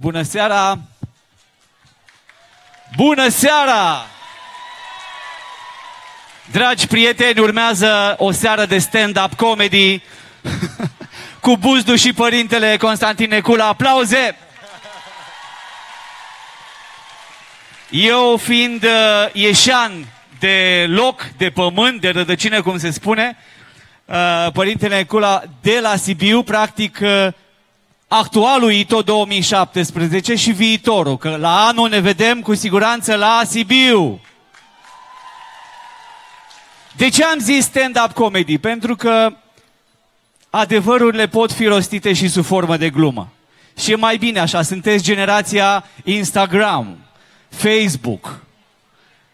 Bună seara! Bună seara! Dragi prieteni, urmează o seară de stand-up comedy cu Buzdu și părintele Constantin Necula. Aplauze! Eu fiind uh, ieșan de loc, de pământ, de rădăcină, cum se spune, uh, părintele Necula de la Sibiu, practic uh, actualul ITO 2017 și viitorul, că la anul ne vedem cu siguranță la Sibiu. De ce am zis stand-up comedy? Pentru că adevărurile pot fi rostite și sub formă de glumă. Și e mai bine așa, sunteți generația Instagram, Facebook.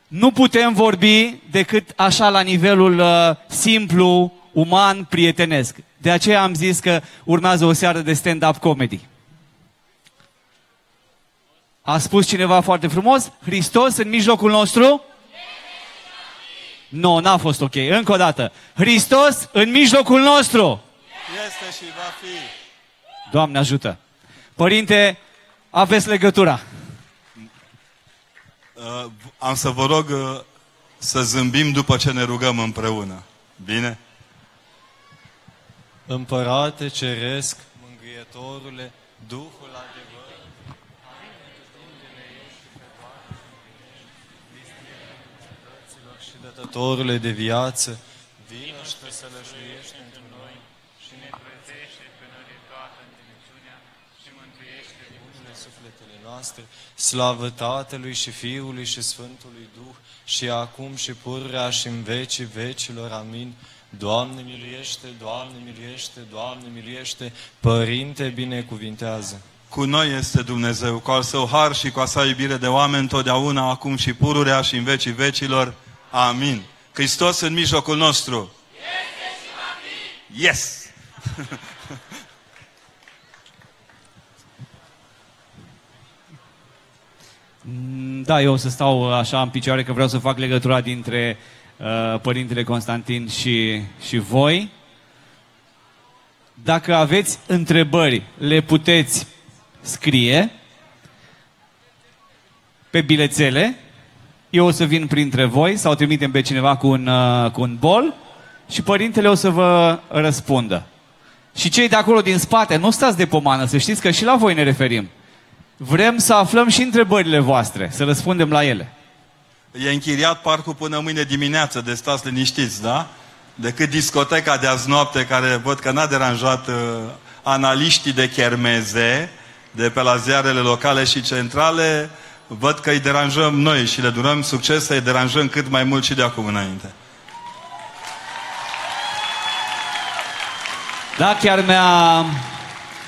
Nu putem vorbi decât așa la nivelul uh, simplu, uman, prietenesc. De aceea am zis că urmează o seară de stand-up comedy. A spus cineva foarte frumos, Hristos în mijlocul nostru? Nu, n-a fost ok. Încă o dată. Hristos în mijlocul nostru. Este și va fi. Doamne ajută. Părinte, aveți legătura. Uh, am să vă rog uh, să zâmbim după ce ne rugăm împreună. Bine? Împărate ceresc, mângâietorule, Duhul adevăr, și dătătorule de viață, vină și te sălășuiește într noi și ne plătește pe noi de toată înțelepciunea și mântuiește bunele sufletele noastre, slavă Tatălui și Fiului și Sfântului Duh, și acum și purrea și în vecii vecilor. Amin. Doamne miluiește, Doamne miluiește, Doamne miluiește, Părinte binecuvintează. Cu noi este Dumnezeu, cu al său har și cu a sa iubire de oameni totdeauna, acum și pururea și în vecii vecilor. Amin. Hristos în mijlocul nostru. Yes! Mm, Da, eu o să stau uh, așa în picioare că vreau să fac legătura dintre uh, Părintele Constantin și, și voi. Dacă aveți întrebări, le puteți scrie pe bilețele. Eu o să vin printre voi sau trimitem pe cineva cu un, uh, cu un bol și Părintele o să vă răspundă. Și cei de acolo din spate, nu stați de pomană, să știți că și la voi ne referim. Vrem să aflăm și întrebările voastre, să răspundem la ele. E închiriat parcul până mâine dimineață, de stați liniștiți, da? Decât discoteca de azi noapte, care văd că n-a deranjat uh, analiștii de chermeze, de pe la ziarele locale și centrale, văd că îi deranjăm noi și le durăm succes să îi deranjăm cât mai mult și de acum înainte. Da, chiar mi-a...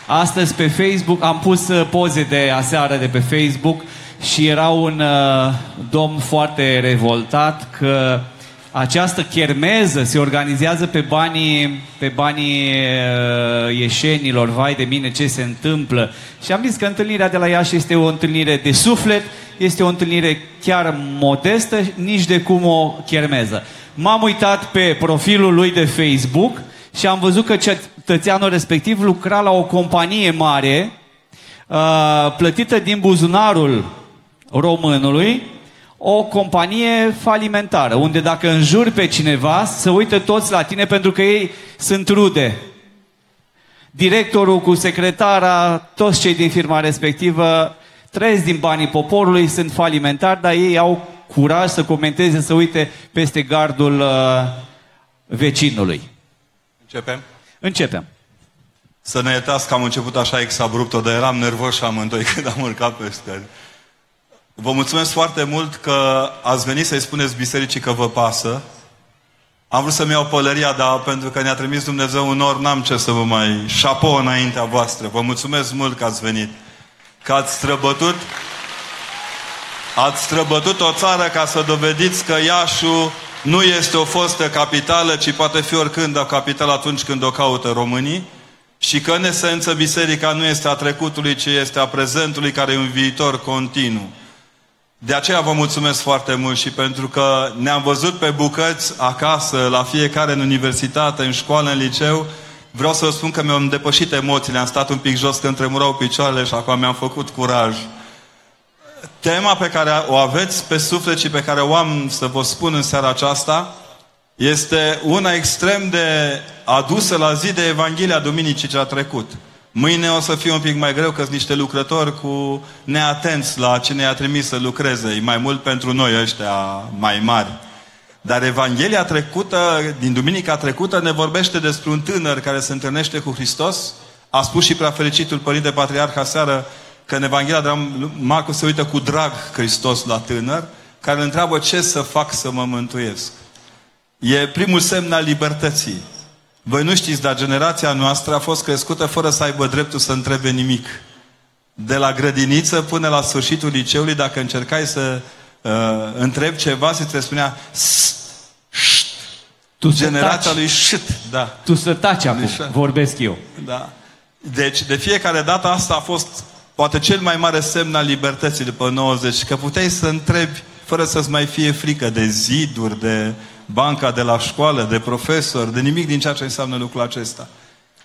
Astăzi pe Facebook am pus uh, poze de aseară de pe Facebook și era un uh, domn foarte revoltat că această chermeză se organizează pe banii, pe banii uh, ieșenilor, vai de mine ce se întâmplă. Și am zis că întâlnirea de la Iași este o întâlnire de suflet, este o întâlnire chiar modestă, nici de cum o chermeză. M-am uitat pe profilul lui de Facebook și am văzut că cetățeanul respectiv lucra la o companie mare, uh, plătită din buzunarul românului, o companie falimentară, unde dacă înjuri pe cineva, să uită toți la tine pentru că ei sunt rude. Directorul cu secretara, toți cei din firma respectivă trăiesc din banii poporului, sunt falimentari, dar ei au curaj să comenteze, să uite peste gardul uh, vecinului. Începem? Începem. Să ne iertați că am început așa exabrupto, dar eram nervos și amândoi când am urcat pe scări. Vă mulțumesc foarte mult că ați venit să-i spuneți bisericii că vă pasă. Am vrut să-mi iau pălăria, dar pentru că ne-a trimis Dumnezeu un or, n-am ce să vă mai șapo înaintea voastră. Vă mulțumesc mult că ați venit. Că ați străbătut Ați străbătut o țară ca să dovediți că Iașu nu este o fostă capitală, ci poate fi oricând o capitală atunci când o caută românii și că în esență biserica nu este a trecutului, ci este a prezentului care e un viitor continuu. De aceea vă mulțumesc foarte mult și pentru că ne-am văzut pe bucăți acasă, la fiecare în universitate, în școală, în liceu, Vreau să vă spun că mi-am depășit emoțiile, am stat un pic jos când tremurau picioarele și acum mi-am făcut curaj. Tema pe care o aveți pe suflet și pe care o am să vă spun în seara aceasta este una extrem de adusă la zi de Evanghelia Duminicii ce a trecut. Mâine o să fie un pic mai greu că sunt niște lucrători cu neatenți la cine i-a trimis să lucreze. E mai mult pentru noi ăștia mai mari. Dar Evanghelia trecută, din duminica trecută, ne vorbește despre un tânăr care se întâlnește cu Hristos. A spus și prea fericitul Părinte Patriarh aseară că în Evanghelia de Marcu se uită cu drag Hristos la tânăr, care îl întreabă ce să fac să mă mântuiesc. E primul semn al libertății. Voi nu știți, dar generația noastră a fost crescută fără să aibă dreptul să întrebe nimic. De la grădiniță până la sfârșitul liceului, dacă încercai să uh, întrebi ceva, se te spunea tu Generația lui șt, da. Tu să taci acum, vorbesc eu. Da. Deci, de fiecare dată asta a fost poate cel mai mare semn al libertății după 90, că puteai să întrebi fără să-ți mai fie frică de ziduri, de banca de la școală, de profesor, de nimic din ceea ce înseamnă lucrul acesta.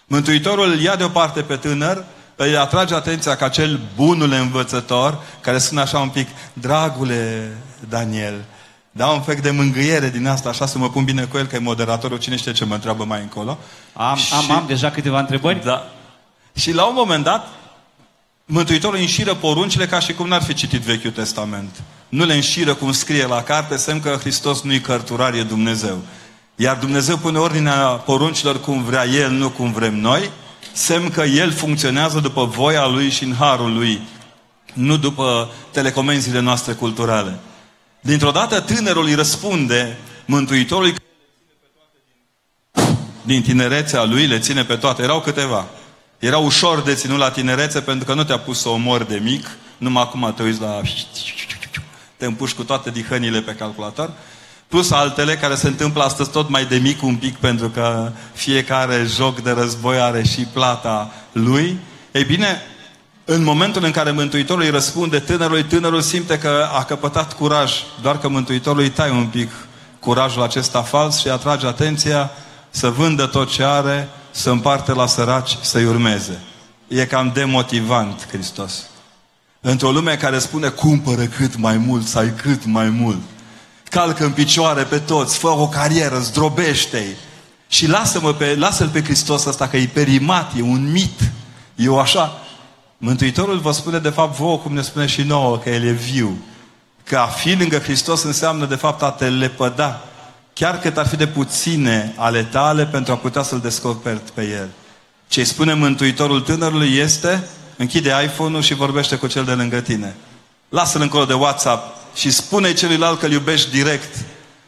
Mântuitorul îl ia deoparte pe tânăr, îi atrage atenția ca cel bunul învățător, care spune așa un pic, dragule Daniel, da un fel de mângâiere din asta, așa să mă pun bine cu el, că e moderatorul, cine știe ce mă întreabă mai încolo. Am, și, am, am deja câteva întrebări. Da. Și la un moment dat, Mântuitorul înșiră poruncile ca și cum n-ar fi citit Vechiul Testament. Nu le înșiră cum scrie la carte, semn că Hristos nu-i cărturar, e Dumnezeu. Iar Dumnezeu pune ordinea poruncilor cum vrea El, nu cum vrem noi, semn că El funcționează după voia Lui și în harul Lui, nu după telecomenzile noastre culturale. Dintr-o dată tânărul îi răspunde Mântuitorului din tinerețea lui le ține pe toate. Erau câteva. Era ușor de ținut la tinerețe pentru că nu te-a pus să omori de mic, numai acum te uiți la... Te împuși cu toate dihănile pe calculator. Plus altele care se întâmplă astăzi tot mai de mic un pic pentru că fiecare joc de război are și plata lui. Ei bine, în momentul în care Mântuitorul îi răspunde tânărului, tânărul simte că a căpătat curaj, doar că Mântuitorul îi tai un pic curajul acesta fals și atrage atenția să vândă tot ce are, să împarte la săraci, să-i urmeze. E cam demotivant, Hristos. Într-o lume care spune, cumpără cât mai mult, să ai cât mai mult. Calcă în picioare pe toți, fă o carieră, zdrobește-i. Și lasă-mă pe, lasă-l pe Hristos ăsta, că e perimat, e un mit. Eu așa, Mântuitorul vă spune de fapt vouă, cum ne spune și nouă, că El e viu. Că a fi lângă Hristos înseamnă de fapt a te lepăda. Chiar cât ar fi de puține ale tale pentru a putea să-L descoperi pe El. Ce spune Mântuitorul tânărului este închide iPhone-ul și vorbește cu cel de lângă tine. Lasă-l încolo de WhatsApp și spune celuilalt că îl iubești direct.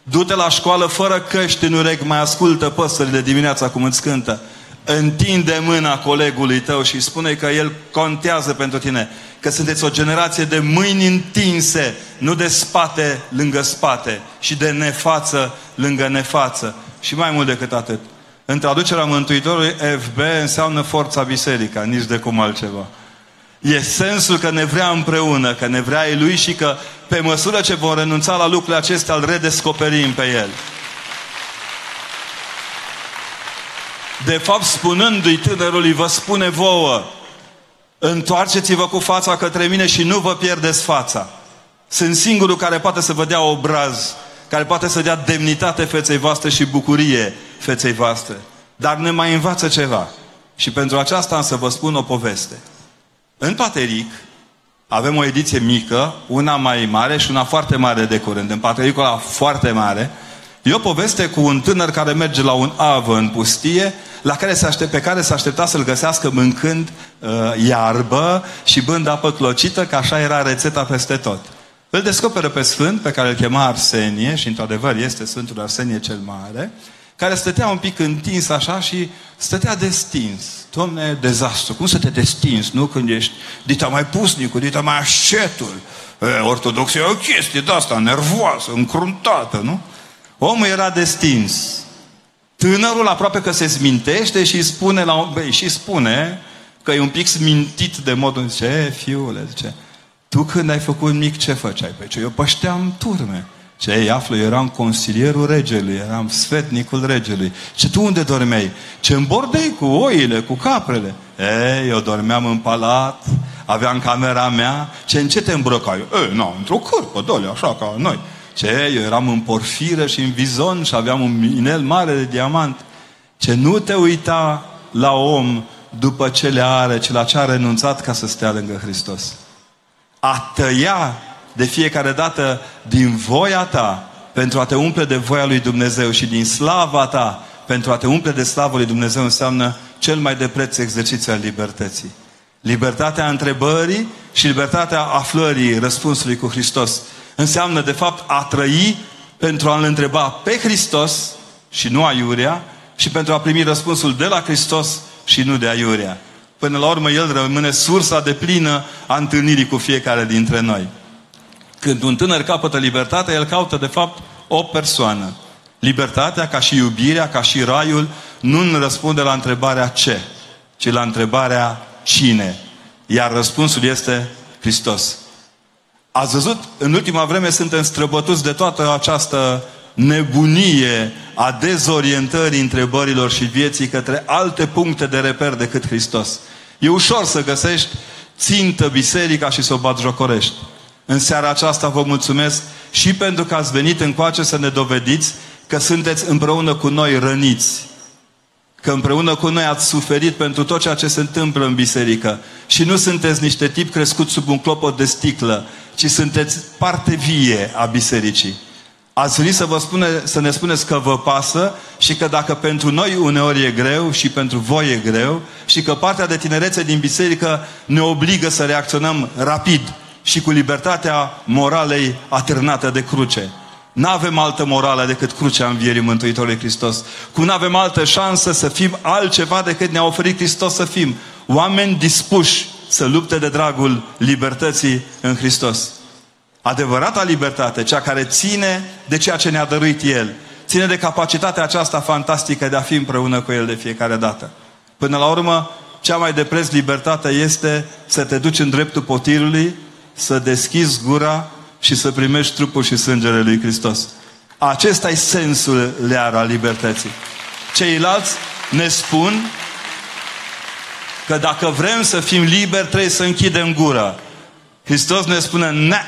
Du-te la școală fără căști în urechi, mai ascultă păsările dimineața cum îți cântă întinde mâna colegului tău și spune că el contează pentru tine. Că sunteți o generație de mâini întinse, nu de spate lângă spate și de nefață lângă nefață. Și mai mult decât atât. În traducerea Mântuitorului FB înseamnă forța biserica, nici de cum altceva. E sensul că ne vrea împreună, că ne vrea Lui și că pe măsură ce vom renunța la lucrurile acestea, îl redescoperim pe El. De fapt, spunându-i tânărului, vă spune vouă, întoarceți-vă cu fața către mine și nu vă pierdeți fața. Sunt singurul care poate să vă dea obraz, care poate să dea demnitate feței voastre și bucurie feței voastre. Dar ne mai învață ceva. Și pentru aceasta am să vă spun o poveste. În Pateric avem o ediție mică, una mai mare și una foarte mare de curând. În Patericul ăla foarte mare, E o poveste cu un tânăr care merge la un avă în pustie, la care se aștept, pe care se aștepta să-l găsească mâncând uh, iarbă și bând apă clocită, că așa era rețeta peste tot. Îl descoperă pe Sfânt, pe care îl chema Arsenie, și într-adevăr este Sfântul Arsenie cel Mare, care stătea un pic întins așa și stătea destins. Domne, dezastru. Cum să te destinzi, nu? Când ești dita mai pusnicul, dita mai așetul. Ortodoxia e o chestie de asta, nervoasă, încruntată, nu? Omul era destins. Tânărul aproape că se smintește și spune, la, băi, și spune că e un pic smintit de modul, ce fiule, zice, tu când ai făcut mic, ce făceai? Păi ce, eu pășteam turme. Ce ei află, eu eram consilierul regelui, eram sfetnicul regelui. Ce tu unde dormeai? Ce în bordei cu oile, cu caprele. Ei, eu dormeam în palat, aveam camera mea. Ce în ce te îmbrăcai? Ei, nu, într-o cârpă, dole, așa ca noi. Ce, eu eram în porfiră și în vizon și aveam un inel mare de diamant. Ce nu te uita la om după ce le are, ci la ce a renunțat ca să stea lângă Hristos. A tăia de fiecare dată din voia ta pentru a te umple de voia lui Dumnezeu și din slava ta pentru a te umple de slavă lui Dumnezeu înseamnă cel mai de preț exercițiu al libertății. Libertatea întrebării și libertatea aflării răspunsului cu Hristos. Înseamnă, de fapt, a trăi pentru a-L întreba pe Hristos și nu aiurea și pentru a primi răspunsul de la Hristos și nu de aiurea. Până la urmă, El rămâne sursa de plină a întâlnirii cu fiecare dintre noi. Când un tânăr capătă libertatea, el caută, de fapt, o persoană. Libertatea, ca și iubirea, ca și raiul, nu răspunde la întrebarea ce, ci la întrebarea cine. Iar răspunsul este Hristos. Ați văzut, în ultima vreme suntem străbătuți de toată această nebunie a dezorientării întrebărilor și vieții către alte puncte de reper decât Hristos. E ușor să găsești țintă biserica și să o batjocorești. În seara aceasta vă mulțumesc și pentru că ați venit încoace să ne dovediți că sunteți împreună cu noi răniți. Că împreună cu noi ați suferit pentru tot ceea ce se întâmplă în biserică. Și nu sunteți niște tip crescuți sub un clopot de sticlă, ci sunteți parte vie a bisericii. Ați venit să, vă spune, să ne spuneți că vă pasă și că dacă pentru noi uneori e greu și pentru voi e greu și că partea de tinerețe din biserică ne obligă să reacționăm rapid și cu libertatea moralei atârnată de cruce. Nu avem altă morală decât crucea învierii Mântuitorului Hristos. Cum nu avem altă șansă să fim altceva decât ne-a oferit Hristos să fim. Oameni dispuși să lupte de dragul libertății în Hristos. Adevărata libertate, cea care ține de ceea ce ne-a dăruit El, ține de capacitatea aceasta fantastică de a fi împreună cu El de fiecare dată. Până la urmă, cea mai de preț libertate este să te duci în dreptul potirului, să deschizi gura și să primești trupul și sângele lui Hristos. Acesta e sensul lear al libertății. Ceilalți ne spun că dacă vrem să fim liberi, trebuie să închidem gura. Hristos ne spune, ne,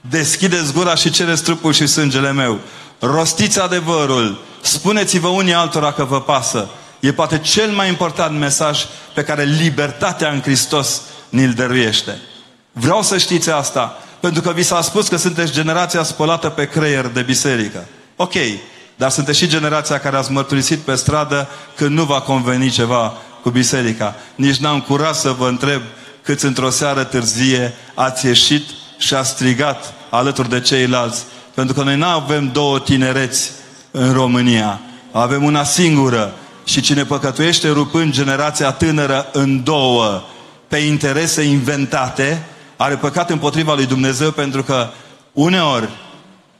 deschideți gura și cereți trupul și sângele meu. Rostiți adevărul. Spuneți-vă unii altora că vă pasă. E poate cel mai important mesaj pe care libertatea în Hristos ni-l dăruiește. Vreau să știți asta, pentru că vi s-a spus că sunteți generația spălată pe creier de biserică. Ok, dar sunteți și generația care ați mărturisit pe stradă când nu va conveni ceva cu biserica. Nici n-am curat să vă întreb câți într-o seară târzie ați ieșit și ați strigat alături de ceilalți. Pentru că noi nu avem două tinereți în România. Avem una singură. Și cine păcătuiește rupând generația tânără în două pe interese inventate, are păcat împotriva lui Dumnezeu pentru că uneori,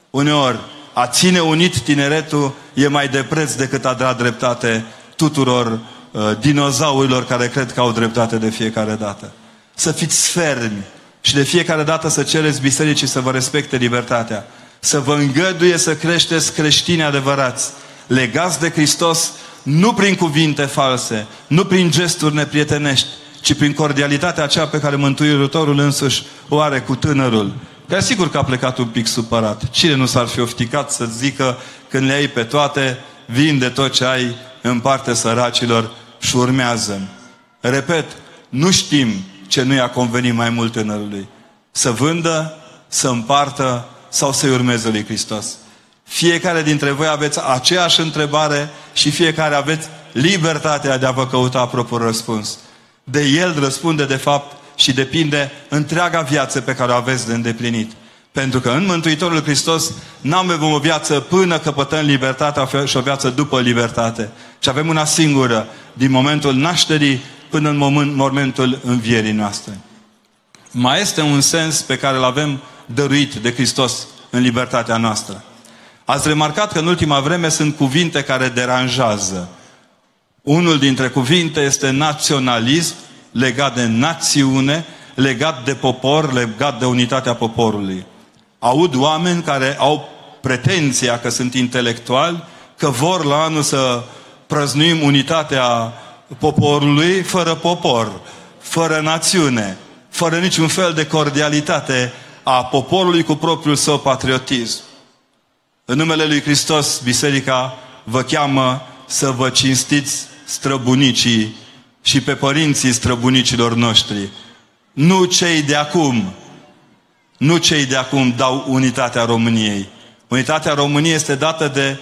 uneori, a ține unit tineretul e mai de preț decât a da dreptate tuturor uh, dinozaurilor care cred că au dreptate de fiecare dată. Să fiți fermi și de fiecare dată să cereți bisericii să vă respecte libertatea. Să vă îngăduie să creșteți creștini adevărați, legați de Hristos, nu prin cuvinte false, nu prin gesturi neprietenești, ci prin cordialitatea aceea pe care Mântuitorul însuși o are cu tânărul. Care sigur că a plecat un pic supărat. Cine nu s-ar fi ofticat să zică când le ai pe toate, vinde tot ce ai, în parte săracilor și urmează. Repet, nu știm ce nu i-a convenit mai mult tânărului. Să vândă, să împartă sau să-i urmeze lui Hristos. Fiecare dintre voi aveți aceeași întrebare și fiecare aveți libertatea de a vă căuta propriul răspuns. De el răspunde de fapt și depinde întreaga viață pe care o aveți de îndeplinit. Pentru că în Mântuitorul Hristos nu avem o viață până căpătăm libertatea și o viață după libertate, ci avem una singură, din momentul nașterii până în moment, momentul învierii noastre. Mai este un sens pe care îl avem dăruit de Hristos în libertatea noastră. Ați remarcat că în ultima vreme sunt cuvinte care deranjează. Unul dintre cuvinte este naționalism, legat de națiune, legat de popor, legat de unitatea poporului. Aud oameni care au pretenția că sunt intelectuali, că vor la anul să prăznuim unitatea poporului fără popor, fără națiune, fără niciun fel de cordialitate a poporului cu propriul său patriotism. În numele Lui Hristos, Biserica vă cheamă să vă cinstiți străbunicii și pe părinții străbunicilor noștri. Nu cei de acum, nu cei de acum dau unitatea României. Unitatea României este dată de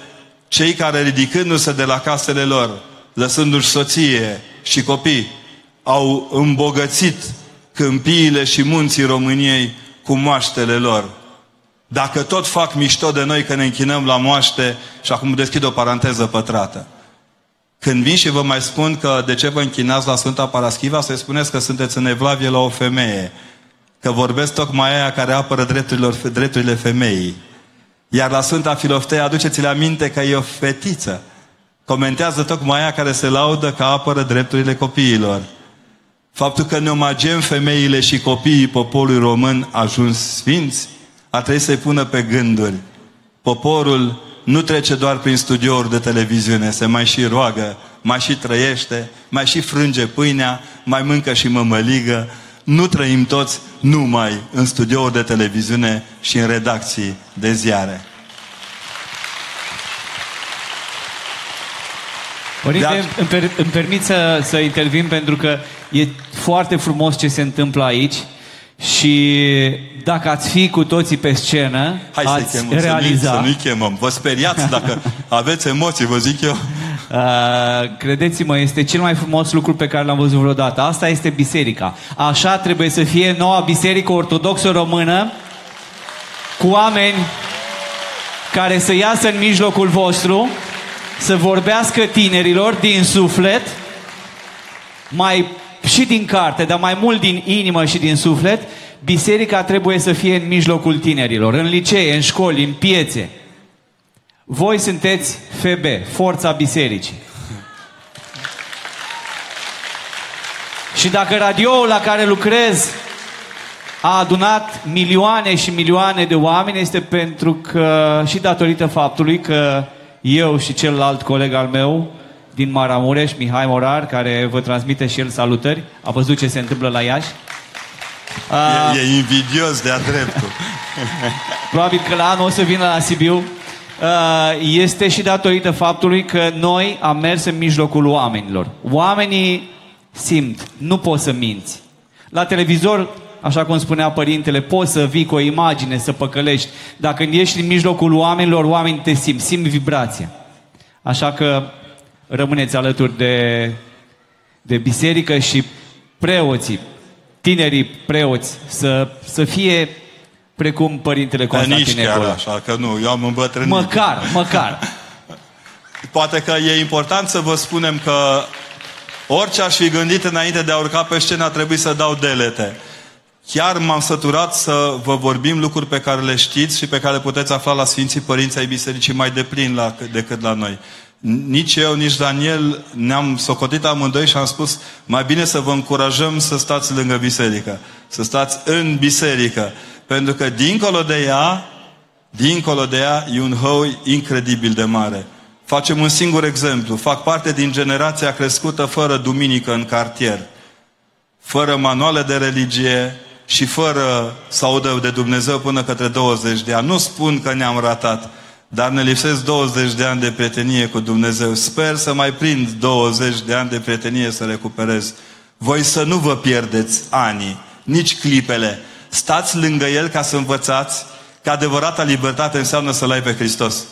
cei care ridicându-se de la casele lor, lăsându-și soție și copii, au îmbogățit câmpiile și munții României cu moaștele lor. Dacă tot fac mișto de noi că ne închinăm la moaște, și acum deschid o paranteză pătrată. Când vin și vă mai spun că de ce vă închinați la Sfânta Paraschiva, să-i spuneți că sunteți în evlavie la o femeie. Că vorbesc tocmai aia care apără drepturile femeii. Iar la Sfânta Filoftea, aduceți-le aminte că e o fetiță. Comentează tocmai aia care se laudă că apără drepturile copiilor. Faptul că ne omagem femeile și copiii poporului român ajuns sfinți, a trebuit să-i pună pe gânduri. Poporul nu trece doar prin studiouri de televiziune, se mai și roagă, mai și trăiește, mai și frânge pâinea, mai mâncă și mămăligă. Nu trăim toți numai în studiouri de televiziune și în redacții de ziare. Părinte, de îmi, per, îmi permit să, să intervin pentru că e foarte frumos ce se întâmplă aici și dacă ați fi cu toții pe scenă, Hai ați să chemăm, realiza... Să nu-i chemăm. Vă speriați dacă aveți emoții, vă zic eu. Uh, credeți-mă, este cel mai frumos lucru pe care l-am văzut vreodată. Asta este biserica. Așa trebuie să fie noua biserică ortodoxă română cu oameni care să iasă în mijlocul vostru, să vorbească tinerilor din suflet, mai și din carte, dar mai mult din inimă și din suflet, biserica trebuie să fie în mijlocul tinerilor, în licee, în școli, în piețe. Voi sunteți FB, Forța Bisericii. Și dacă radioul la care lucrez a adunat milioane și milioane de oameni, este pentru că și datorită faptului că eu și celălalt coleg al meu din Maramureș, Mihai Morar, care vă transmite și el salutări, a văzut ce se întâmplă la Iași. E, e invidios de-a dreptul. Probabil că la anul o să vină la Sibiu. Este și datorită faptului că noi am mers în mijlocul oamenilor. Oamenii simt, nu poți să minți. La televizor, așa cum spunea părintele, poți să vii cu o imagine, să păcălești. Dacă ești în mijlocul oamenilor, oamenii te simt, simt vibrația. Așa că rămâneți alături de, de biserică și preoții, tinerii preoți, să, să fie precum Părintele Constantin Nici chiar așa, că nu, eu am îmbătrânit. Măcar, măcar. Poate că e important să vă spunem că orice aș fi gândit înainte de a urca pe scenă a trebuit să dau delete. Chiar m-am săturat să vă vorbim lucruri pe care le știți și pe care le puteți afla la Sfinții Părinți ai Bisericii mai deplin la, decât la noi. Nici eu, nici Daniel ne-am socotit amândoi și am spus mai bine să vă încurajăm să stați lângă biserică, să stați în biserică, pentru că dincolo de ea, dincolo de ea, e un hău incredibil de mare. Facem un singur exemplu. Fac parte din generația crescută fără duminică în cartier, fără manuale de religie și fără să audă de Dumnezeu până către 20 de ani. Nu spun că ne-am ratat, dar ne lipsesc 20 de ani de prietenie cu Dumnezeu. Sper să mai prind 20 de ani de prietenie să recuperez. Voi să nu vă pierdeți anii, nici clipele. Stați lângă El ca să învățați că adevărata libertate înseamnă să-L ai pe Hristos.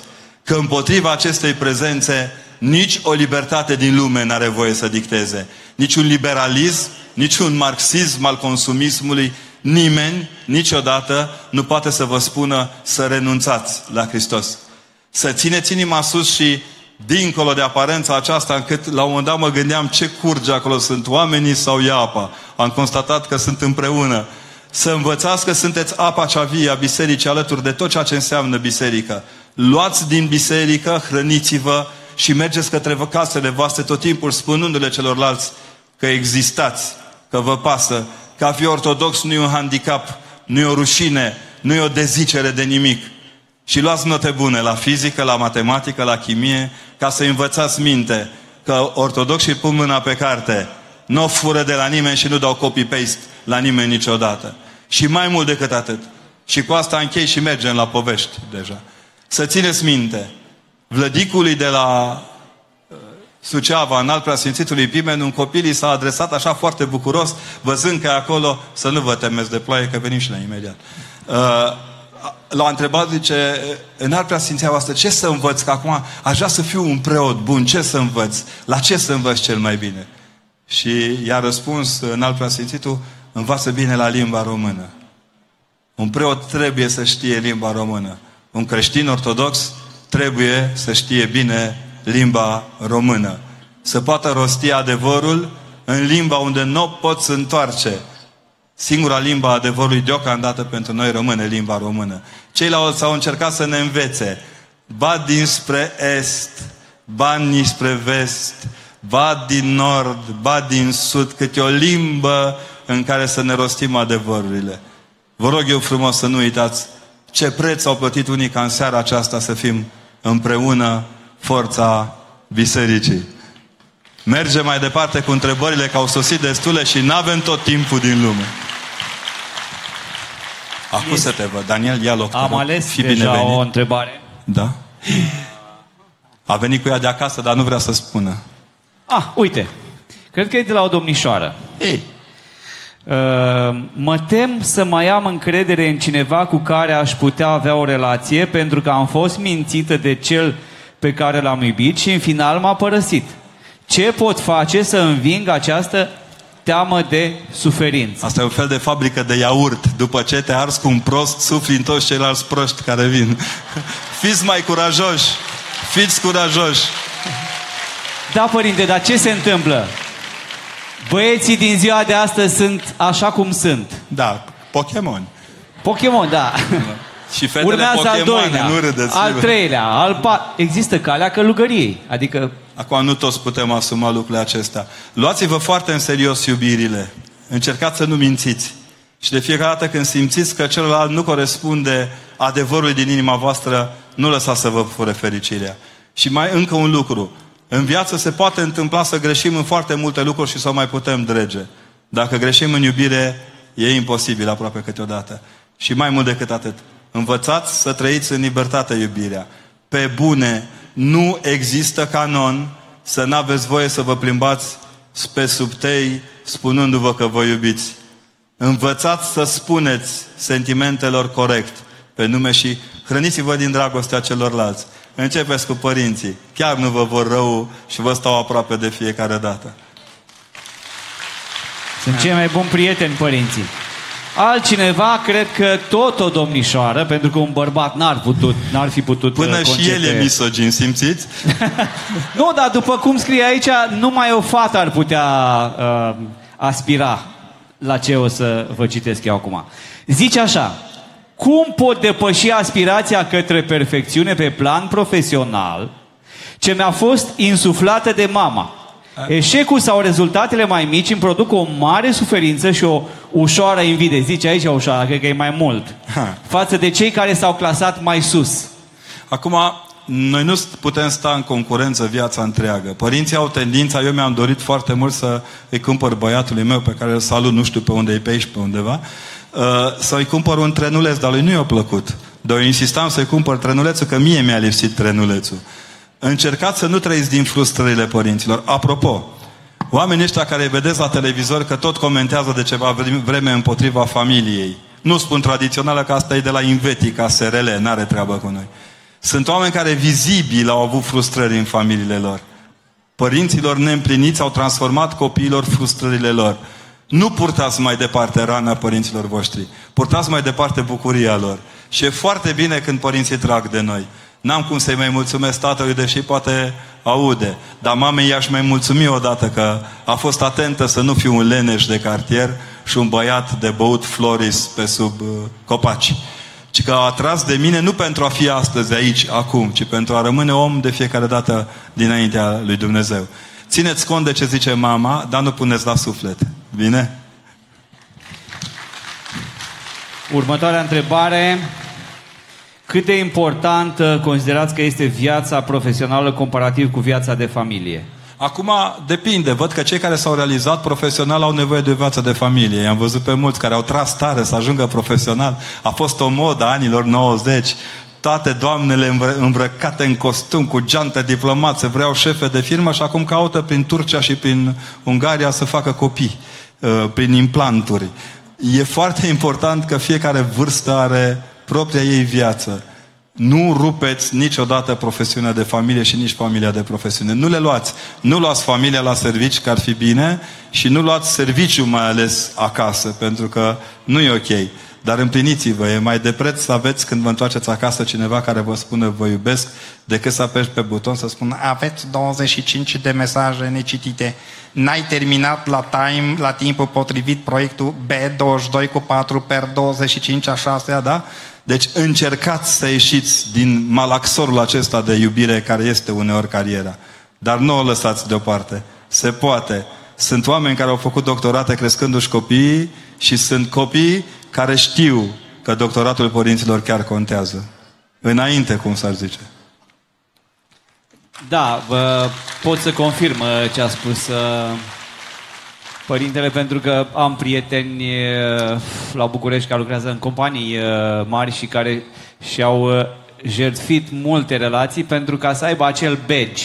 Că împotriva acestei prezențe, nici o libertate din lume n-are voie să dicteze. Nici un liberalism, nici un marxism al consumismului, nimeni niciodată nu poate să vă spună să renunțați la Hristos. Să țineți inima sus și dincolo de aparența aceasta, încât la un moment dat mă gândeam ce curge acolo, sunt oamenii sau e apa. Am constatat că sunt împreună. Să învățați că sunteți apa cea vie a bisericii alături de tot ceea ce înseamnă biserică. Luați din biserică, hrăniți-vă și mergeți către casele voastre tot timpul spunându-le celorlalți că existați, că vă pasă, că a fi ortodox nu e un handicap, nu e o rușine, nu e o dezicere de nimic. Și luați note bune la fizică, la matematică, la chimie, ca să învățați minte că ortodoxii pun mâna pe carte, nu o fură de la nimeni și nu dau copy-paste la nimeni niciodată. Și mai mult decât atât. Și cu asta închei și mergem la povești deja. Să țineți minte, vlădicului de la uh, Suceava, în alt preasfințitului Pimen, un copil i s-a adresat așa foarte bucuros, văzând că acolo, să nu vă temeți de ploaie, că venim și la imediat. Uh, l-a întrebat, zice, în alt preasfinția voastră, ce să învăț? Că acum aș vrea să fiu un preot bun, ce să învăț? La ce să învăț cel mai bine? Și i-a răspuns în alt preasfințitul, învață bine la limba română. Un preot trebuie să știe limba română. Un creștin ortodox trebuie să știe bine limba română. Să poată rosti adevărul în limba unde nu o poți întoarce. Singura limba adevărului deocamdată pentru noi rămâne limba română. Ceilalți au încercat să ne învețe. Ba dinspre est, ba spre vest, ba din nord, ba din sud, câte o limbă în care să ne rostim adevărurile. Vă rog eu frumos să nu uitați ce preț au plătit unii ca în seara aceasta să fim împreună forța bisericii. Mergem mai departe cu întrebările, că au sosit destule și nu avem tot timpul din lume. Acum să te văd. Daniel, ia loc. Am ales Fi deja binevenit. o întrebare. Da? A venit cu ea de acasă, dar nu vrea să spună. Ah, uite. Cred că e de la o domnișoară. Ei. Uh, mă tem să mai am încredere în cineva cu care aș putea avea o relație pentru că am fost mințită de cel pe care l-am iubit și în final m-a părăsit. Ce pot face să înving această teamă de suferință? Asta e un fel de fabrică de iaurt. După ce te ars cu un prost, sufli în toți ceilalți proști care vin. Fiți mai curajoși! Fiți curajoși! Da, părinte, dar ce se întâmplă? Băieții din ziua de astăzi sunt așa cum sunt. Da, Pokémon. Pokémon, da. Și fetele Urmează al doilea, nu râdeți, al treilea, al pa... Există calea călugăriei. Adică... Acum nu toți putem asuma lucrurile acestea. Luați-vă foarte în serios iubirile. Încercați să nu mințiți. Și de fiecare dată când simțiți că celălalt nu corespunde adevărului din inima voastră, nu lăsați să vă fure fericirea. Și mai încă un lucru. În viață se poate întâmpla să greșim în foarte multe lucruri și să o mai putem drege. Dacă greșim în iubire, e imposibil aproape câteodată. Și mai mult decât atât, învățați să trăiți în libertate iubirea. Pe bune, nu există canon să nu aveți voie să vă plimbați pe subtei spunându-vă că vă iubiți. Învățați să spuneți sentimentelor corect pe nume și hrăniți-vă din dragostea celorlalți. Începeți cu părinții. Chiar nu vă vor rău și vă stau aproape de fiecare dată. Sunt cei mai buni prieteni părinții. Altcineva, cred că tot o domnișoară, pentru că un bărbat n-ar, putut, n-ar fi putut Până concepe... și el e misogin, simțiți? nu, dar după cum scrie aici, numai o fată ar putea uh, aspira la ce o să vă citesc eu acum. Zice așa, cum pot depăși aspirația către perfecțiune pe plan profesional ce mi-a fost insuflată de mama? Eșecul sau rezultatele mai mici îmi produc o mare suferință și o ușoară invidie. Zice aici ușoară, cred că e mai mult. Ha. Față de cei care s-au clasat mai sus. Acum, noi nu putem sta în concurență viața întreagă. Părinții au tendința, eu mi-am dorit foarte mult să îi cumpăr băiatului meu, pe care îl salut, nu știu pe unde e pe aici, pe undeva, uh, să-i cumpăr un trenuleț, dar lui nu i-a plăcut. Dar eu insistam să-i cumpăr trenulețul, că mie mi-a lipsit trenulețul. Încercați să nu trăiți din frustrările părinților. Apropo, oamenii ăștia care vedeți la televizor că tot comentează de ceva vreme împotriva familiei. Nu spun tradițională că asta e de la Invetica, SRL, n-are treabă cu noi. Sunt oameni care vizibil au avut frustrări în familiile lor. Părinților neîmpliniți au transformat copiilor frustrările lor. Nu purtați mai departe rana părinților voștri. Purtați mai departe bucuria lor. Și e foarte bine când părinții trag de noi. N-am cum să-i mai mulțumesc tatălui, deși poate aude. Dar mamei i-aș mai mulțumi odată că a fost atentă să nu fiu un leneș de cartier și un băiat de băut floris pe sub uh, copaci. Ci că a atras de mine nu pentru a fi astăzi aici, acum, ci pentru a rămâne om de fiecare dată dinaintea lui Dumnezeu. Țineți cont de ce zice mama, dar nu puneți la suflet. Bine? Următoarea întrebare cât de important uh, considerați că este viața profesională comparativ cu viața de familie? Acum depinde. Văd că cei care s-au realizat profesional au nevoie de o viață de familie. I-am văzut pe mulți care au tras tare să ajungă profesional. A fost o modă a anilor 90 toate doamnele îmbrăcate în costum, cu geantă diplomat, se vreau șefe de firmă și acum caută prin Turcia și prin Ungaria să facă copii, uh, prin implanturi. E foarte important că fiecare vârstă are propria ei viață. Nu rupeți niciodată profesiunea de familie și nici familia de profesiune. Nu le luați. Nu luați familia la servici, că ar fi bine, și nu luați serviciu mai ales acasă, pentru că nu e ok. Dar împliniți-vă, e mai de preț să aveți când vă întoarceți acasă cineva care vă spune vă iubesc, decât să apeși pe buton să spună aveți 25 de mesaje necitite, n-ai terminat la, time, la timpul potrivit proiectul B22 cu 4 per 25 a 6 da? Deci încercați să ieșiți din malaxorul acesta de iubire care este uneori cariera. Dar nu o lăsați deoparte. Se poate. Sunt oameni care au făcut doctorate crescându-și copiii și sunt copii care știu că doctoratul părinților chiar contează. Înainte, cum s-ar zice. Da, vă pot să confirm uh, ce a spus uh, părintele, pentru că am prieteni uh, la București care lucrează în companii mari și care și-au jertfit multe relații pentru ca să aibă acel badge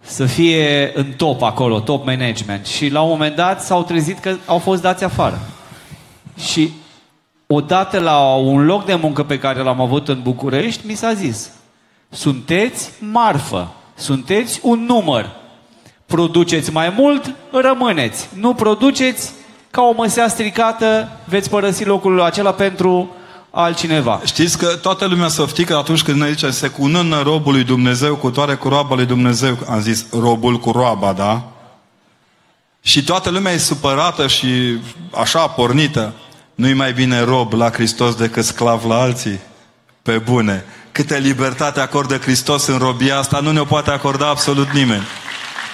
să fie în top acolo, top management. Și la un moment dat s-au trezit că au fost dați afară. Și odată la un loc de muncă pe care l-am avut în București, mi s-a zis, sunteți marfă, sunteți un număr. Produceți mai mult, rămâneți. Nu produceți, ca o măsea stricată, veți părăsi locul acela pentru altcineva. Știți că toată lumea să că atunci când noi zicem se cunână robul lui Dumnezeu cu toare cu roaba lui Dumnezeu, am zis robul cu roaba, da? Și toată lumea e supărată și așa pornită. Nu-i mai bine rob la Hristos decât sclav la alții? Pe bune. Câte libertate acordă Hristos în robia asta, nu ne-o poate acorda absolut nimeni.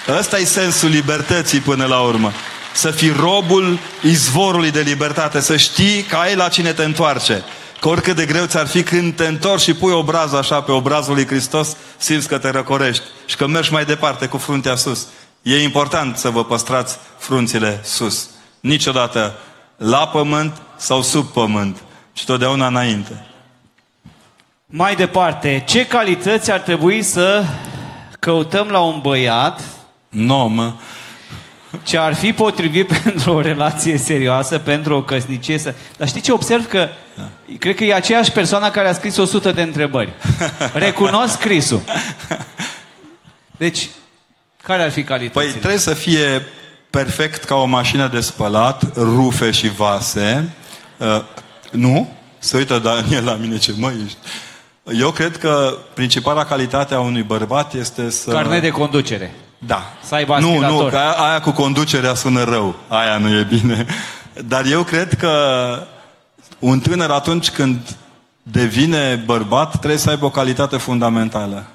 Ăsta e sensul libertății până la urmă. Să fii robul izvorului de libertate, să știi că ai la cine te întoarce. Că oricât de greu ți-ar fi când te întorci și pui obrazul așa pe obrazul lui Hristos, simți că te răcorești și că mergi mai departe cu fruntea sus. E important să vă păstrați frunțile sus. Niciodată la pământ sau sub pământ, ci totdeauna înainte. Mai departe, ce calități ar trebui să căutăm la un băiat no, mă. ce ar fi potrivit pentru o relație serioasă, pentru o căsnicie. Să... Dar știi ce observ? Că da. cred că e aceeași persoană care a scris 100 de întrebări. Recunosc scrisul. Deci, care ar fi calitățile? Păi trebuie să fie perfect ca o mașină de spălat, rufe și vase. Uh, nu? Se uită Daniel la mine ce mă ești. Eu cred că principala calitate a unui bărbat este să... Carnet de conducere. Da. Să aibă Nu, nu, că aia, aia cu conducerea sună rău. Aia nu e bine. Dar eu cred că un tânăr atunci când devine bărbat trebuie să aibă o calitate fundamentală.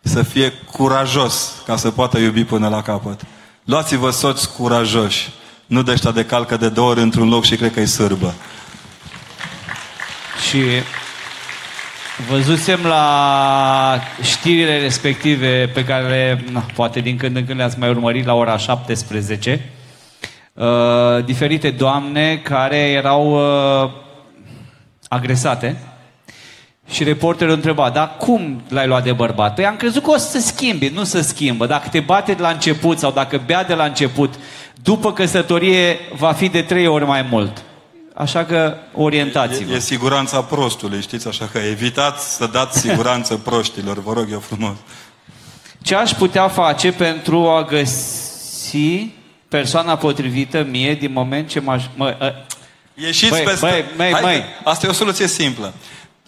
Să fie curajos ca să poată iubi până la capăt. Luați-vă soți curajoși. Nu de ăștia de calcă de două ori într-un loc și cred că e sârbă. Și văzusem la știrile respective pe care le, na, poate din când în când le-ați mai urmărit la ora 17, uh, diferite doamne care erau uh, agresate și reporterul întreba, dar cum l-ai luat de bărbat? Păi am crezut că o să se schimbe, nu să schimbă. Dacă te bate de la început sau dacă bea de la început, după căsătorie va fi de trei ori mai mult. Așa că orientați-vă. E, e siguranța prostului, știți? Așa că evitați să dați siguranță proștilor, vă rog eu frumos. Ce aș putea face pentru a găsi persoana potrivită mie din moment ce m-aș... Mă, a... Ieșiți băi, peste... Băi, băi, Hai, băi. Asta e o soluție simplă.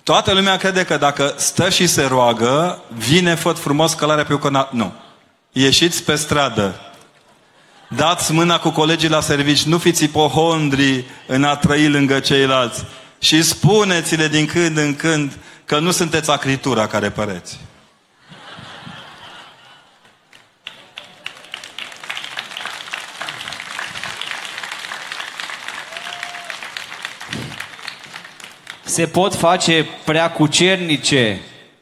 Toată lumea crede că dacă stă și se roagă, vine făt frumos călarea pe o Nu. Ieșiți pe stradă. Dați mâna cu colegii la servici. Nu fiți ipohondri în a trăi lângă ceilalți. Și spuneți-le din când în când că nu sunteți acritura care păreți. Se pot face prea cucernice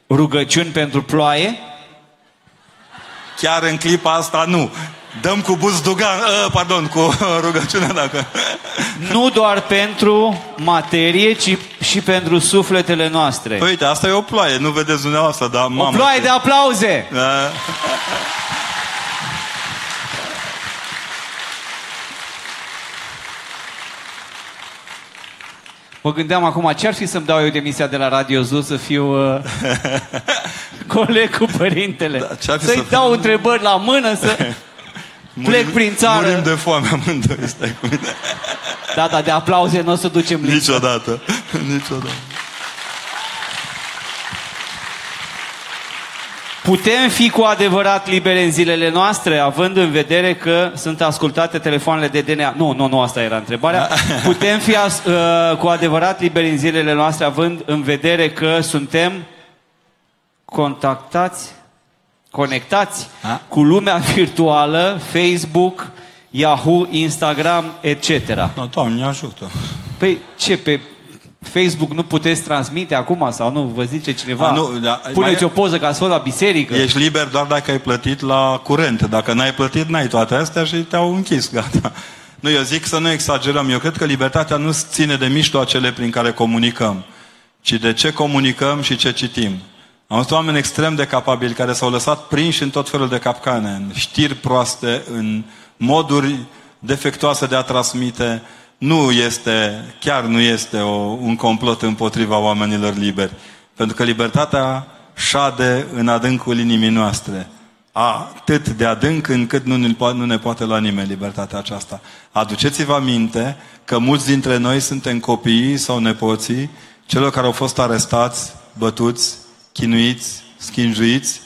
rugăciuni pentru ploaie? Chiar în clipa asta nu. Dăm cu buzdugan, uh, pardon, cu rugăciunea dacă... Nu doar pentru materie, ci și pentru sufletele noastre. Păi, uite, asta e o ploaie, nu vedeți dumneavoastră, dar mamă... o ploaie ce- de aplauze! Da. Mă gândeam acum, ce ar fi să-mi dau eu demisia de la Radio Zul să fiu uh, coleg cu părintele? Da, ce-ar fi Să-i să dau întrebări la mână, să... Plec prin țară. Murim de foame amândoi, stai cu mine. Da, da, de aplauze nu o să ducem lipsă. Niciodată. Niciodată. Putem fi cu adevărat liberi în zilele noastre, având în vedere că sunt ascultate telefoanele de DNA? Nu, nu, nu, asta era întrebarea. Putem fi as, uh, cu adevărat liberi în zilele noastre, având în vedere că suntem contactați, conectați A? cu lumea virtuală, Facebook, Yahoo, Instagram, etc. No, Doamne, ajută. Păi ce, pe Facebook nu puteți transmite acum sau nu? Vă zice cineva? A, nu, da, Puneți mai- o poză că ați fost la biserică. Ești liber doar dacă ai plătit la curent. Dacă n-ai plătit, n-ai toate astea și te-au închis, gata. Nu, eu zic să nu exagerăm. Eu cred că libertatea nu ține de mijloacele prin care comunicăm, ci de ce comunicăm și ce citim. Am văzut oameni extrem de capabili care s-au lăsat prinși în tot felul de capcane, în știri proaste, în moduri defectuoase de a transmite. Nu este, chiar nu este o, un complot împotriva oamenilor liberi. Pentru că libertatea șade în adâncul inimii noastre. Atât de adânc încât nu ne, po- nu ne poate lua nimeni libertatea aceasta. Aduceți-vă aminte că mulți dintre noi suntem copiii sau nepoții celor care au fost arestați, bătuți, chinuiți, schinjuiți,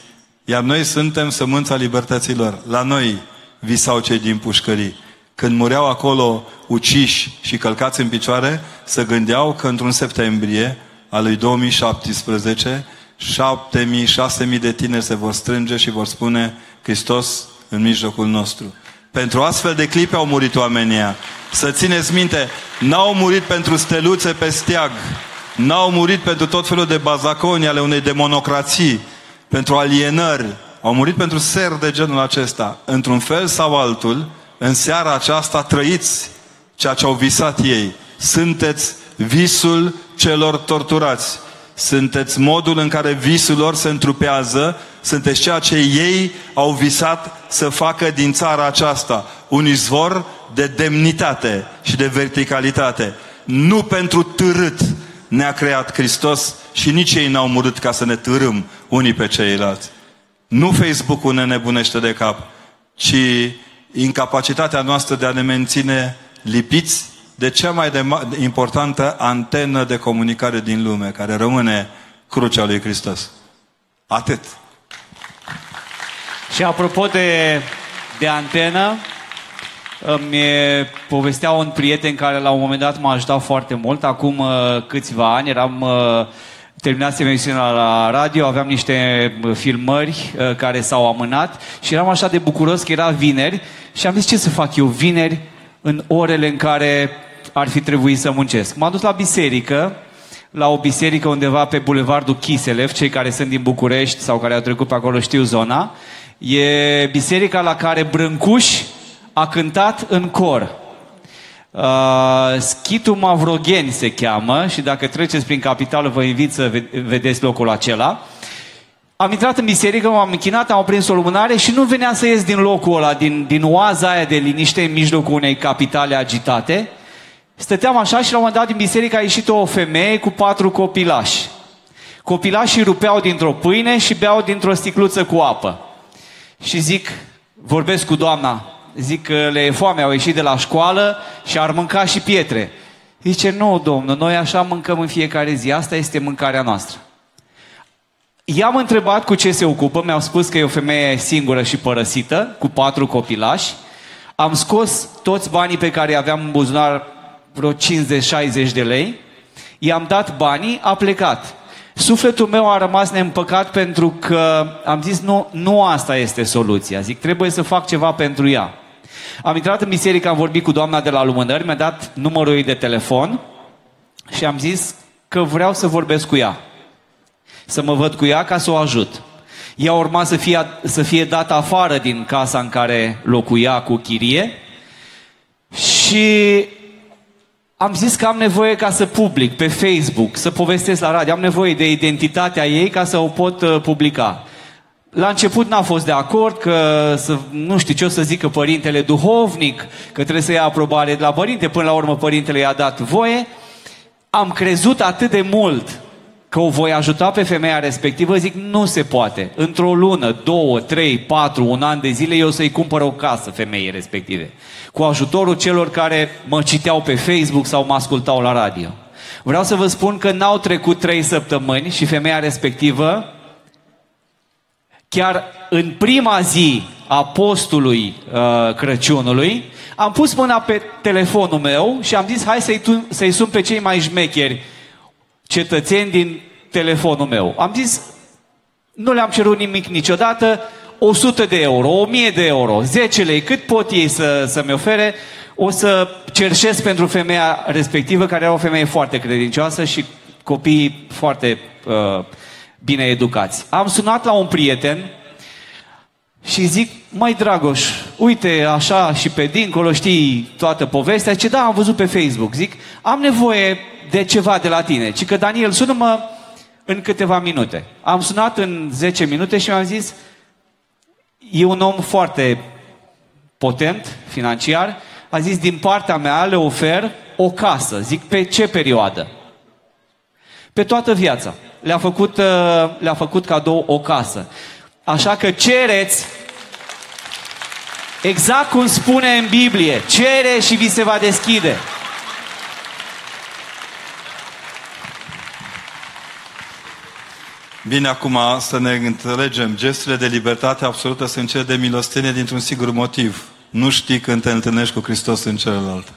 iar noi suntem sămânța libertăților. La noi visau cei din pușcării. Când mureau acolo uciși și călcați în picioare, se gândeau că într-un septembrie al lui 2017, 7.000, 6.000 de tineri se vor strânge și vor spune Hristos în mijlocul nostru. Pentru astfel de clipe au murit oamenii ăia. Să țineți minte, n-au murit pentru steluțe pe steag, n-au murit pentru tot felul de bazaconi ale unei demonocrații, pentru alienări, au murit pentru ser de genul acesta. Într-un fel sau altul, în seara aceasta trăiți ceea ce au visat ei. Sunteți visul celor torturați. Sunteți modul în care visul lor se întrupează, sunteți ceea ce ei au visat să facă din țara aceasta un izvor de demnitate și de verticalitate. Nu pentru târât ne-a creat Hristos și nici ei n-au murit ca să ne târâm unii pe ceilalți. Nu Facebook-ul ne nebunește de cap, ci incapacitatea noastră de a ne menține lipiți de cea mai de ma- importantă antenă de comunicare din lume, care rămâne crucea lui Hristos. Atât. Și apropo de, de antenă, îmi povestea un prieten care la un moment dat m-a ajutat foarte mult. Acum uh, câțiva ani eram uh, terminasem emisiunea la radio, aveam niște uh, filmări uh, care s-au amânat și eram așa de bucuros că era vineri și am zis ce să fac eu vineri în orele în care ar fi trebuit să muncesc. M-am dus la biserică, la o biserică undeva pe bulevardul Chiselev, cei care sunt din București sau care au trecut pe acolo știu zona. E biserica la care Brâncuș a cântat în cor. Uh, Schitul Mavrogeni se cheamă și dacă treceți prin capitală vă invit să ve- vedeți locul acela. Am intrat în biserică, m-am închinat, am oprins o lumânare și nu venea să ies din locul ăla, din, din oaza aia de liniște în mijlocul unei capitale agitate. Stăteam așa și la un moment dat din biserică a ieșit o femeie cu patru copilași. Copilașii rupeau dintr-o pâine și beau dintr-o sticluță cu apă. Și zic, vorbesc cu doamna, zic că le e foame, au ieșit de la școală și ar mânca și pietre. Zice, nu, domnul, noi așa mâncăm în fiecare zi, asta este mâncarea noastră. I-am întrebat cu ce se ocupă, mi-au spus că e o femeie singură și părăsită, cu patru copilași. Am scos toți banii pe care îi aveam în buzunar, vreo 50-60 de lei, i-am dat banii, a plecat. Sufletul meu a rămas neîmpăcat pentru că am zis, nu, nu asta este soluția. Zic, trebuie să fac ceva pentru ea. Am intrat în biserică, am vorbit cu doamna de la lumânări, mi-a dat numărul ei de telefon și am zis, că vreau să vorbesc cu ea. Să mă văd cu ea ca să o ajut. Ea urma să fie, să fie dată afară din casa în care locuia cu chirie și am zis că am nevoie ca să public pe Facebook, să povestesc la radio, am nevoie de identitatea ei ca să o pot uh, publica. La început n-a fost de acord că să, nu știu ce o să zică părintele duhovnic, că trebuie să ia aprobare de la părinte, până la urmă părintele i-a dat voie. Am crezut atât de mult că o voi ajuta pe femeia respectivă, zic, nu se poate. Într-o lună, două, trei, patru, un an de zile, eu să-i cumpăr o casă femeii respective. Cu ajutorul celor care mă citeau pe Facebook sau mă ascultau la radio. Vreau să vă spun că n-au trecut trei săptămâni și femeia respectivă, chiar în prima zi a postului uh, Crăciunului, am pus mâna pe telefonul meu și am zis, hai să-i, să-i sun pe cei mai șmecheri cetățeni din telefonul meu. Am zis, nu le-am cerut nimic niciodată, 100 de euro, 1000 de euro, 10 lei, cât pot ei să, să-mi ofere, o să cerșesc pentru femeia respectivă, care era o femeie foarte credincioasă și copii foarte uh, bine educați. Am sunat la un prieten și zic, mai Dragoș, uite așa și pe dincolo știi toată povestea, ce da, am văzut pe Facebook. Zic, am nevoie de ceva de la tine. Ci că Daniel, sună-mă în câteva minute. Am sunat în 10 minute și mi-am zis, e un om foarte potent, financiar, a zis, din partea mea le ofer o casă. Zic, pe ce perioadă? Pe toată viața. Le-a făcut, uh, le-a făcut cadou o casă. Așa că cereți exact cum spune în Biblie, cere și vi se va deschide. Bine, acum să ne înțelegem. Gesturile de libertate absolută sunt cele de milostenie dintr-un sigur motiv. Nu știi când te întâlnești cu Hristos în celălalt.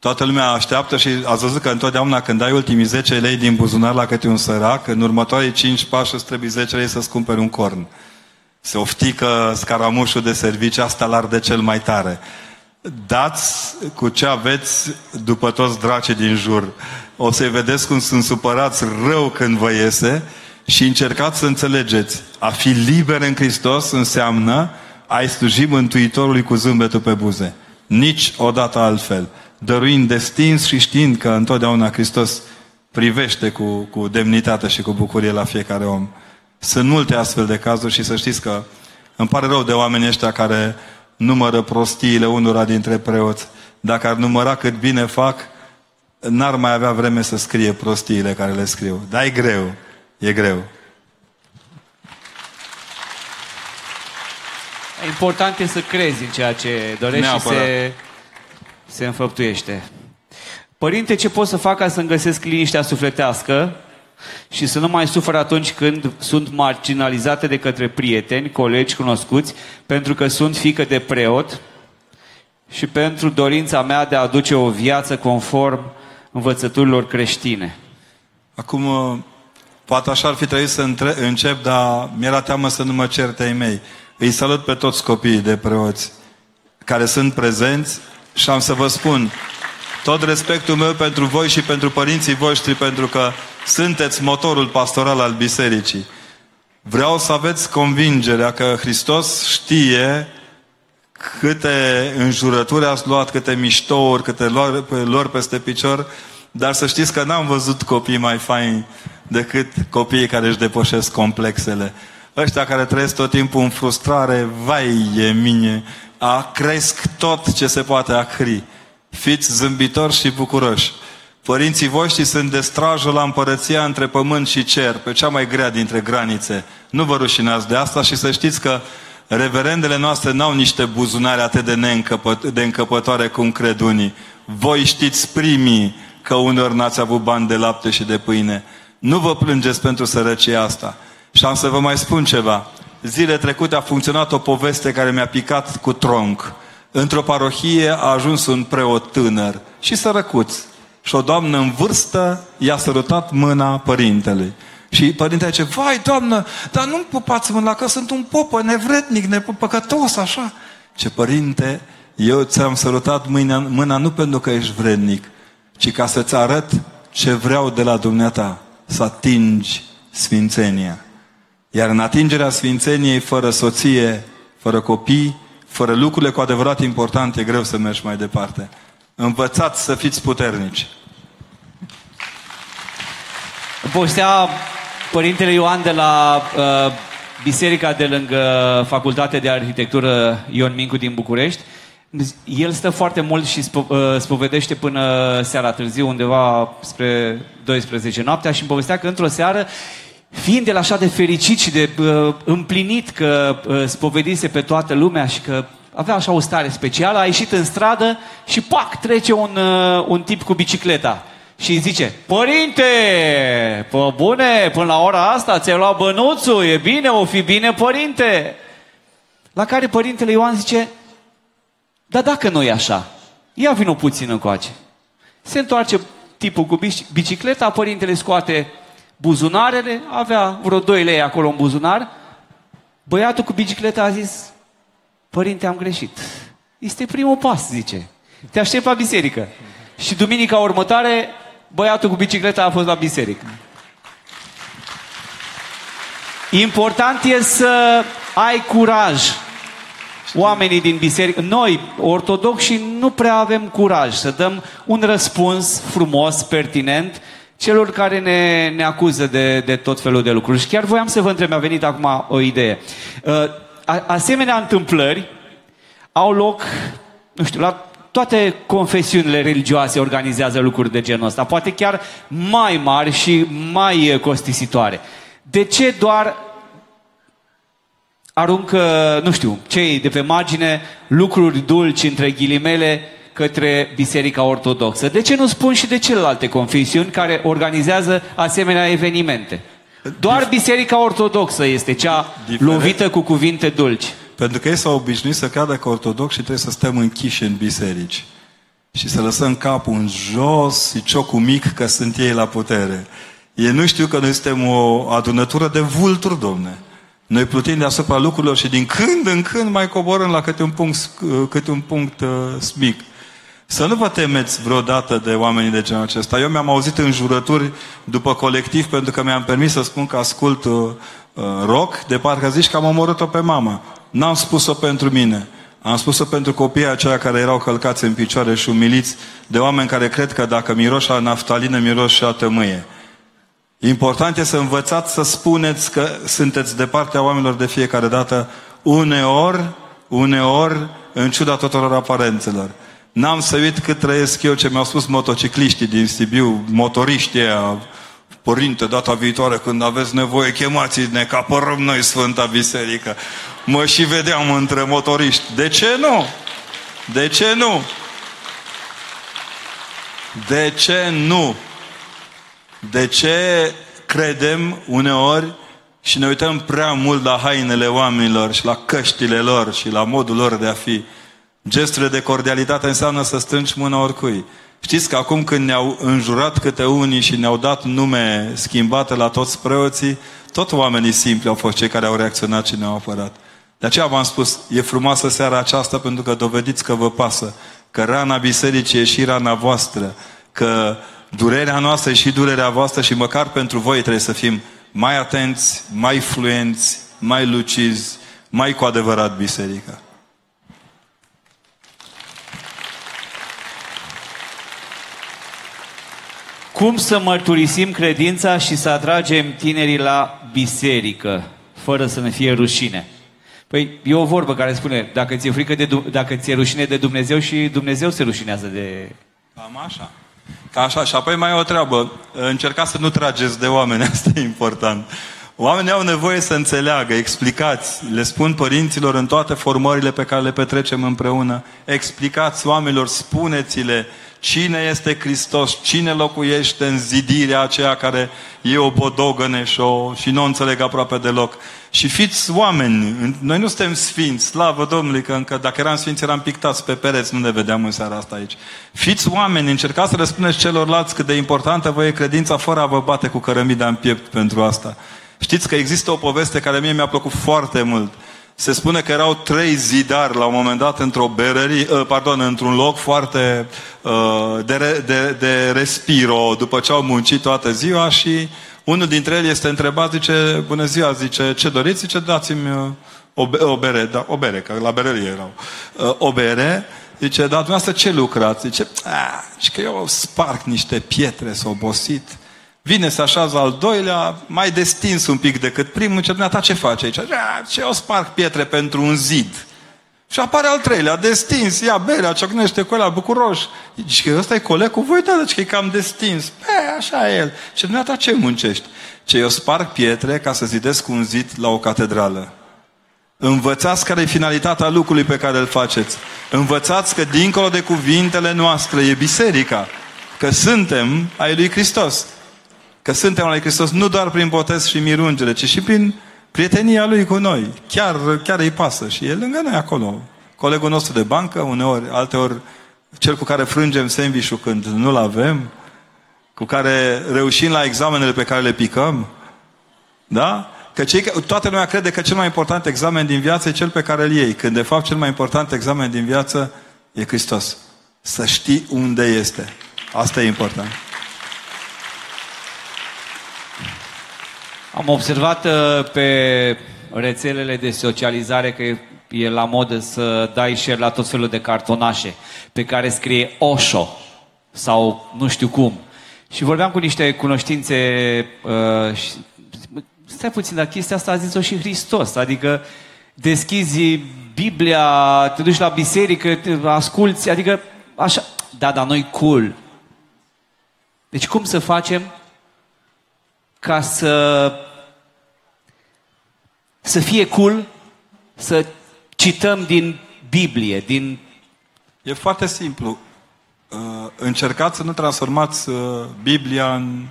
Toată lumea așteaptă și ați văzut că întotdeauna când ai ultimii 10 lei din buzunar la câte un sărac, în următoarei 5 pași îți trebuie 10 lei să-ți cumperi un corn. Se oftică scaramușul de serviciu, asta l de cel mai tare. Dați cu ce aveți după toți dracii din jur. O să-i vedeți cum sunt supărați rău când vă iese și încercați să înțelegeți. A fi liber în Hristos înseamnă ai sluji Mântuitorului cu zâmbetul pe buze. Nici odată altfel. Dăruind destins și știind că întotdeauna Hristos privește cu, cu demnitate și cu bucurie la fiecare om. Sunt multe astfel de cazuri și să știți că îmi pare rău de oamenii ăștia care numără prostiile unora dintre preoți. Dacă ar număra cât bine fac, n-ar mai avea vreme să scrie prostiile care le scriu. Dar e greu. E greu. Important e să crezi în ceea ce dorești Neapărat. și se, se înfăptuiește. Părinte, ce pot să fac ca să-mi găsesc liniștea sufletească și să nu mai sufăr atunci când sunt marginalizate de către prieteni, colegi, cunoscuți, pentru că sunt fică de preot și pentru dorința mea de a aduce o viață conform învățăturilor creștine. Acum, Poate așa ar fi trebuit să între- încep, dar mi-era teamă să nu mă certe ai mei. Îi salut pe toți copiii de preoți care sunt prezenți și am să vă spun tot respectul meu pentru voi și pentru părinții voștri, pentru că sunteți motorul pastoral al bisericii. Vreau să aveți convingerea că Hristos știe câte înjurături ați luat, câte miștouri, câte lor, lor peste picior, dar să știți că n-am văzut copii mai faini decât copiii care își depășesc complexele. Ăștia care trăiesc tot timpul în frustrare, vai e mine, a cresc tot ce se poate acri. Fiți zâmbitori și bucuroși. Părinții voștri sunt de strajă la împărăția între pământ și cer, pe cea mai grea dintre granițe. Nu vă rușinați de asta și să știți că reverendele noastre n-au niște buzunare atât de, neîncăpă, de încăpătoare cum cred unii. Voi știți primii că uneori n-ați avut bani de lapte și de pâine. Nu vă plângeți pentru sărăcia asta. Și am să vă mai spun ceva. Zile trecute a funcționat o poveste care mi-a picat cu tronc. Într-o parohie a ajuns un preot tânăr și sărăcuț. Și o doamnă în vârstă i-a sărutat mâna părintelui. Și părintele zice, vai, doamnă, dar nu-mi pupați mâna, că sunt un popă nevretnic, nepăcătos, așa. Ce părinte, eu ți-am sărutat mâna, mâna nu pentru că ești vrednic, ci ca să-ți arăt ce vreau de la dumneata, să atingi sfințenia. Iar în atingerea sfințeniei, fără soție, fără copii, fără lucrurile cu adevărat importante, e greu să mergi mai departe. Învățați să fiți puternici. Postea Părintele Ioan de la uh, biserica de lângă Facultatea de Arhitectură Ion Mincu din București. El stă foarte mult și spo- uh, spovedește până seara târziu, undeva spre 12 noaptea și îmi povestea că într-o seară fiind el așa de fericit și de uh, împlinit că uh, spovedise pe toată lumea și că avea așa o stare specială, a ieșit în stradă și pac, trece un, uh, un tip cu bicicleta și îi zice, Părinte, pe bune, până la ora asta ți-ai luat bănuțul, e bine, o fi bine, Părinte. La care Părintele Ioan zice, dar dacă nu e așa, ia vină puțin încoace. Se întoarce tipul cu bicicleta, părintele scoate buzunarele, avea vreo 2 lei acolo în buzunar. Băiatul cu bicicleta a zis, părinte, am greșit. Este primul pas, zice. Te aștept la biserică. Și duminica următoare, băiatul cu bicicleta a fost la biserică. Important e să ai curaj. Oamenii din biserică, noi, ortodoxi, nu prea avem curaj să dăm un răspuns frumos, pertinent, celor care ne, ne acuză de, de tot felul de lucruri. Și chiar voiam să vă întreb, mi-a venit acum o idee. Uh, a, asemenea întâmplări au loc, nu știu, la toate confesiunile religioase organizează lucruri de genul ăsta, poate chiar mai mari și mai costisitoare. De ce doar aruncă, nu știu, cei de pe margine lucruri dulci între ghilimele către Biserica Ortodoxă. De ce nu spun și de celelalte confesiuni care organizează asemenea evenimente? Doar Biserica Ortodoxă este cea Diferent. lovită cu cuvinte dulci. Pentru că ei s-au obișnuit să creadă că ortodoxi trebuie să stăm închiși în biserici și să lăsăm capul în jos și ciocul mic că sunt ei la putere. Ei nu știu că noi suntem o adunătură de vulturi, domne. Noi plutim deasupra lucrurilor și din când în când mai coborăm la câte un punct, câte un punct uh, mic. Să nu vă temeți vreodată de oamenii de genul acesta. Eu mi-am auzit în jurături după colectiv pentru că mi-am permis să spun că ascult uh, uh, rock, de parcă zici că am omorât-o pe mama. N-am spus-o pentru mine. Am spus-o pentru copiii aceia care erau călcați în picioare și umiliți de oameni care cred că dacă miroși a naftalină, miroși și a tămâie. Important e să învățați să spuneți că sunteți de partea oamenilor de fiecare dată, uneori, uneori, în ciuda tuturor aparențelor. N-am să uit cât trăiesc eu ce mi-au spus motocicliștii din Sibiu, motoriștii aia, Părinte, data viitoare când aveți nevoie, chemați-ne că apărăm noi Sfânta Biserică. Mă și vedeam între motoriști. De ce nu? De ce nu? De ce nu? De ce credem uneori și ne uităm prea mult la hainele oamenilor și la căștile lor și la modul lor de a fi? Gesturile de cordialitate înseamnă să strângi mâna oricui. Știți că acum când ne-au înjurat câte unii și ne-au dat nume schimbate la toți preoții, tot oamenii simpli au fost cei care au reacționat și ne-au apărat. De aceea v-am spus, e frumoasă seara aceasta pentru că dovediți că vă pasă, că rana bisericii e și rana voastră, că durerea noastră e și durerea voastră și măcar pentru voi trebuie să fim mai atenți, mai fluenți, mai lucizi, mai cu adevărat biserica. Cum să mărturisim credința și să atragem tinerii la biserică, fără să ne fie rușine? Păi e o vorbă care spune, dacă ți-e, frică de, dacă ți-e rușine de Dumnezeu și Dumnezeu se rușinează de... Cam așa. Ca așa. Și apoi mai e o treabă. Încercați să nu trageți de oameni, asta e important. Oamenii au nevoie să înțeleagă, explicați, le spun părinților în toate formările pe care le petrecem împreună, explicați oamenilor, spuneți-le, Cine este Hristos? Cine locuiește în zidirea aceea care e o bodogăne și, o, și nu o înțeleg aproape deloc? Și fiți oameni, noi nu suntem sfinți, slavă Domnului, că încă dacă eram sfinți eram pictați pe pereți, nu ne vedeam în seara asta aici. Fiți oameni, încercați să răspundeți celorlalți cât de importantă vă e credința fără a vă bate cu cărămida în piept pentru asta. Știți că există o poveste care mie mi-a plăcut foarte mult. Se spune că erau trei zidari la un moment dat într-o berărie, uh, pardon, într-un loc foarte uh, de, de, de respiro după ce au muncit toată ziua și unul dintre ei este întrebat, zice, bună ziua, zice, ce doriți? Zice, dați-mi uh, o, o bere, da, o bere, că la berărie erau. Uh, o bere, zice, dar dumneavoastră ce lucrați? Zice, a, zice că eu sparg niște pietre, s-au obosit. Vine să așează al doilea, mai destins un pic decât primul, zice, dumneata ce face aici? Ce eu sparg pietre pentru un zid. Și apare al treilea, destins, ia berea, ciocnește cu ăla, bucuroș. Zice că ăsta e coleg cu voi, da, deci că e cam destins. Pe, așa e el. Și dumneata ce muncești? Ce eu sparg pietre ca să zidesc un zid la o catedrală. Învățați care e finalitatea lucrului pe care îl faceți. Învățați că dincolo de cuvintele noastre e biserica. Că suntem ai lui Hristos. Că suntem ai lui Hristos nu doar prin botez și mirungele, ci și prin prietenia lui cu noi. Chiar, chiar îi pasă și e lângă noi acolo. Colegul nostru de bancă, uneori, alteori, cel cu care frângem sandwich când nu-l avem, cu care reușim la examenele pe care le picăm, da? Că cei, toată lumea crede că cel mai important examen din viață e cel pe care îl iei, când de fapt cel mai important examen din viață e Hristos. Să știi unde este. Asta e important. Am observat uh, pe rețelele de socializare că e la modă să dai share la tot felul de cartonașe pe care scrie Osho sau nu știu cum. Și vorbeam cu niște cunoștințe uh, și, stai puțin, dar chestia asta a zis-o și Hristos, adică deschizi Biblia, te duci la biserică, te asculți, adică așa, da, dar noi cool. Deci cum să facem ca să să fie cool să cităm din Biblie, din... E foarte simplu. Uh, încercați să nu transformați uh, Biblia în,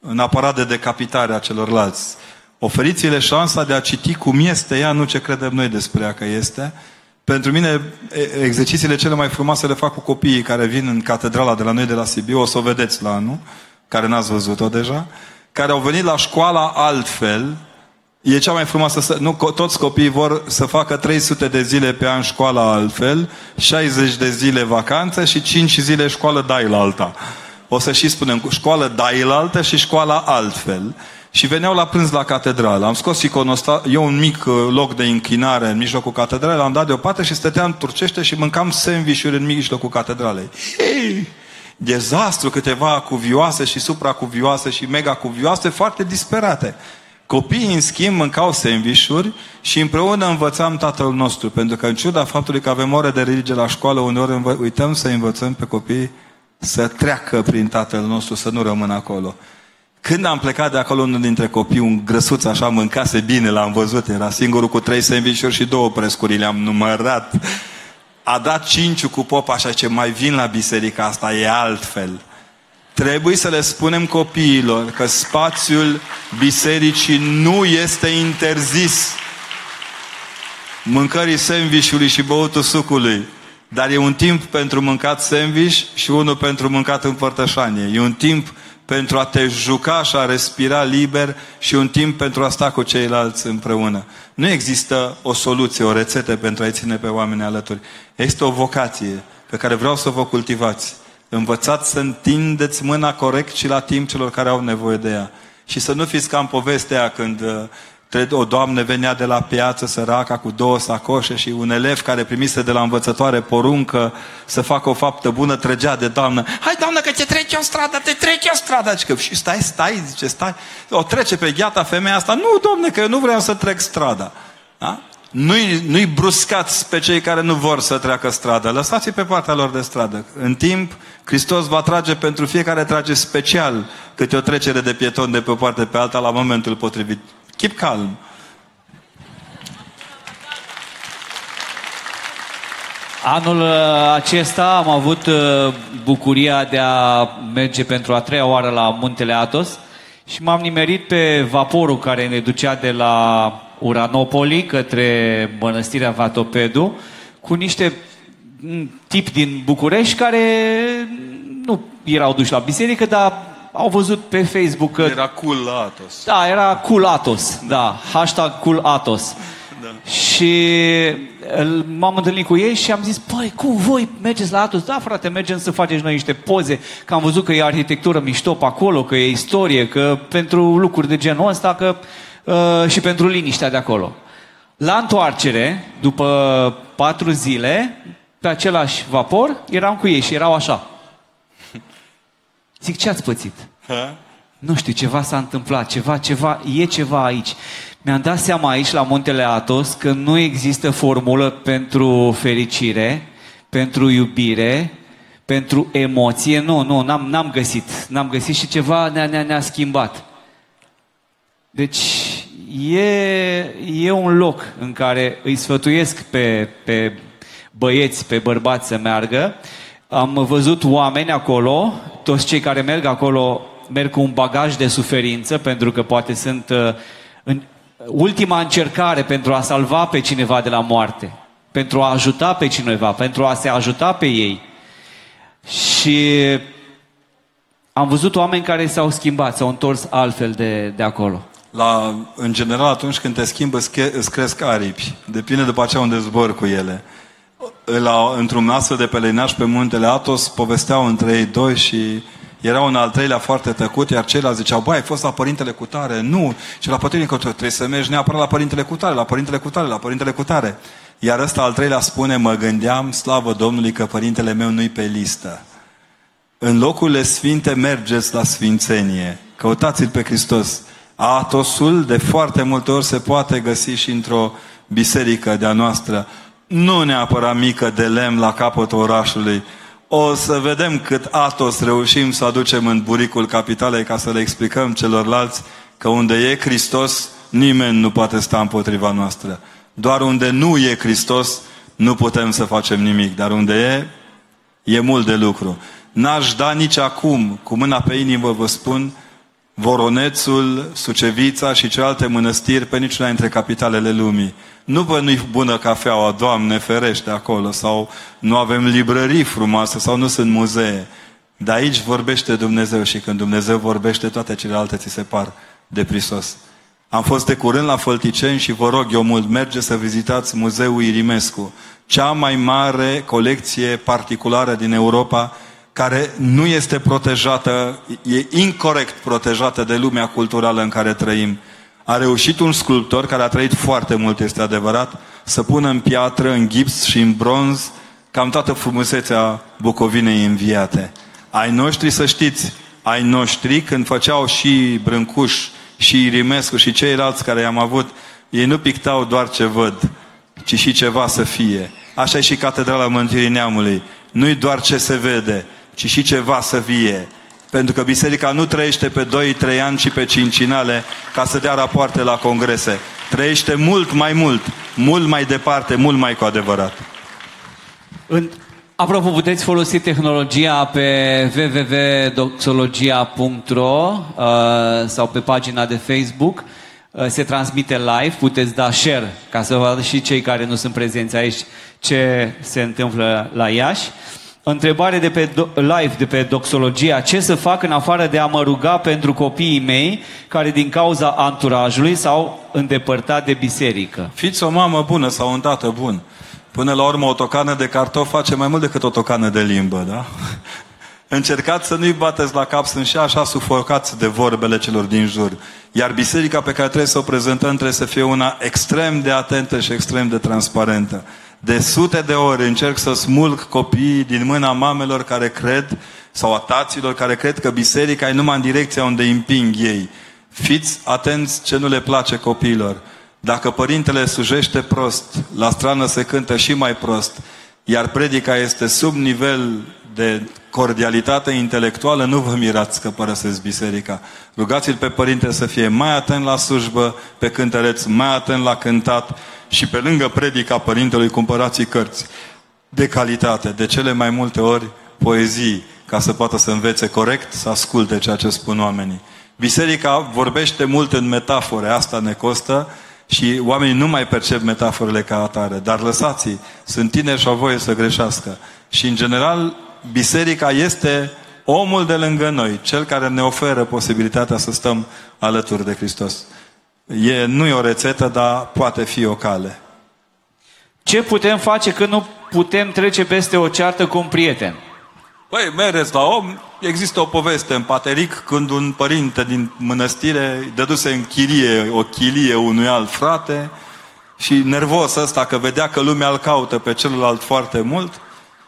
în aparat de decapitare a celorlalți. Oferiți-le șansa de a citi cum este ea, nu ce credem noi despre ea că este. Pentru mine, exercițiile cele mai frumoase le fac cu copiii care vin în catedrala de la noi de la Sibiu, o să o vedeți la anul, care n-ați văzut-o deja, care au venit la școala altfel, E cea mai frumoasă, să, nu, toți copiii vor să facă 300 de zile pe an școala altfel, 60 de zile vacanță și 5 zile școală dailalta. O să și spunem școală dailaltă și școala altfel. Și veneau la prânz la catedrală. Am scos iconosta, eu un mic uh, loc de închinare în mijlocul catedralei, l-am dat deoparte și stăteam turcește și mâncam sandvișuri în mijlocul catedralei. Ei! Dezastru, câteva cuvioase și supracuvioase și mega cuvioase, foarte disperate. Copiii, în schimb, mâncau sandvișuri și împreună învățam Tatăl nostru, pentru că în ciuda faptului că avem ore de religie la școală, uneori învă- uităm să învățăm pe copii să treacă prin Tatăl nostru, să nu rămână acolo. Când am plecat de acolo, unul dintre copii, un grăsuț așa, mâncase bine, l-am văzut, era singurul cu trei sandvișuri și două prescuri, le-am numărat. A dat cinciu cu popa așa ce mai vin la biserica asta, e altfel. Trebuie să le spunem copiilor că spațiul bisericii nu este interzis mâncării sandvișului și băutul sucului. Dar e un timp pentru mâncat sandwich și unul pentru mâncat în părtășanie. E un timp pentru a te juca și a respira liber și un timp pentru a sta cu ceilalți împreună. Nu există o soluție, o rețetă pentru a-i ține pe oameni alături. Există o vocație pe care vreau să vă cultivați. Învățați să întindeți mâna corect și la timp celor care au nevoie de ea. Și să nu fiți ca în povestea când uh, o doamnă venea de la piață săraca cu două sacoșe și un elev care primise de la învățătoare poruncă să facă o faptă bună trăgea de doamnă. Hai doamnă că te trece o stradă, te trece o stradă. Zice, și stai, stai, zice, stai. O trece pe gheata femeia asta. Nu, doamne, că eu nu vreau să trec strada. Da? Nu-i, nu-i bruscați pe cei care nu vor să treacă strada. Lăsați-i pe partea lor de stradă. În timp, Hristos va trage pentru fiecare trage special câte o trecere de pieton de pe o parte pe alta la momentul potrivit. Keep calm. Anul uh, acesta am avut uh, bucuria de a merge pentru a treia oară la Muntele Atos și m-am nimerit pe vaporul care ne ducea de la Uranopoli către Mănăstirea Vatopedu cu niște tip din București care nu erau duși la biserică, dar au văzut pe Facebook că... Era cool Atos. Da, era cool Atos, da, hashtag cool Atos. Da. Și îl- m-am întâlnit cu ei și am zis, păi, cum voi mergeți la Atos? Da, frate, mergem să faceți noi niște poze, că am văzut că e arhitectură mișto pe acolo, că e istorie, că pentru lucruri de genul ăsta, că uh, și pentru liniștea de acolo. La întoarcere, după patru zile, pe același vapor, eram cu ei și erau așa. Zic, ce ați pățit? Ha? Nu știu, ceva s-a întâmplat, ceva, ceva, e ceva aici. Mi-am dat seama aici, la Muntele Atos, că nu există formulă pentru fericire, pentru iubire, pentru emoție. Nu, nu, n-am, n-am găsit. N-am găsit și ceva ne-a, ne-a, ne-a schimbat. Deci, e, e un loc în care îi sfătuiesc pe, pe băieți, pe bărbați să meargă. Am văzut oameni acolo, toți cei care merg acolo merg cu un bagaj de suferință, pentru că poate sunt uh, în ultima încercare pentru a salva pe cineva de la moarte, pentru a ajuta pe cineva, pentru a se ajuta pe ei. Și am văzut oameni care s-au schimbat, s-au întors altfel de, de acolo. La, în general, atunci când te schimbă, îți che- îți cresc aripi. Depinde după aceea unde zbor cu ele. La, într-un astfel de pelerinaj pe muntele Atos, povesteau între ei doi și era un al treilea foarte tăcut, iar ceilalți ziceau, băi, ai fost la părintele cutare? Nu. Și la părintele cutare, trebuie să mergi neapărat la părintele cutare, la părintele cutare, la părintele cutare. Iar ăsta al treilea spune, mă gândeam, slavă Domnului, că părintele meu nu-i pe listă. În locurile sfinte mergeți la sfințenie. Căutați-l pe Hristos. Atosul de foarte multe ori se poate găsi și într-o biserică de-a noastră. Nu neapărat mică de lemn la capătul orașului. O să vedem cât Atos reușim să aducem în buricul capitalei ca să le explicăm celorlalți că unde e Hristos, nimeni nu poate sta împotriva noastră. Doar unde nu e Hristos, nu putem să facem nimic. Dar unde e, E mult de lucru. N-aș da nici acum, cu mâna pe inimă vă spun, Voronețul, Sucevița și celelalte mănăstiri pe niciuna dintre capitalele lumii. Nu vă nu-i bună cafeaua, Doamne, ferește acolo, sau nu avem librării frumoase, sau nu sunt muzee. Dar aici vorbește Dumnezeu și când Dumnezeu vorbește, toate celelalte ți se par de prisos. Am fost de curând la Fălticeni și vă rog eu mult, merge să vizitați Muzeul Irimescu, cea mai mare colecție particulară din Europa, care nu este protejată, e incorrect protejată de lumea culturală în care trăim. A reușit un sculptor care a trăit foarte mult, este adevărat, să pună în piatră, în gips și în bronz cam toată frumusețea Bucovinei înviate. Ai noștri, să știți, ai noștri, când făceau și Brâncuș, și Irimescu și ceilalți care i-am avut, ei nu pictau doar ce văd, ci și ceva să fie. Așa e și Catedrala Mântuirii Neamului. Nu-i doar ce se vede, ci și ceva să vie. Pentru că biserica nu trăiește pe 2-3 ani, ci pe cincinale ca să dea rapoarte la congrese. Trăiește mult mai mult, mult mai departe, mult mai cu adevărat. În, apropo, puteți folosi tehnologia pe www.doxologia.ro uh, sau pe pagina de Facebook. Uh, se transmite live, puteți da share ca să vadă și cei care nu sunt prezenți aici ce se întâmplă la Iași. Întrebare de pe do- live de pe Doxologia. Ce să fac în afară de a mă ruga pentru copiii mei care din cauza anturajului s-au îndepărtat de biserică? Fiți o mamă bună sau un tată bun. Până la urmă, o tocană de cartof face mai mult decât o tocană de limbă, da? Încercați să nu-i bateți la cap, sunt și așa sufocați de vorbele celor din jur. Iar biserica pe care trebuie să o prezentăm trebuie să fie una extrem de atentă și extrem de transparentă. De sute de ori încerc să smulg copiii din mâna mamelor care cred, sau a taților care cred că biserica e numai în direcția unde îi împing ei. Fiți atenți ce nu le place copiilor. Dacă părintele sujește prost, la strană se cântă și mai prost, iar predica este sub nivel de cordialitate intelectuală, nu vă mirați că părăsesc biserica. Rugați-l pe părinte să fie mai atent la slujbă, pe cântăreț, mai atent la cântat și pe lângă predica părintelui cumpărați cărți de calitate, de cele mai multe ori poezii, ca să poată să învețe corect, să asculte ceea ce spun oamenii. Biserica vorbește mult în metafore, asta ne costă, și oamenii nu mai percep metaforele ca atare, dar lăsați sunt tineri și au voie să greșească. Și în general, biserica este omul de lângă noi, cel care ne oferă posibilitatea să stăm alături de Hristos. E, nu e o rețetă, dar poate fi o cale. Ce putem face când nu putem trece peste o ceartă cu un prieten? Păi, mereți la om. Există o poveste în Pateric când un părinte din mănăstire dăduse în chirie, o chilie unui alt frate și nervos ăsta că vedea că lumea îl caută pe celălalt foarte mult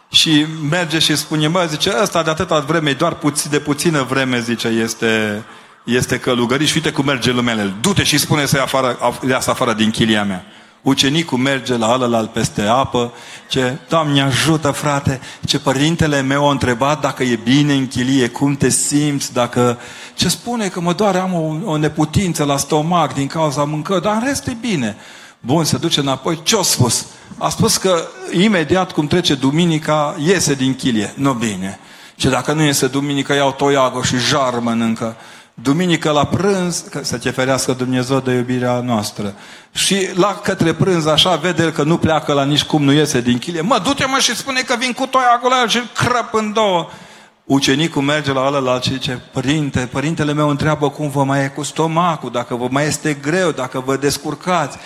și merge și spune, mă, zice, ăsta de atâta vreme, doar puțin, de puțină vreme, zice, este, este călugărit și uite cum merge lumea el. Du-te și spune să ia afară, iasă afară din chilia mea. Ucenicul merge la ălălalt peste apă, ce, Doamne ajută frate, ce părintele meu a întrebat dacă e bine în chilie, cum te simți, dacă... Ce spune că mă doare, am o, o neputință la stomac din cauza mâncării, dar în rest e bine. Bun, se duce înapoi. Ce a spus? A spus că imediat cum trece duminica, iese din chilie. Nu bine. Și dacă nu iese duminica, iau toiagă și jar mănâncă. Duminică la prânz, că să te ferească Dumnezeu de iubirea noastră. Și la către prânz așa vede el că nu pleacă la nici cum nu iese din chilie. Mă, du-te mă și spune că vin cu toiagul la el și îl crăp în două. Ucenicul merge la ăla și zice, Părinte, părintele meu întreabă cum vă mai e cu stomacul, dacă vă mai este greu, dacă vă descurcați.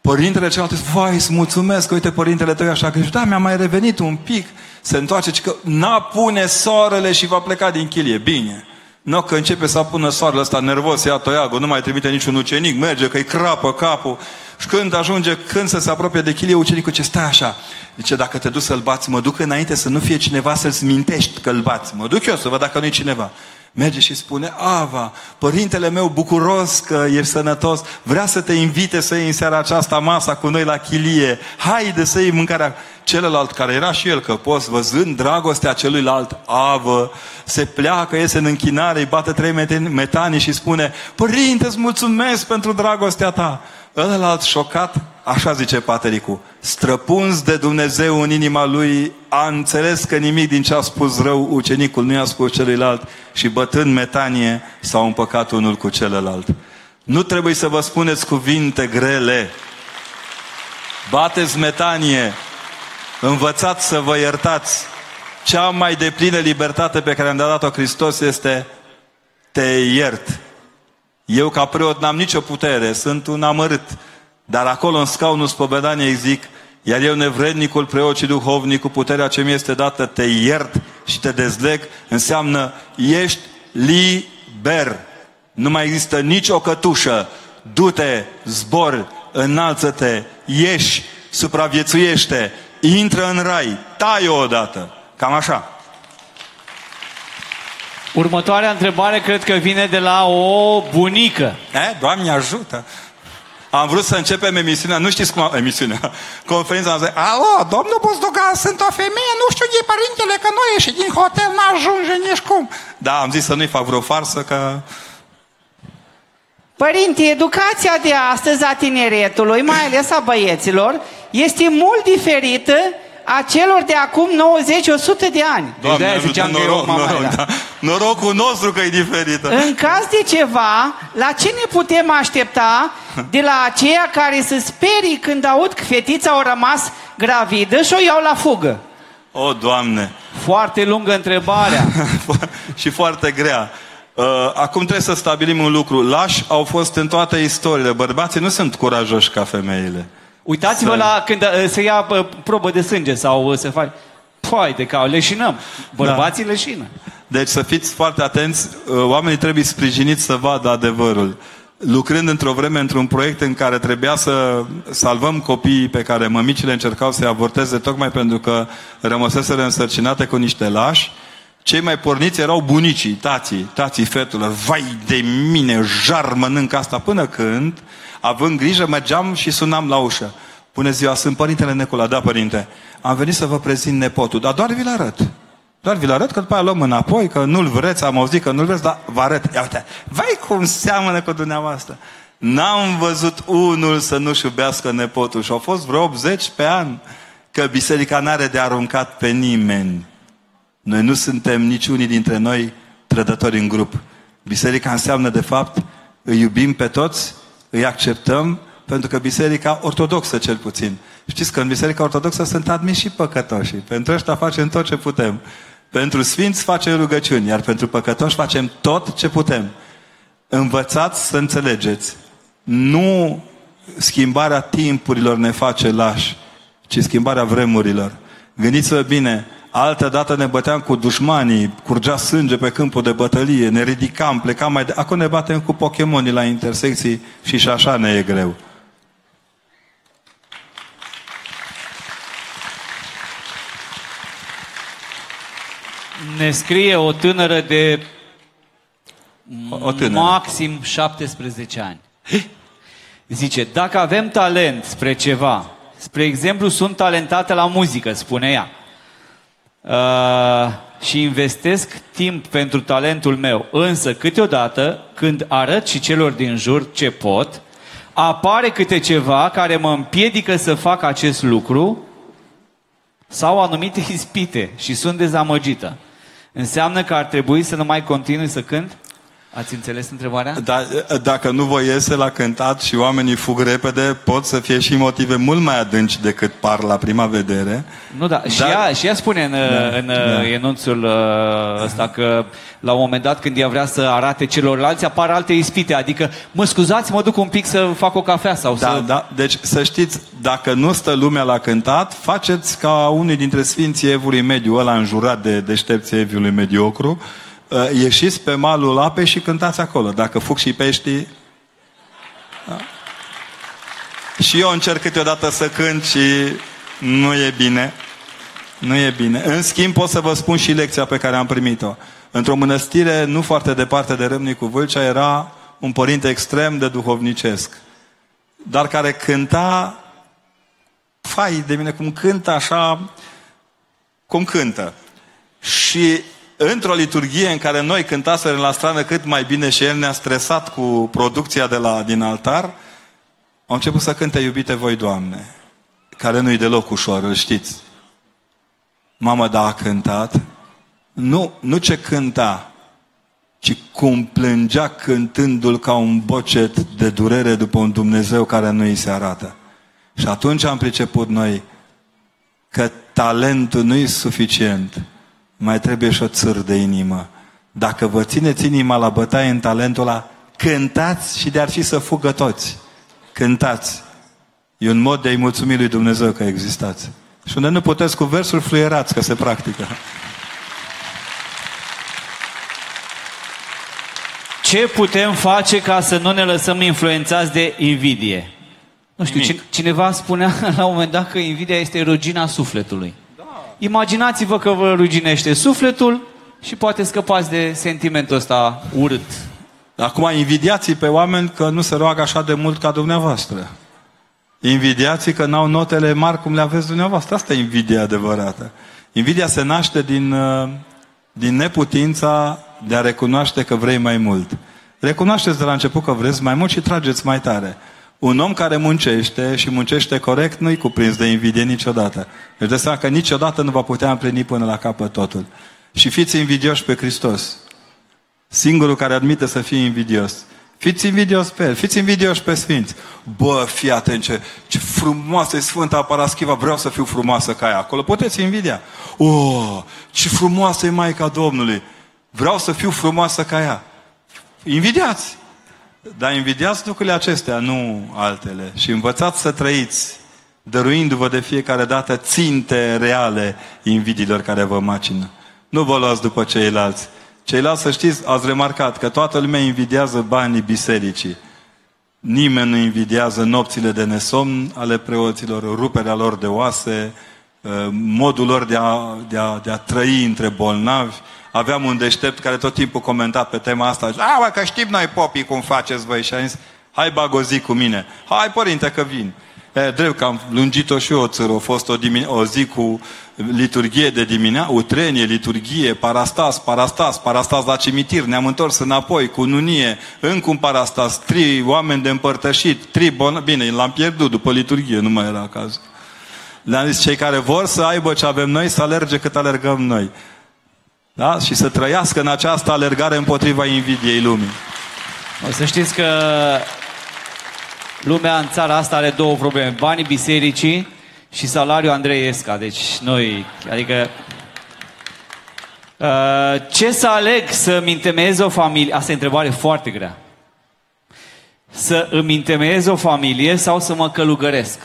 Părintele celălalt zice, vai, îți mulțumesc, uite, părintele tău e așa că da, mi-a mai revenit un pic, se întoarce, că n-a pune soarele și va pleca din chilie. Bine. Nu, că începe să apună soarele ăsta nervos, ia toiagul, nu mai trimite niciun ucenic, merge, că-i crapă capul. Și când ajunge, când să se apropie de chilie, ucenicul ce stai așa. Zice, dacă te duci să-l bați, mă duc înainte să nu fie cineva să-ți mintești că-l bați. Mă duc eu să văd dacă nu e cineva. Merge și spune, Ava, părintele meu bucuros că ești sănătos, vrea să te invite să iei în seara aceasta masa cu noi la chilie. Haide să iei mâncarea. Celălalt care era și el căpos, văzând dragostea celuilalt, Avă, se pleacă, iese în închinare, îi bate trei metani și spune, Părinte, îți mulțumesc pentru dragostea ta. Ălălalt șocat, așa zice patericul, străpuns de Dumnezeu în inima lui, a înțeles că nimic din ce a spus rău ucenicul nu i-a spus celuilalt și bătând metanie s-au împăcat unul cu celălalt. Nu trebuie să vă spuneți cuvinte grele. Bateți metanie. Învățați să vă iertați. Cea mai deplină libertate pe care am dat-o Hristos este te iert. Eu ca preot n-am nicio putere, sunt un amărât. Dar acolo în scaunul spovedaniei zic, iar eu nevrednicul preot și duhovnic cu puterea ce mi este dată, te iert și te dezleg, înseamnă ești liber. Nu mai există nicio cătușă. Du-te, zbor, înalță-te, ieși, supraviețuiește, intră în rai, tai o odată. Cam așa. Următoarea întrebare cred că vine de la o bunică. E, Doamne ajută! Am vrut să începem emisiunea, nu știți cum am, emisiunea, conferința, am zis, alo, domnul Buzdugan, sunt o femeie, nu știu de părintele, că nu ieși din hotel, n-ajunge nici cum. Da, am zis să nu-i fac vreo farsă, că... Părinte, educația de astăzi a tineretului, mai ales a băieților, este mult diferită a celor de acum 90-100 de ani. Deci de-aia ziceam noroc, că eu mama noroc, era. da. Norocul nostru că e diferită. În caz de ceva, la ce ne putem aștepta de la aceia care se sperii când aud că fetița a rămas gravidă și o iau la fugă? O, Doamne! Foarte lungă întrebarea. și foarte grea. Uh, acum trebuie să stabilim un lucru. Lași au fost în toate istoriile. Bărbații nu sunt curajoși ca femeile. Uitați-vă Să- la când uh, se ia uh, probă de sânge sau uh, se face... Păi, de ca leșinăm. Bărbații Da. leșină. Deci să fiți foarte atenți, uh, oamenii trebuie sprijiniți să vadă adevărul. Lucrând într-o vreme într-un proiect în care trebuia să salvăm copiii pe care mămicile încercau să-i avorteze tocmai pentru că rămăseseră însărcinate cu niște lași, cei mai porniți erau bunicii, tații, tații fetelor. Vai de mine, jar mănânc asta până când, având grijă, mergeam și sunam la ușă. Bună ziua, sunt părintele Necula, da părinte. Am venit să vă prezint nepotul, dar doar vi-l arăt. Doar vi-l arăt, că după aia luăm înapoi, că nu-l vreți, am auzit că nu-l vreți, dar vă arăt. Ia uite, vai cum seamănă cu dumneavoastră. N-am văzut unul să nu-și iubească nepotul și au fost vreo 80 pe an că biserica n-are de aruncat pe nimeni. Noi nu suntem niciunii dintre noi trădători în grup. Biserica înseamnă, de fapt, îi iubim pe toți, îi acceptăm, pentru că biserica ortodoxă cel puțin. Știți că în biserica ortodoxă sunt admiși și păcătoși. Pentru ăștia facem tot ce putem. Pentru sfinți facem rugăciuni, iar pentru păcătoși facem tot ce putem. Învățați să înțelegeți. Nu schimbarea timpurilor ne face lași, ci schimbarea vremurilor. Gândiți-vă bine, altă dată ne băteam cu dușmanii, curgea sânge pe câmpul de bătălie, ne ridicam, plecam mai de... Acum ne batem cu Pokémonii la intersecții și și așa ne e greu. Ne scrie o tânără de O tânără. maxim 17 ani. Zice, dacă avem talent spre ceva, spre exemplu, sunt talentată la muzică, spune ea, uh, și investesc timp pentru talentul meu, însă câteodată, când arăt și celor din jur ce pot, apare câte ceva care mă împiedică să fac acest lucru sau anumite ispite și sunt dezamăgită. Înseamnă că ar trebui să nu mai continui să cânt? Ați înțeles întrebarea? Dar dacă nu vă iese la cântat și oamenii fug repede, pot să fie și motive mult mai adânci decât par la prima vedere. Nu, da. Și, Dar- ea, și ea spune în, Da, în da. enunțul uh, ăsta că la un moment dat când ea vrea să arate celorlalți apar alte ispite. Adică, mă scuzați, mă duc un pic să fac o cafea sau Da, să... da. Deci să știți, dacă nu stă lumea la cântat, faceți ca unii dintre sfinții Evului Mediu, ăla înjurat de deștepții Evului Mediocru, uh, ieșiți pe malul apei și cântați acolo. Dacă fug și peștii... Da. Și eu încerc câteodată să cânt și nu e bine. Nu e bine. În schimb, pot să vă spun și lecția pe care am primit-o. Într-o mănăstire nu foarte departe de Râmnicu Vâlcea era un părinte extrem de duhovnicesc dar care cânta fai de mine cum cântă așa cum cântă. Și într-o liturghie în care noi cântaserăm la strană cât mai bine și el ne-a stresat cu producția de la, din altar, am început să cânte Iubite voi, Doamne, care nu-i deloc ușor, îl știți. Mamă, da, a cântat. Nu, nu ce cânta, ci cum plângea cântându-l ca un bocet de durere după un Dumnezeu care nu îi se arată. Și atunci am priceput noi că talentul nu e suficient, mai trebuie și o țâr de inimă. Dacă vă țineți inima la bătaie în talentul ăla, cântați și de-ar fi să fugă toți. Cântați. E un mod de a-i mulțumi lui Dumnezeu că existați. Și unde nu puteți cu versuri fluierați, că se practică. Ce putem face ca să nu ne lăsăm influențați de invidie? Nu știu, Nimic. cine, cineva spunea la un moment dat că invidia este rugina sufletului. Da. Imaginați-vă că vă ruginește sufletul și poate scăpați de sentimentul ăsta urât. Acum, invidiați pe oameni că nu se roagă așa de mult ca dumneavoastră. Invidiați că n-au notele mari cum le aveți dumneavoastră. Asta e invidia adevărată. Invidia se naște din, uh, din neputința de a recunoaște că vrei mai mult. Recunoașteți de la început că vreți mai mult și trageți mai tare. Un om care muncește și muncește corect nu-i cuprins de invidie niciodată. Își dă seama că niciodată nu va putea împlini până la capăt totul. Și fiți invidioși pe Hristos. Singurul care admite să fie invidios. Fiți invidios pe el, fiți invidioși pe Sfinți. Bă, fii atent ce, ce frumoasă e Sfânta Paraschiva, vreau să fiu frumoasă ca ea. Acolo puteți invidia. Oh, ce frumoasă e Maica Domnului. Vreau să fiu frumoasă ca ea. Invidiați. Dar invidiați lucrurile acestea, nu altele. Și învățați să trăiți, dăruindu-vă de fiecare dată ținte reale invidiilor care vă macină. Nu vă luați după ceilalți. Ceilalți, să știți, ați remarcat că toată lumea invidiază banii bisericii. Nimeni nu invidiază nopțile de nesomn ale preoților, ruperea lor de oase, uh, modul lor de a, de a, de a trăi între bolnavi. Aveam un deștept care tot timpul comenta pe tema asta. A, bă, că știm noi popii cum faceți voi. Și a zis, hai bag o zi cu mine. Hai, părinte, că vin. E, drept că am lungit-o și eu o țără. A fost o, dimine- o zi cu liturghie de dimineață, utrenie, liturghie, parastas, parastas, parastas la cimitir. Ne-am întors înapoi cu nunie, încă un parastas, trei oameni de împărtășit, trei bon... Bine, l-am pierdut după liturghie, nu mai era caz. Le-am zis, cei care vor să aibă ce avem noi, să alerge cât alergăm noi. Da? Și să trăiască în această alergare împotriva invidiei lumii. O să știți că lumea în țara asta are două probleme. Banii bisericii și salariul Andrei Esca. Deci noi, adică... Uh, ce să aleg să-mi întemeiez o familie? Asta e o întrebare foarte grea. să îmi întemeiez o familie sau să mă călugăresc?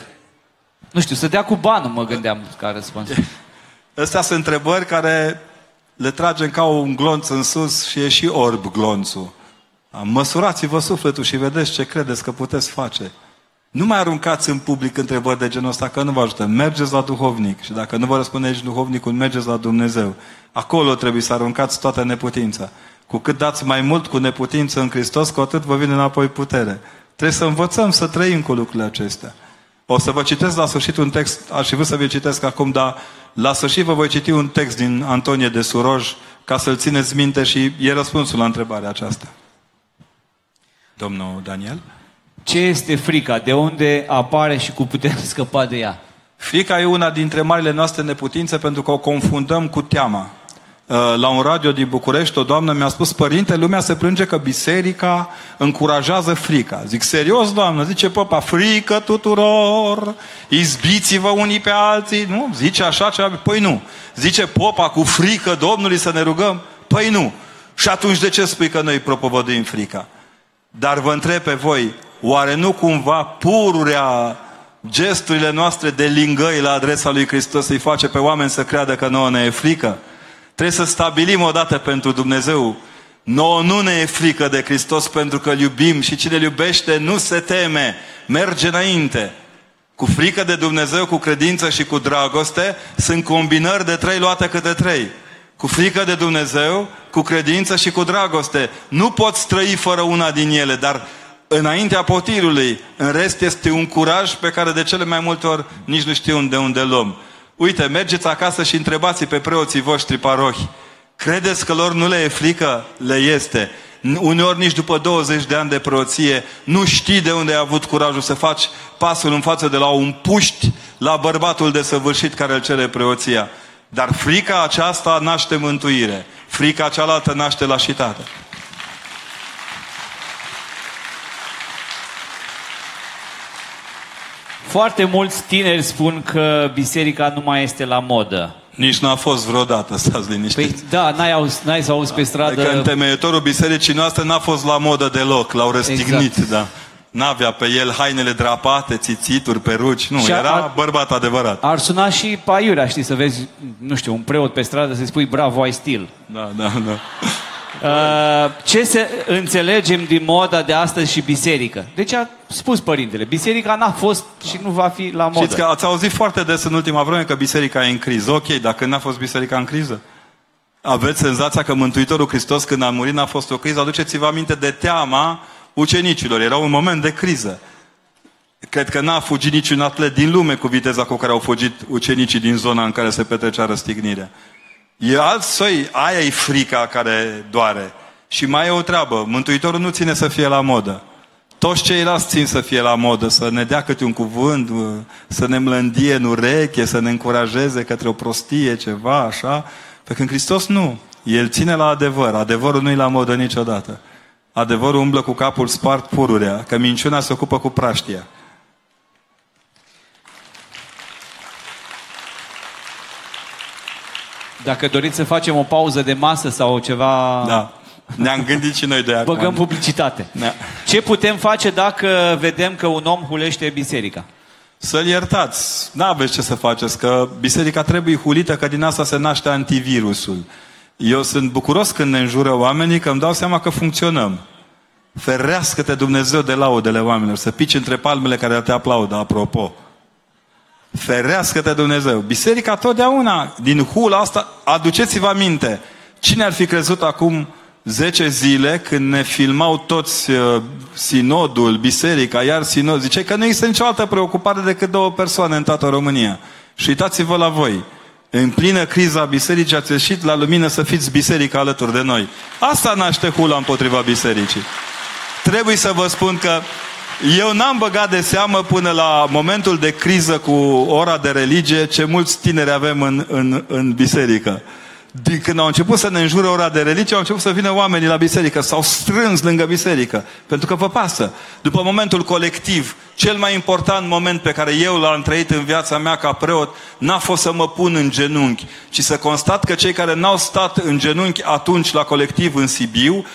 Nu știu, să dea cu banul, mă gândeam ca răspuns. Astea sunt întrebări care le tragem ca un glonț în sus și e și orb glonțul. Măsurați-vă sufletul și vedeți ce credeți că puteți face. Nu mai aruncați în public întrebări de genul ăsta, că nu vă ajută. Mergeți la duhovnic și dacă nu vă răspunde nici duhovnicul, mergeți la Dumnezeu. Acolo trebuie să aruncați toată neputința. Cu cât dați mai mult cu neputință în Hristos, cu atât vă vine înapoi putere. Trebuie să învățăm să trăim cu lucrurile acestea. O să vă citesc la sfârșit un text, aș fi vrut să vă citesc acum, dar la sfârșit vă voi citi un text din Antonie de Suroj ca să-l țineți minte și e răspunsul la întrebarea aceasta. Domnul Daniel? Ce este frica? De unde apare și cum putem scăpa de ea? Frica e una dintre marile noastre neputințe pentru că o confundăm cu teama. Uh, la un radio din București, o doamnă mi-a spus, părinte, lumea se plânge că biserica încurajează frica. Zic, serios, doamnă? Zice păpa, frică tuturor, izbiți-vă unii pe alții. Nu? Zice așa ceva? Păi nu. Zice popa, cu frică Domnului să ne rugăm? Păi nu. Și atunci de ce spui că noi propovăduim frica? Dar vă întreb pe voi, oare nu cumva pururea gesturile noastre de lingăi la adresa lui Hristos îi face pe oameni să creadă că nouă ne e frică? Trebuie să stabilim odată pentru Dumnezeu. Nouă nu ne e frică de Hristos pentru că îl iubim și cine îl iubește nu se teme, merge înainte. Cu frică de Dumnezeu, cu credință și cu dragoste sunt combinări de trei luate câte trei. Cu frică de Dumnezeu, cu credință și cu dragoste. Nu poți trăi fără una din ele, dar înaintea potirului, în rest este un curaj pe care de cele mai multe ori nici nu știu de unde luăm. Uite, mergeți acasă și întrebați pe preoții voștri parohi. Credeți că lor nu le e frică? Le este. Uneori nici după 20 de ani de preoție nu știi de unde ai avut curajul să faci pasul în față de la un puști la bărbatul de săvârșit care îl cere preoția. Dar frica aceasta naște mântuire. Frica cealaltă naște lașitate. Foarte mulți tineri spun că biserica nu mai este la modă. Nici nu a fost vreodată, stați liniștiți. Păi da, n-ai, auz, n-ai să auzi pe stradă... Adică întemeietorul bisericii noastre n-a fost la modă deloc, l-au răstignit, Exact. da. N-avea pe el hainele drapate, țițituri, peruci, nu, Și a- era a- bărbat adevărat. Ar suna și paiurea, știi, să vezi, nu știu, un preot pe stradă să-i spui bravo, ai stil. Da, da, da. Uh, ce să înțelegem din moda de astăzi și biserică? Deci a spus părintele, biserica n-a fost și nu va fi la modă. Știți că ați auzit foarte des în ultima vreme că biserica e în criză. Ok, dacă n-a fost biserica în criză? Aveți senzația că Mântuitorul Hristos când a murit n-a fost o criză? Aduceți-vă aminte de teama ucenicilor. Era un moment de criză. Cred că n-a fugit niciun atlet din lume cu viteza cu care au fugit ucenicii din zona în care se petrecea răstignirea. E alt soi, aia e frica care doare. Și mai e o treabă, Mântuitorul nu ține să fie la modă. Toți ceilalți țin să fie la modă, să ne dea câte un cuvânt, să ne mlândie în ureche, să ne încurajeze către o prostie, ceva, așa. Pe când Hristos nu. El ține la adevăr. Adevărul nu-i la modă niciodată. Adevărul umblă cu capul spart pururea, că minciuna se ocupă cu praștia. Dacă doriți să facem o pauză de masă sau ceva, Da. Ne-am gândit și noi de acum. băgăm publicitate. Da. Ce putem face dacă vedem că un om hulește biserica? Să-l iertați. N-aveți ce să faceți, că biserica trebuie hulită, că din asta se naște antivirusul. Eu sunt bucuros când ne înjură oamenii, că îmi dau seama că funcționăm. Ferească-te Dumnezeu de laudele oamenilor, să pici între palmele care te aplaudă, apropo. Ferească-te Dumnezeu. Biserica totdeauna, din hula asta, aduceți-vă aminte. Cine ar fi crezut acum 10 zile când ne filmau toți uh, sinodul, biserica, iar sinod, zice că nu există nicio altă preocupare decât două persoane în toată România. Și uitați-vă la voi. În plină criza bisericii ați ieșit la lumină să fiți biserica alături de noi. Asta naște hula împotriva bisericii. Trebuie să vă spun că eu n-am băgat de seamă până la momentul de criză cu ora de religie ce mulți tineri avem în, în, în biserică. Din când au început să ne înjure ora de religie, au început să vină oamenii la biserică, s-au strâns lângă biserică, pentru că vă pasă. După momentul colectiv, Cel mai important moment pe care eu l-am trăit în viața mea ca preot n-a fost să mă pun în genunchi, ci să constat că cei care n-au stat în genunchi atunci la colectiv în Sibiu,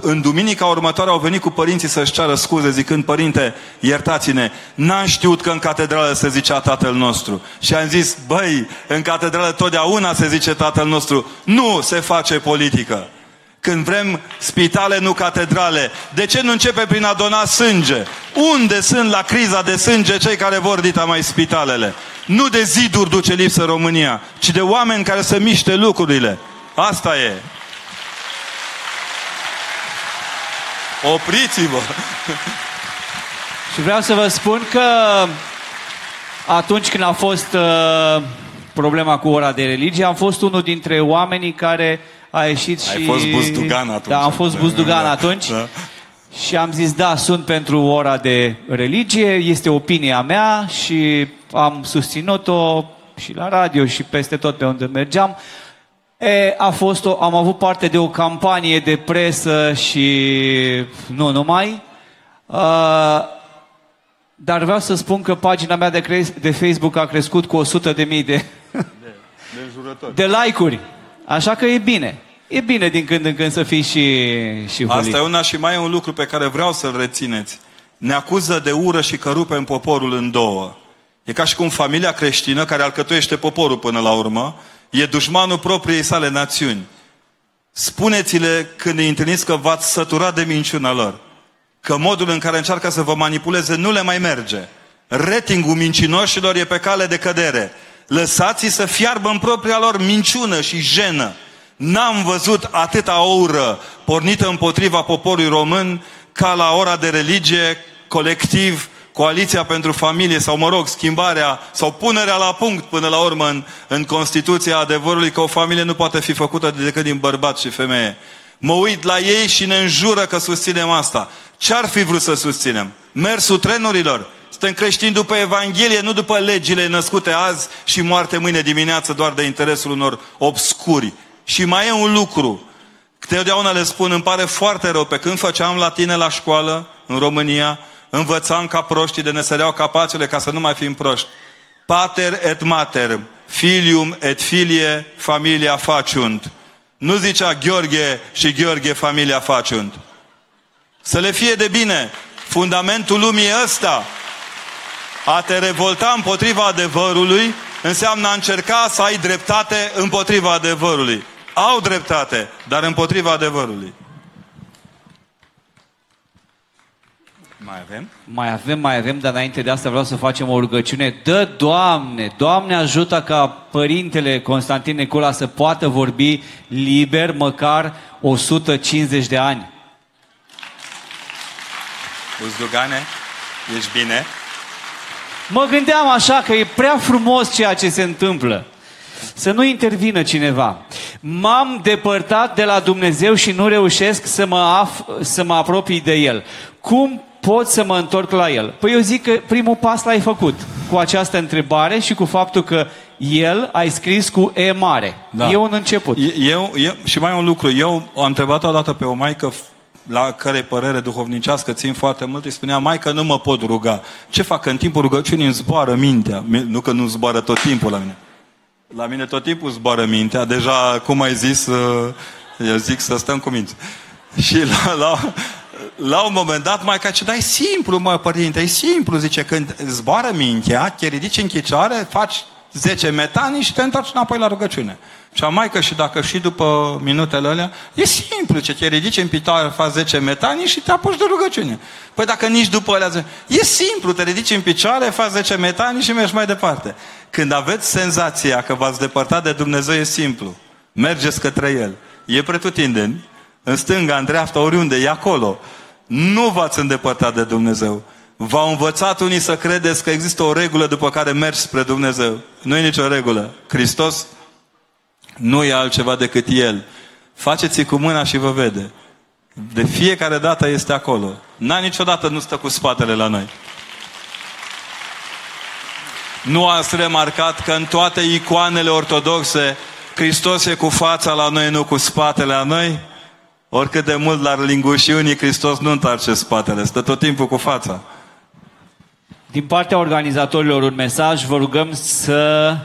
în duminica următoare au venit cu părinții să-și ceară scuze zicând, părinte, iertați-ne, n-am știut că în catedrală se zicea Tatăl nostru. Și am zis, băi, în catedrală totdeauna se zice Tatăl nostru, nu se face politică când vrem spitale, nu catedrale. De ce nu începe prin a dona sânge? Unde sunt la criza de sânge cei care vor dita mai spitalele? Nu de ziduri duce lipsă România, ci de oameni care să miște lucrurile. Asta e. Opriți-vă! Și vreau să vă spun că atunci când a fost uh, problema cu ora de religie, am fost unul dintre oamenii care a ieșit Ai și... fost buzdugan atunci. Da, am fost buzdugan da, atunci. Da. Și am zis, da, sunt pentru ora de religie, este opinia mea și am susținut-o și la radio și peste tot pe unde mergeam. E, a fost o, am avut parte de o campanie de presă și nu numai. Uh, dar vreau să spun că pagina mea de, cre- de Facebook a crescut cu 100 de mii de, De de like-uri. Așa că e bine. E bine din când în când să fii și, și holit. Asta e una și mai e un lucru pe care vreau să-l rețineți. Ne acuză de ură și că rupem poporul în două. E ca și cum familia creștină, care alcătuiește poporul până la urmă, e dușmanul propriei sale națiuni. Spuneți-le când îi întâlniți că v-ați săturat de minciuna lor. Că modul în care încearcă să vă manipuleze nu le mai merge. Ratingul mincinoșilor e pe cale de cădere. Lăsați-i să fiarbă în propria lor minciună și jenă. N-am văzut atâta ură pornită împotriva poporului român ca la ora de religie, colectiv, coaliția pentru familie sau, mă rog, schimbarea sau punerea la punct până la urmă în, în Constituția adevărului că o familie nu poate fi făcută decât din bărbat și femeie. Mă uit la ei și ne înjură că susținem asta. Ce-ar fi vrut să susținem? Mersul trenurilor? Suntem creștini după Evanghelie, nu după legile născute azi și moarte mâine dimineață doar de interesul unor obscuri. Și mai e un lucru. Totdeauna le spun, îmi pare foarte rău, pe când făceam la tine la școală, în România, învățam ca proștii de ne săreau capaciile ca să nu mai fim proști. Pater et mater, filium et filie, familia faciunt. Nu zicea Gheorghe și Gheorghe familia faciunt. Să le fie de bine. Fundamentul lumii e ăsta. A te revolta împotriva adevărului înseamnă a încerca să ai dreptate împotriva adevărului. Au dreptate, dar împotriva adevărului. Mai avem? Mai avem, mai avem, dar înainte de asta vreau să facem o rugăciune. Dă, Doamne, Doamne ajută ca Părintele Constantin Necula să poată vorbi liber măcar 150 de ani. Uzdugane, ești bine? Mă gândeam așa că e prea frumos ceea ce se întâmplă. Să nu intervină cineva. M-am depărtat de la Dumnezeu și nu reușesc să mă, af- să mă apropii de El. Cum pot să mă întorc la El? Păi eu zic că primul pas l-ai făcut cu această întrebare și cu faptul că El ai scris cu E mare. Da. E un început. Eu, eu, și mai un lucru. Eu am întrebat odată pe o maică la care părere duhovnicească țin foarte mult, îi spunea, mai că nu mă pot ruga. Ce fac? În timpul rugăciunii îmi zboară mintea. Nu că nu zboară tot timpul la mine. La mine tot timpul zboară mintea. Deja, cum ai zis, uh, eu zic să stăm cu minți. Și la, la, la un moment dat, mai ca ce dai simplu, mă, părinte, e simplu, zice, când zboară mintea, te ridici în chicioare, faci 10 metanii și te întorci înapoi la rugăciune. Și am mai că și dacă și după minutele alea, e simplu, ce te ridici în picioare, faci 10 metanii și te apuci de rugăciune. Păi dacă nici după alea, e simplu, te ridici în picioare, faci 10 metanii și mergi mai departe. Când aveți senzația că v-ați depărtat de Dumnezeu, e simplu. Mergeți către El. E pretutindeni, în stânga, în dreapta, oriunde, e acolo. Nu v-ați îndepărtat de Dumnezeu. V-au învățat unii să credeți că există o regulă după care mergi spre Dumnezeu. Nu e nicio regulă. Hristos nu e altceva decât El. Faceți cu mâna și vă vede. De fiecare dată este acolo. N-a niciodată nu stă cu spatele la noi. Nu ați remarcat că în toate icoanele ortodoxe Hristos e cu fața la noi, nu cu spatele la noi? Oricât de mult l-ar linguși unii, Hristos nu întoarce spatele, stă tot timpul cu fața. Din partea organizatorilor un mesaj, vă rugăm să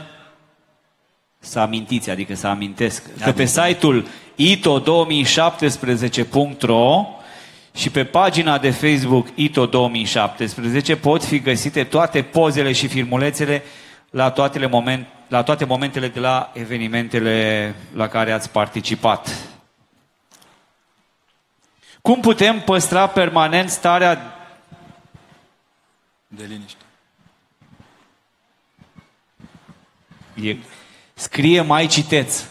să amintiți, adică să amintesc, că pe site-ul ito2017.ro și pe pagina de Facebook ITO 2017 pot fi găsite toate pozele și filmulețele la toate, moment, la toate momentele de la evenimentele la care ați participat. Cum putem păstra permanent starea De liniște. E, scrie mai citeți.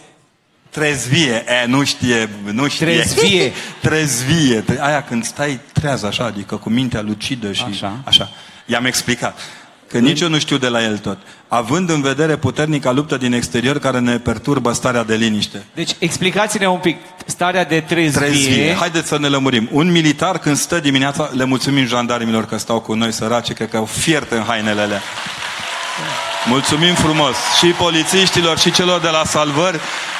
Trezvie, e, nu știe, nu știe. Trezvie. Trezvie. Tre- Aia când stai treaz așa, adică cu mintea lucidă și Așa. așa. I-am explicat. Că nici eu nu știu de la el tot. Având în vedere puternica luptă din exterior care ne perturbă starea de liniște. Deci explicați-ne un pic starea de trezvie. Trezvie. Haideți să ne lămurim. Un militar când stă dimineața, le mulțumim jandarmilor că stau cu noi săraci, cred că au fiert în hainele alea. Mulțumim frumos și polițiștilor și celor de la salvări.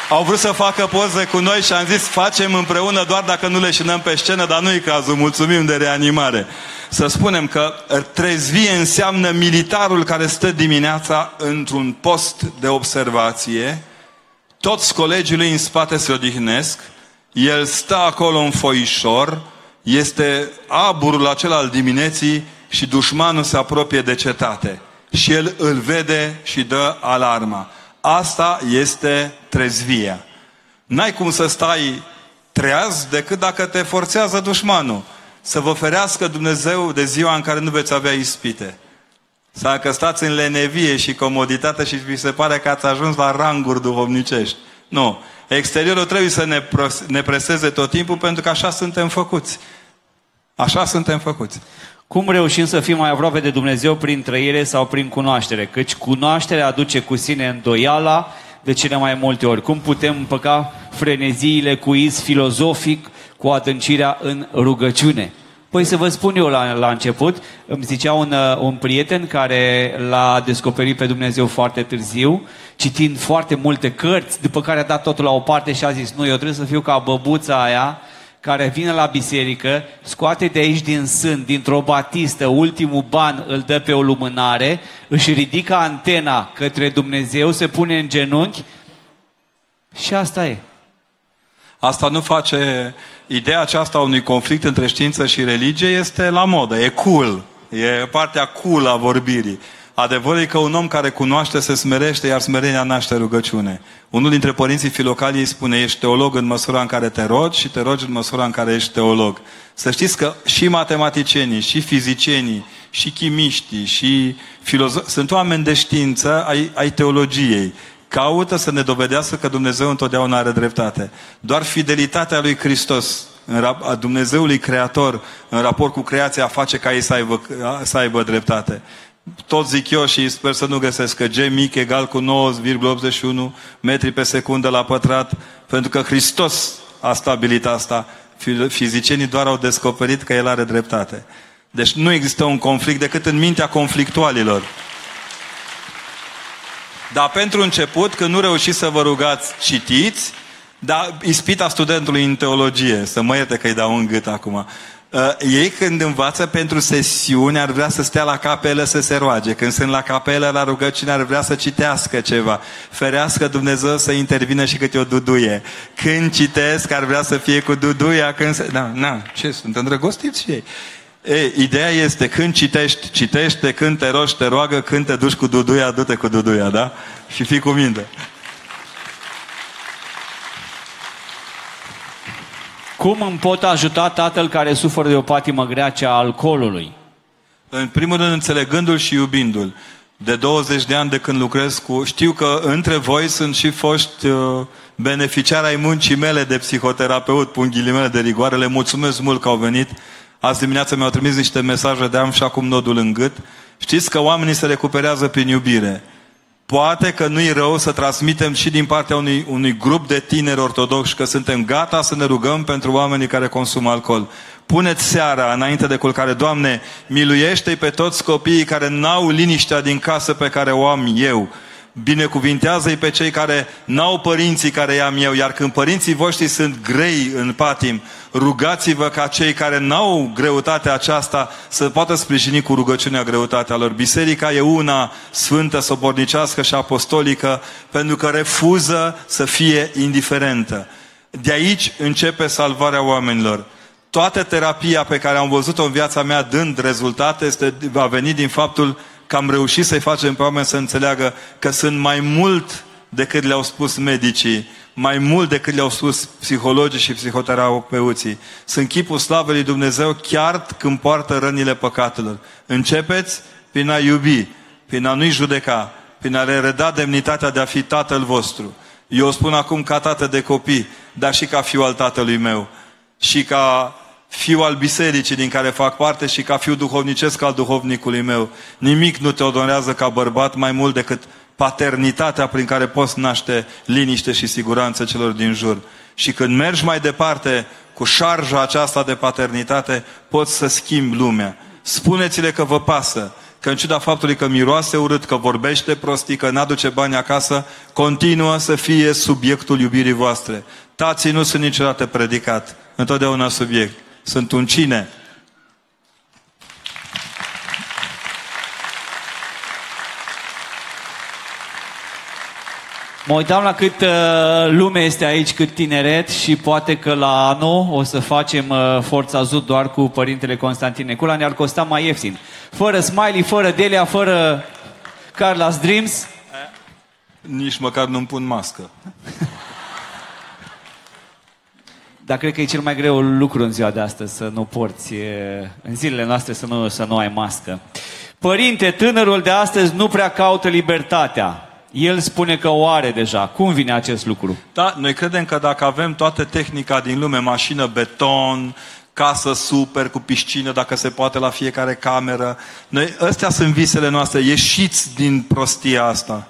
Au vrut să facă poze cu noi și am zis facem împreună doar dacă nu le șinăm pe scenă, dar nu-i cazul. Mulțumim de reanimare. Să spunem că trezvie înseamnă militarul care stă dimineața într-un post de observație, toți colegii lui în spate se odihnesc, el stă acolo în foișor, este aburul acela al dimineții și dușmanul se apropie de cetate. Și el îl vede și dă alarma. Asta este trezvia. N-ai cum să stai treaz decât dacă te forțează dușmanul. Să vă ferească Dumnezeu de ziua în care nu veți avea ispite. Sau că stați în lenevie și comoditate și vi se pare că ați ajuns la ranguri duhovnicești. Nu. Exteriorul trebuie să ne, pros- ne preseze tot timpul pentru că așa suntem făcuți. Așa suntem făcuți. Cum reușim să fim mai aproape de Dumnezeu prin trăire sau prin cunoaștere? Căci cunoașterea aduce cu sine îndoiala de cele mai multe ori. Cum putem împăca freneziile cu iz filozofic cu adâncirea în rugăciune? Păi să vă spun eu la, la început, îmi zicea un, uh, un prieten care l-a descoperit pe Dumnezeu foarte târziu, citind foarte multe cărți, după care a dat totul la o parte și a zis, nu, eu trebuie să fiu ca băbuța aia care vine la biserică, scoate de aici din sân, dintr-o batistă, ultimul ban îl dă pe o lumânare, își ridică antena către Dumnezeu, se pune în genunchi și asta e. Asta nu face... Ideea aceasta a unui conflict între știință și religie este la modă, e cool. E partea cool a vorbirii. Adevărul e că un om care cunoaște se smerește, iar smerenia naște rugăciune. Unul dintre părinții filocalii spune, ești teolog în măsura în care te rogi și te rogi în măsura în care ești teolog. Să știți că și matematicienii, și fizicienii, și chimiștii, și filozofi, sunt oameni de știință ai, ai teologiei. Caută să ne dovedească că Dumnezeu întotdeauna are dreptate. Doar fidelitatea lui Hristos, în rap- a Dumnezeului Creator, în raport cu creația, face ca ei să aibă, să aibă dreptate. Tot zic eu și sper să nu găsesc că G mic egal cu 9,81 metri pe secundă la pătrat, pentru că Hristos a stabilit asta. Fi- Fizicienii doar au descoperit că El are dreptate. Deci nu există un conflict decât în mintea conflictualilor. Dar pentru început, când nu reușiți să vă rugați, citiți, dar ispita studentului în teologie, să mă ierte că îi dau un gât acum. Uh, ei când învață pentru sesiune ar vrea să stea la capelă să se roage. Când sunt la capelă la rugăciune ar vrea să citească ceva. Ferească Dumnezeu să intervină și câte o duduie. Când citesc ar vrea să fie cu duduia. Când se... Da, na, ce sunt îndrăgostiți și ei. E, ideea este când citești, citește, când te rogi, te roagă, când te duci cu duduia, du-te cu duduia, da? Și fii cu minte. Cum îmi pot ajuta tatăl care suferă de o patimă grea, cea a alcoolului? În primul rând, înțelegându-l și iubindu-l. De 20 de ani de când lucrez cu... Știu că între voi sunt și foști uh, beneficiari ai muncii mele de psihoterapeut, pun ghilimele de rigoare. Le mulțumesc mult că au venit. Azi dimineața mi-au trimis niște mesaje de am și acum nodul în gât. Știți că oamenii se recuperează prin iubire. Poate că nu-i rău să transmitem și din partea unui, unui grup de tineri ortodoxi că suntem gata să ne rugăm pentru oamenii care consumă alcool. Puneți seara înainte de culcare, Doamne, miluiește-i pe toți copiii care n-au liniștea din casă pe care o am eu. Binecuvintează-i pe cei care n-au părinții care i-am eu, iar când părinții voștri sunt grei în patim, Rugați-vă ca cei care n-au greutatea aceasta să poată sprijini cu rugăciunea greutatea lor. Biserica e una sfântă, sobornicească și apostolică pentru că refuză să fie indiferentă. De aici începe salvarea oamenilor. Toată terapia pe care am văzut-o în viața mea dând rezultate este, va veni din faptul că am reușit să-i facem pe oameni să înțeleagă că sunt mai mult decât le-au spus medicii, mai mult decât le-au spus psihologii și psihoterapeuții. Sunt chipul slavei lui Dumnezeu chiar când poartă rănile păcatelor. Începeți prin a iubi, prin a nu-i judeca, prin a le reda demnitatea de a fi tatăl vostru. Eu o spun acum ca tată de copii, dar și ca fiu al tatălui meu. Și ca fiu al bisericii din care fac parte și ca fiu duhovnicesc al duhovnicului meu. Nimic nu te odonează ca bărbat mai mult decât paternitatea prin care poți naște liniște și siguranță celor din jur. Și când mergi mai departe cu șarja aceasta de paternitate, poți să schimbi lumea. Spuneți-le că vă pasă, că în ciuda faptului că miroase urât, că vorbește prostii, că n-aduce bani acasă, continuă să fie subiectul iubirii voastre. Tații nu sunt niciodată predicat, întotdeauna subiect. Sunt un cine. Mă uitam la cât uh, lume este aici, cât tineret și poate că la anul o să facem uh, Forța Zut doar cu Părintele Constantin Necula, ne-ar costa mai ieftin. Fără Smiley, fără Delia, fără Carla's Dreams. Nici măcar nu-mi pun mască. Dar cred că e cel mai greu lucru în ziua de astăzi să nu porți, în zilele noastre să nu, să nu ai mască. Părinte, tânărul de astăzi nu prea caută libertatea. El spune că o are deja. Cum vine acest lucru? Da, noi credem că dacă avem toată tehnica din lume, mașină, beton, casă super cu piscină, dacă se poate la fiecare cameră, noi, astea sunt visele noastre, ieșiți din prostia asta.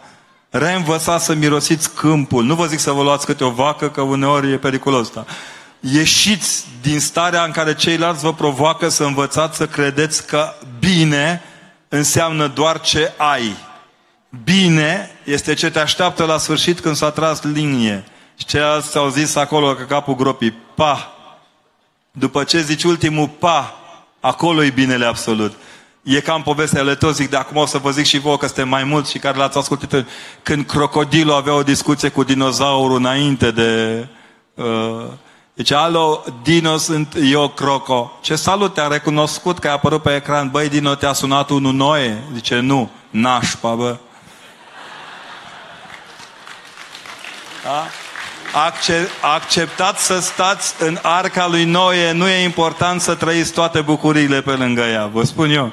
Reînvățați să mirosiți câmpul. Nu vă zic să vă luați câte o vacă, că uneori e periculos. Da? ieșiți din starea în care ceilalți vă provoacă să învățați să credeți că bine înseamnă doar ce ai. Bine este ce te așteaptă la sfârșit când s-a tras linie. Și ceilalți au zis acolo că capul gropii, pa! După ce zici ultimul pa, acolo e binele absolut. E cam povestea lui zic, de acum o să vă zic și vouă că suntem mai mulți și care l-ați ascultat când crocodilul avea o discuție cu dinozaurul înainte de... Uh, deci, alo, Dino, sunt eu, Croco. Ce salut, te-am recunoscut că ai apărut pe ecran. Băi, Dino, te-a sunat unul noi? Zice, nu, nașpa, bă. Da? Acce- acceptați să stați în arca lui Noe, nu e important să trăiți toate bucuriile pe lângă ea, vă spun eu.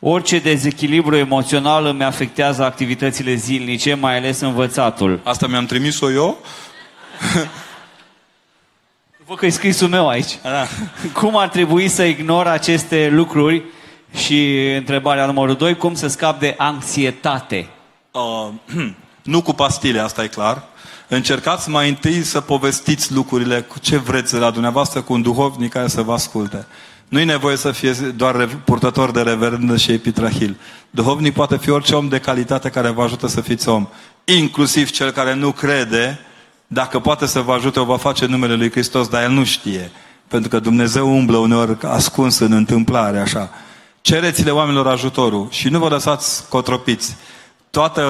Orice dezechilibru emoțional îmi afectează activitățile zilnice, mai ales învățatul. Asta mi-am trimis-o eu? Văd că e scrisul meu aici. Da. Cum ar trebui să ignor aceste lucruri? Și întrebarea numărul 2, cum să scap de anxietate? Uh, nu cu pastile, asta e clar. Încercați mai întâi să povestiți lucrurile cu ce vreți de la dumneavoastră cu un duhovnic care să vă asculte. Nu e nevoie să fie doar purtător de reverendă și epitrahil. Duhovnic poate fi orice om de calitate care vă ajută să fiți om. Inclusiv cel care nu crede, dacă poate să vă ajute, o va face numele lui Hristos, dar el nu știe. Pentru că Dumnezeu umblă uneori ascuns în întâmplare, așa. Cereți-le oamenilor ajutorul și nu vă lăsați cotropiți. Toată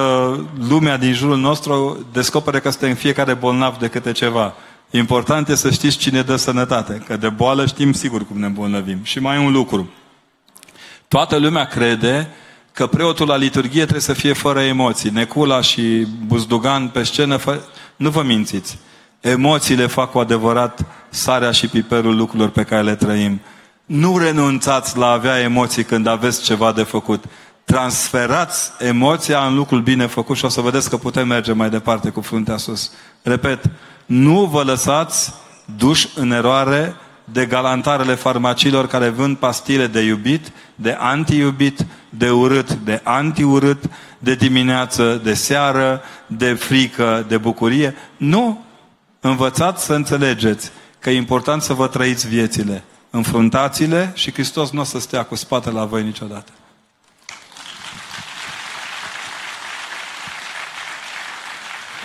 lumea din jurul nostru descopere că suntem fiecare bolnav de câte ceva. Important este să știți cine dă sănătate, că de boală știm sigur cum ne îmbolnăvim. Și mai un lucru. Toată lumea crede că preotul la liturghie trebuie să fie fără emoții. Necula și Buzdugan pe scenă, fă... nu vă mințiți. Emoțiile fac cu adevărat sarea și piperul lucrurilor pe care le trăim. Nu renunțați la a avea emoții când aveți ceva de făcut. Transferați emoția în lucrul bine făcut și o să vedeți că putem merge mai departe cu fruntea sus. Repet, nu vă lăsați duși în eroare de galantarele farmacilor care vând pastile de iubit, de anti-iubit, de urât, de anti-urât, de dimineață, de seară, de frică, de bucurie. Nu! Învățați să înțelegeți că e important să vă trăiți viețile. Înfruntați-le și Hristos nu o să stea cu spatele la voi niciodată.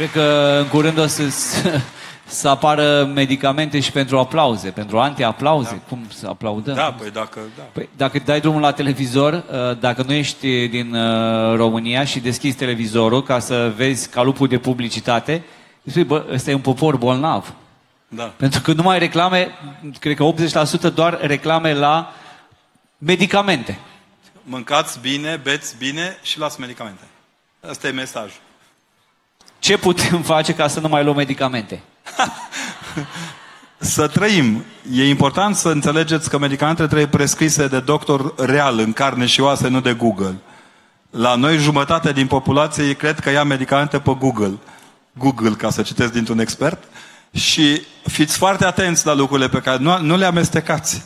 Cred că în curând o să să apară medicamente și pentru aplauze, pentru anti-aplauze. Da. Cum să aplaudăm? Da, păi dacă... Da. Păi, dacă dai drumul la televizor, uh, dacă nu ești din uh, România și deschizi televizorul ca să vezi calupul de publicitate, spui, bă, ăsta e un popor bolnav. Da. Pentru că nu mai reclame, cred că 80% doar reclame la medicamente. Mâncați bine, beți bine și luați medicamente. Asta e mesajul. Ce putem face ca să nu mai luăm medicamente? să trăim. E important să înțelegeți că medicamentele trebuie prescrise de doctor real, în carne și oase, nu de Google. La noi, jumătate din populație cred că ia medicamente pe Google. Google, ca să citesc dintr-un expert. Și fiți foarte atenți la lucrurile pe care nu, nu le amestecați.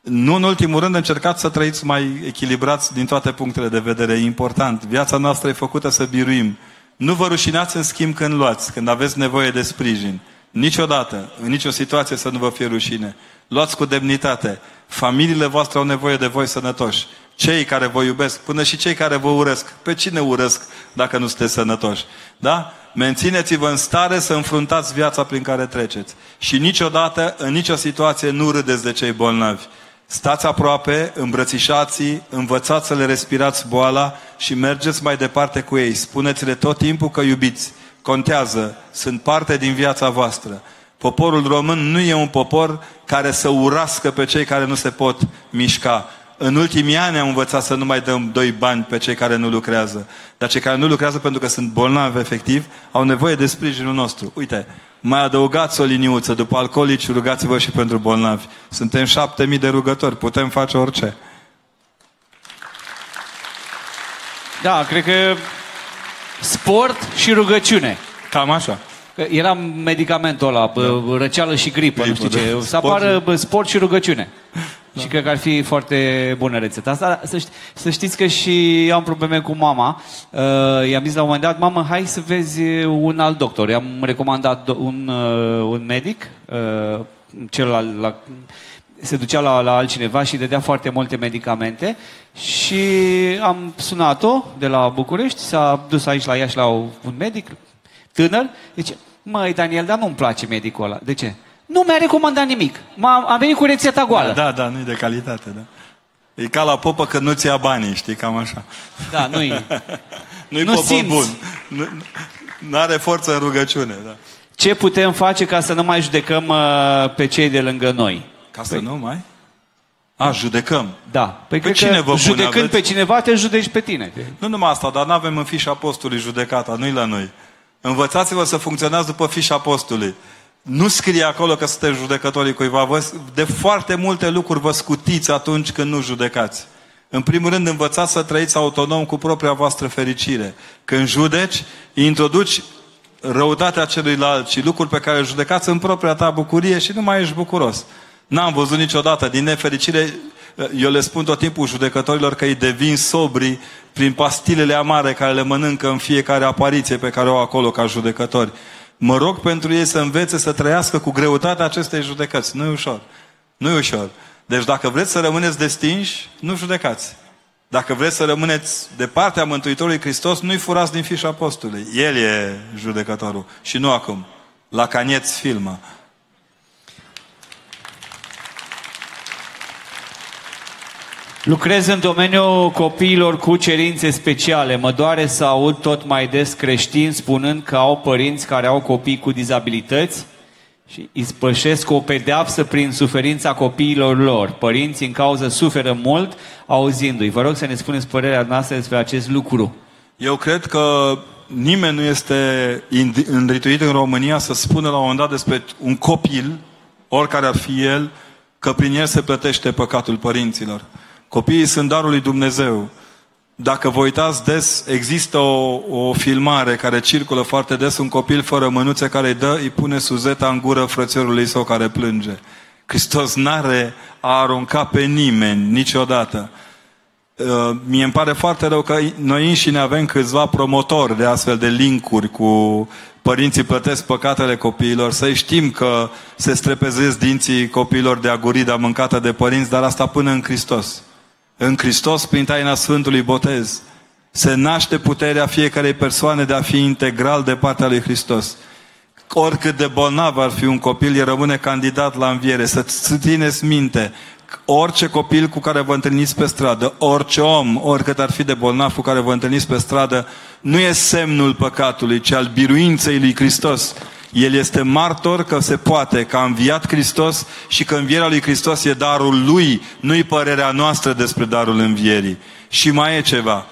Nu în ultimul rând încercați să trăiți mai echilibrați din toate punctele de vedere. E important. Viața noastră e făcută să biruim. Nu vă rușinați în schimb când luați, când aveți nevoie de sprijin. Niciodată, în nicio situație să nu vă fie rușine. Luați cu demnitate. Familiile voastre au nevoie de voi sănătoși. Cei care vă iubesc, până și cei care vă urăsc. Pe cine urăsc dacă nu sunteți sănătoși? Da? Mențineți-vă în stare să înfruntați viața prin care treceți. Și niciodată, în nicio situație, nu râdeți de cei bolnavi. Stați aproape, îmbrățișați învățați să le respirați boala și mergeți mai departe cu ei. Spuneți-le tot timpul că iubiți. Contează, sunt parte din viața voastră. Poporul român nu e un popor care să urască pe cei care nu se pot mișca. În ultimii ani am învățat să nu mai dăm doi bani pe cei care nu lucrează. Dar cei care nu lucrează pentru că sunt bolnavi efectiv, au nevoie de sprijinul nostru. Uite, mai adăugați o liniuță, după alcoolici rugați-vă și pentru bolnavi. Suntem șapte mii de rugători, putem face orice. Da, cred că sport și rugăciune. Cam așa. Că era medicamentul ăla, da. răceală și gripă, gripă nu știu ce. Da. Să apară sport, sport și rugăciune. Da. Și cred că ar fi foarte bună rețeta asta. Să, ști, să știți că și eu am probleme cu mama. Uh, i-am zis la un moment dat, mamă, hai să vezi un alt doctor. I-am recomandat un, uh, un medic, uh, celălalt, la, se ducea la, la altcineva și dădea foarte multe medicamente și am sunat-o de la București, s-a dus aici la Iași la un medic tânăr, zice, măi Daniel, dar nu-mi place medicul ăla. De ce? Nu mi-a recomandat nimic. M-am, am venit cu rețeta goală. Da, da, nu e de calitate, da. E ca la popă că nu-ți ia banii, știi, cam așa. Da, nu-i... nu-i nu popă simți. bun. Nu are forță în rugăciune, da. Ce putem face ca să nu mai judecăm uh, pe cei de lângă noi? Ca să păi... nu mai? A, judecăm. Da. Păi pe cine vă judecând aveți? pe cineva, te judeci pe tine. Nu numai asta, dar nu avem în fișa apostolului judecata, nu-i la noi. Învățați-vă să funcționați după fișa apostolului. Nu scrie acolo că sunteți judecătorii cuiva. Vă, de foarte multe lucruri vă scutiți atunci când nu judecați. În primul rând, învățați să trăiți autonom cu propria voastră fericire. Când judeci, introduci răutatea celuilalt și lucruri pe care le judecați în propria ta bucurie și nu mai ești bucuros. N-am văzut niciodată, din nefericire, eu le spun tot timpul judecătorilor că îi devin sobri prin pastilele amare care le mănâncă în fiecare apariție pe care o au acolo ca judecători. Mă rog pentru ei să învețe să trăiască cu greutatea acestei judecăți. Nu e ușor. Nu e ușor. Deci dacă vreți să rămâneți destinși, nu judecați. Dacă vreți să rămâneți de partea Mântuitorului Hristos, nu-i furați din fișa apostolului. El e judecătorul. Și nu acum. La canieți filmă. Lucrez în domeniul copiilor cu cerințe speciale. Mă doare să aud tot mai des creștini spunând că au părinți care au copii cu dizabilități și spășesc o pedeapsă prin suferința copiilor lor. Părinții în cauză suferă mult auzindu-i. Vă rog să ne spuneți părerea noastră despre acest lucru. Eu cred că nimeni nu este îndrituit în România să spună la un moment dat despre un copil, oricare ar fi el, că prin el se plătește păcatul părinților. Copiii sunt darul lui Dumnezeu. Dacă vă uitați des, există o, o filmare care circulă foarte des, un copil fără mânuțe care îi dă, îi pune suzeta în gură frățiorului său care plânge. Hristos n-are a arunca pe nimeni niciodată. Uh, mie îmi pare foarte rău că noi înșine avem câțiva promotori de astfel de linkuri cu părinții plătesc păcatele copiilor, să știm că se strepezesc dinții copiilor de agurida mâncată de părinți, dar asta până în Hristos. În Hristos, prin taina Sfântului Botez, se naște puterea fiecarei persoane de a fi integral de partea lui Hristos. Oricât de bolnav ar fi un copil, el rămâne candidat la înviere. Să țineți minte, orice copil cu care vă întâlniți pe stradă, orice om, oricât ar fi de bolnav cu care vă întâlniți pe stradă, nu e semnul păcatului, ci al biruinței lui Hristos. El este martor că se poate, că a înviat Hristos și că învierea lui Hristos e darul lui, nu-i părerea noastră despre darul învierii. Și mai e ceva.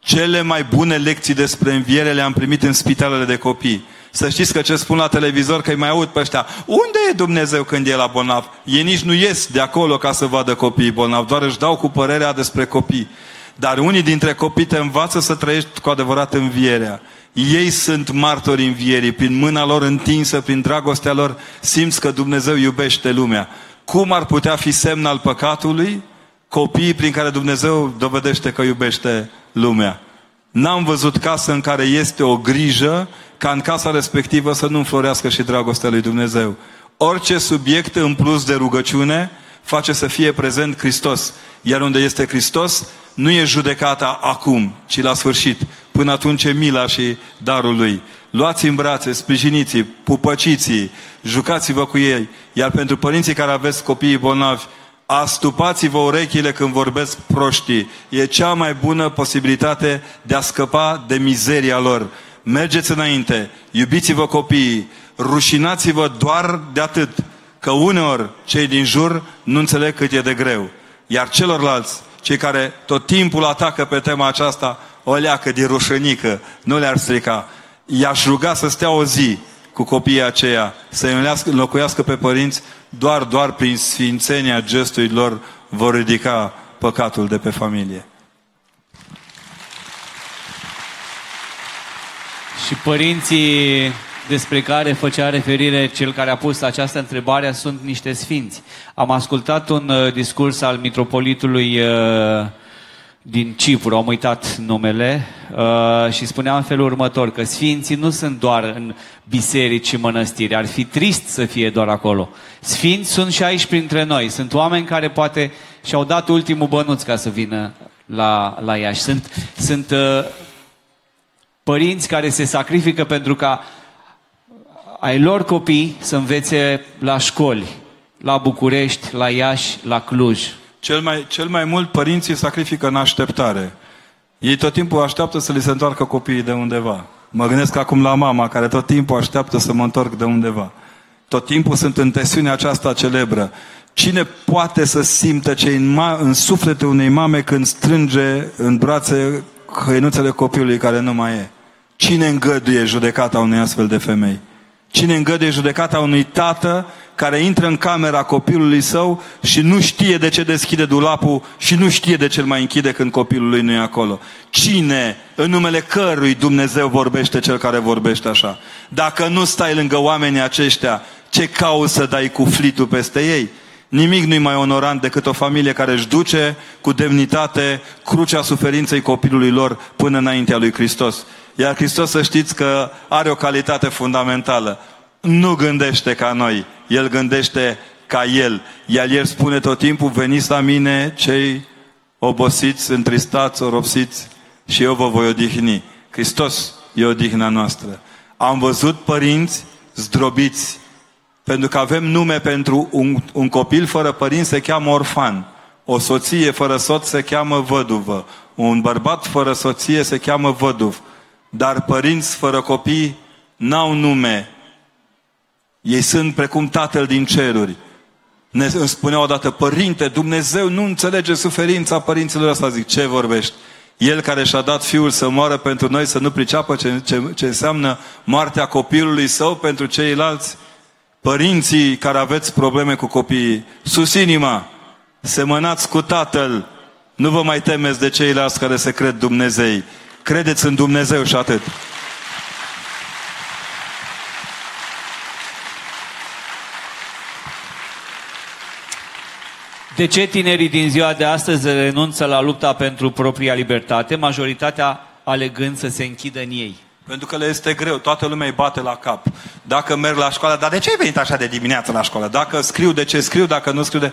Cele mai bune lecții despre înviere le-am primit în spitalele de copii. Să știți că ce spun la televizor, că îi mai aud pe ăștia. Unde e Dumnezeu când e la bolnav? Ei nici nu ies de acolo ca să vadă copiii bolnavi, doar își dau cu părerea despre copii. Dar unii dintre copii te învață să trăiești cu adevărat învierea. Ei sunt martori învierii, prin mâna lor întinsă, prin dragostea lor, simți că Dumnezeu iubește lumea. Cum ar putea fi semn al păcatului? Copiii prin care Dumnezeu dovedește că iubește lumea. N-am văzut casă în care este o grijă ca în casa respectivă să nu înflorească și dragostea lui Dumnezeu. Orice subiect în plus de rugăciune face să fie prezent Hristos. Iar unde este Hristos, nu e judecata acum, ci la sfârșit. Până atunci e mila și darul Lui. Luați în brațe, sprijiniți pupăciți jucați-vă cu ei. Iar pentru părinții care aveți copiii bolnavi, astupați-vă urechile când vorbesc proștii. E cea mai bună posibilitate de a scăpa de mizeria lor. Mergeți înainte, iubiți-vă copiii, rușinați-vă doar de atât, că uneori cei din jur nu înțeleg cât e de greu. Iar celorlalți, cei care tot timpul atacă pe tema aceasta, o leacă de rușănică, nu le-ar strica. I-aș ruga să stea o zi cu copiii aceia, să înlocuiască pe părinți, doar, doar prin sfințenia gestului lor vor ridica păcatul de pe familie. Și părinții despre care făcea referire cel care a pus această întrebare sunt niște sfinți. Am ascultat un uh, discurs al mitropolitului uh, din Cipru, am uitat numele, uh, și spunea în felul următor, că sfinții nu sunt doar în biserici și mănăstiri, ar fi trist să fie doar acolo. Sfinți sunt și aici printre noi, sunt oameni care poate și-au dat ultimul bănuț ca să vină la, la Iași. Sunt, sunt uh, părinți care se sacrifică pentru ca ai lor copii să învețe la școli, la București, la Iași, la Cluj. Cel mai, cel mai mult părinții sacrifică în așteptare. Ei tot timpul așteaptă să li se întoarcă copiii de undeva. Mă gândesc acum la mama care tot timpul așteaptă să mă întorc de undeva. Tot timpul sunt în tensiunea aceasta celebră. Cine poate să simtă ce în, ma- în sufletul unei mame când strânge în brațe hăinuțele copilului care nu mai e? Cine îngăduie judecata unei astfel de femei? Cine îngăduie judecata unui tată care intră în camera copilului său și nu știe de ce deschide dulapul și nu știe de ce îl mai închide când copilul lui nu e acolo? Cine, în numele cărui Dumnezeu vorbește cel care vorbește așa? Dacă nu stai lângă oamenii aceștia, ce cauți să dai cu flitul peste ei? Nimic nu-i mai onorant decât o familie care își duce cu demnitate crucea suferinței copilului lor până înaintea lui Hristos. Iar Hristos să știți că are o calitate fundamentală. Nu gândește ca noi, El gândește ca El. Iar El spune tot timpul, veniți la mine cei obosiți, întristați, oropsiți și eu vă voi odihni. Hristos e odihna noastră. Am văzut părinți zdrobiți, pentru că avem nume pentru un, un copil fără părinți se cheamă orfan. O soție fără soț se cheamă văduvă. Un bărbat fără soție se cheamă văduv. Dar părinți fără copii n-au nume. Ei sunt precum Tatăl din ceruri. Ne îmi spunea odată, Părinte, Dumnezeu nu înțelege suferința părinților ăsta. Zic, ce vorbești? El care și-a dat Fiul să moară pentru noi, să nu priceapă ce, ce, ce înseamnă moartea copilului său pentru ceilalți? Părinții care aveți probleme cu copiii, sus inima, semănați cu Tatăl, nu vă mai temeți de ceilalți care se cred Dumnezei. Credeți în Dumnezeu și atât. De ce tinerii din ziua de astăzi renunță la lupta pentru propria libertate, majoritatea alegând să se închidă în ei? Pentru că le este greu, toată lumea îi bate la cap. Dacă merg la școală, dar de ce ai venit așa de dimineață la școală? Dacă scriu, de ce scriu? Dacă nu scriu, de...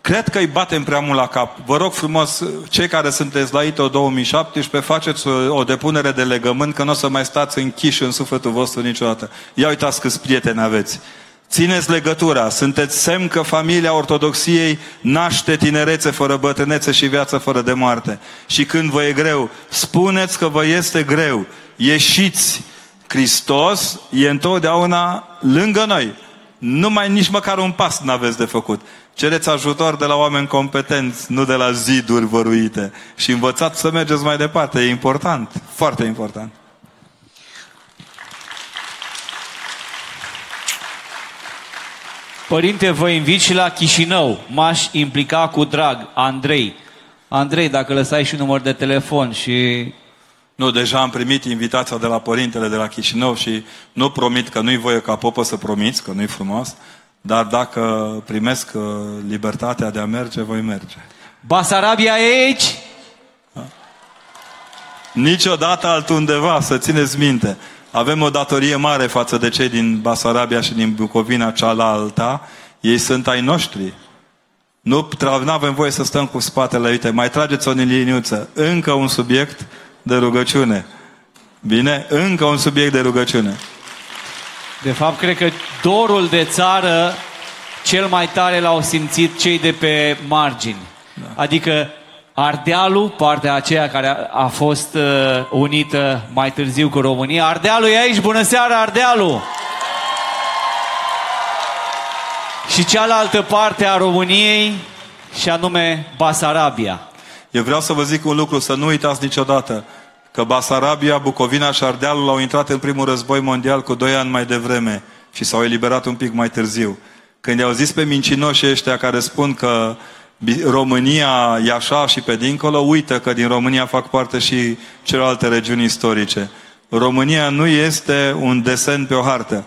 Cred că îi batem prea mult la cap. Vă rog frumos, cei care sunteți la ITO 2017, faceți o, o depunere de legământ că nu o să mai stați închiși în sufletul vostru niciodată. Ia uitați câți prieteni aveți. Țineți legătura, sunteți semn că familia ortodoxiei naște tinerețe fără bătrânețe și viață fără de moarte. Și când vă e greu, spuneți că vă este greu, ieșiți. Hristos e întotdeauna lângă noi. Nu mai nici măcar un pas n-aveți de făcut. Cereți ajutor de la oameni competenți, nu de la ziduri văruite. Și învățați să mergeți mai departe. E important, foarte important. Părinte, vă invit și la Chișinău. M-aș implica cu drag. Andrei. Andrei, dacă lăsai și număr de telefon și... Nu, deja am primit invitația de la părintele de la Chișinău și nu promit că nu-i voie ca popă să promiți, că nu-i frumos, dar dacă primesc uh, libertatea de a merge, voi merge. Basarabia e aici? Niciodată altundeva, să țineți minte. Avem o datorie mare față de cei din Basarabia și din Bucovina cealaltă. Ei sunt ai noștri. Nu avem voie să stăm cu spatele, uite, mai trageți o liniuță. Încă un subiect de rugăciune. Bine? Încă un subiect de rugăciune. De fapt, cred că dorul de țară cel mai tare l-au simțit cei de pe margini. Da. Adică Ardealul, partea aceea care a, a fost uh, unită mai târziu cu România. Ardealul e aici, bună seara Ardealul! Și cealaltă parte a României, și anume Basarabia. Eu vreau să vă zic un lucru, să nu uitați niciodată că Basarabia, Bucovina și Ardealul au intrat în primul război mondial cu doi ani mai devreme și s-au eliberat un pic mai târziu. Când i-au zis pe mincinoșii ăștia care spun că România e așa și pe dincolo, uită că din România fac parte și celelalte regiuni istorice. România nu este un desen pe o hartă.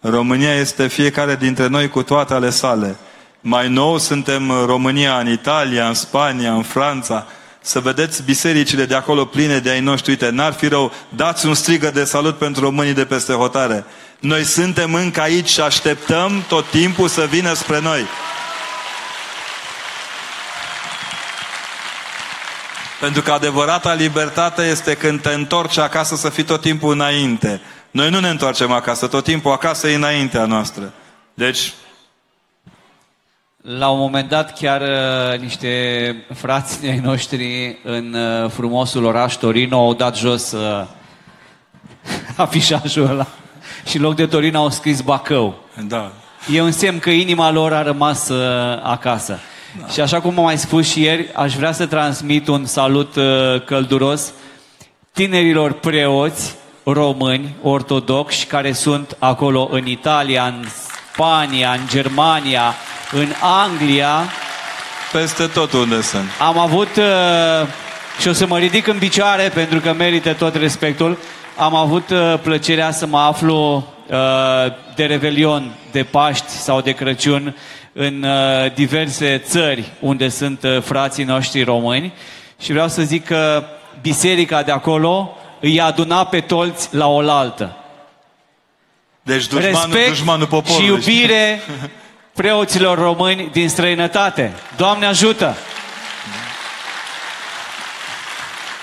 România este fiecare dintre noi cu toate ale sale. Mai nou suntem România în Italia, în Spania, în Franța. Să vedeți bisericile de acolo pline de ai noștri. Uite, n-ar fi rău. Dați un strigă de salut pentru românii de peste hotare. Noi suntem încă aici și așteptăm tot timpul să vină spre noi. Pentru că adevărata libertate este când te întorci acasă să fii tot timpul înainte. Noi nu ne întoarcem acasă, tot timpul acasă e înaintea noastră. Deci... La un moment dat chiar uh, niște frați ai noștri în uh, frumosul oraș Torino au dat jos uh, afișajul ăla și în loc de Torino au scris Bacău. Da. E un semn că inima lor a rămas uh, acasă. Da. Și așa cum am mai spus și ieri, aș vrea să transmit un salut uh, călduros tinerilor preoți români ortodoxi care sunt acolo în Italia, în Spania, în Germania, în Anglia. Peste tot unde sunt. Am avut, uh, și o să mă ridic în picioare pentru că merită tot respectul, am avut uh, plăcerea să mă aflu de Revelion, de Paști sau de Crăciun în uh, diverse țări unde sunt uh, frații noștri români și vreau să zic că biserica de acolo îi aduna pe toți la oaltă. Deci dușmanul, Respect dușmanul poporului. și iubire preoților români din străinătate. Doamne ajută!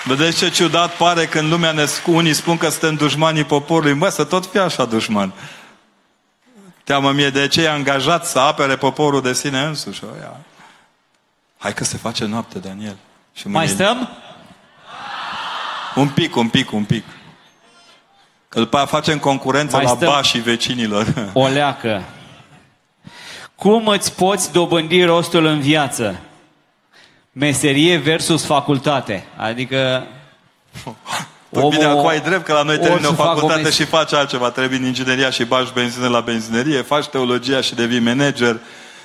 Vedeți ce ciudat pare când lumea ne, unii spun că suntem dușmanii poporului. Mă, să tot fie așa dușman. Teamă mie de ce e angajat să apere poporul de sine însuși. Oia. Hai că se face noapte, Daniel. Și Mai stăm? Un pic, un pic, un pic. Că după aia facem concurență Mai la bașii vecinilor. O leacă. Cum îți poți dobândi rostul în viață? Meserie versus facultate. Adică Păi Omul, bine, acum ai drept că la noi termină o facultate fac și faci altceva. Trebuie în ingineria și bagi benzină la benzinerie, faci teologia și devii manager.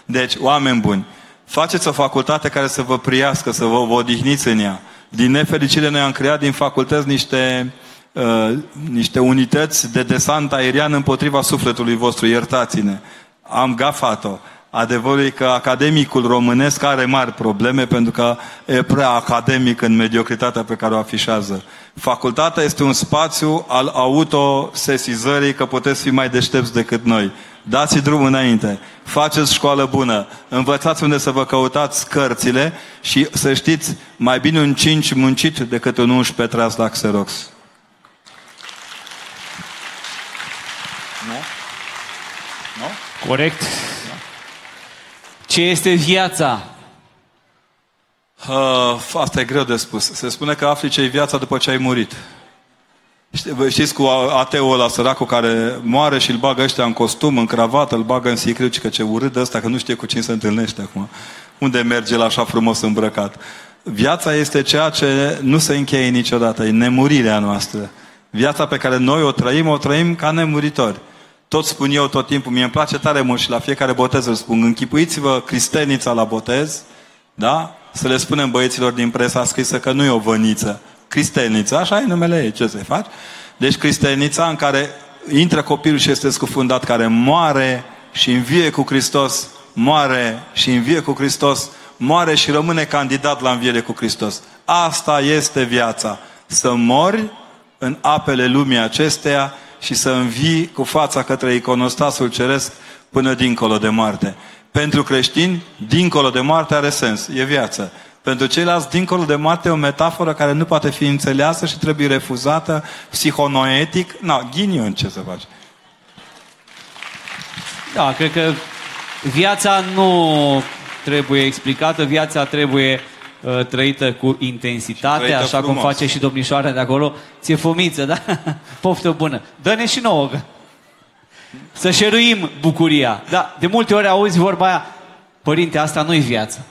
Deci, oameni buni, faceți o facultate care să vă priască, să vă, vă odihniți în ea. Din nefericire, noi am creat din facultăți niște, uh, niște unități de desant aerian împotriva sufletului vostru, iertați-ne. Am gafat-o. Adevărul e că academicul românesc are mari probleme pentru că e prea academic în mediocritatea pe care o afișează. Facultatea este un spațiu al autosesizării că puteți fi mai deștepți decât noi. Dați drum înainte, faceți școală bună, învățați unde să vă căutați cărțile și să știți, mai bine un 5 muncit decât un 11 tras la Xerox. Nu? Nu? Corect. Ce este viața? Uh, asta e greu de spus. Se spune că afli ce e viața după ce ai murit. Știți cu ateul ăla săracul care moare și îl bagă ăștia în costum, în cravată, îl bagă în sicriu, că ce urât de ăsta, că nu știe cu cine se întâlnește acum. Unde merge la așa frumos îmbrăcat. Viața este ceea ce nu se încheie niciodată, e nemurirea noastră. Viața pe care noi o trăim, o trăim ca nemuritori. Tot spun eu tot timpul, mie îmi place tare mult și la fiecare botez îl spun, închipuiți-vă cristenița la botez, da? Să le spunem băieților din presa scrisă că nu e o văniță, Cristenița, așa e numele ei, ce să faci? Deci Cristenița în care intră copilul și este scufundat, care moare și învie cu Hristos, moare și învie cu Hristos, moare și rămâne candidat la înviere cu Hristos. Asta este viața. Să mori în apele lumii acesteia și să învii cu fața către iconostasul ceresc până dincolo de moarte. Pentru creștini, dincolo de moarte are sens, e viață. Pentru ceilalți, dincolo de moarte, e o metaforă care nu poate fi înțeleasă și trebuie refuzată psihonoetic. Na, ghinion, ce să faci? Da, cred că viața nu trebuie explicată, viața trebuie uh, trăită cu intensitate, trăită așa frumos. cum face și domnișoara de acolo. Ție fomiță, da? Poftă bună. Dă-ne și nouă. că- Să șeruim bucuria. Da, de multe ori auzi vorba aia, părinte, asta nu-i viață.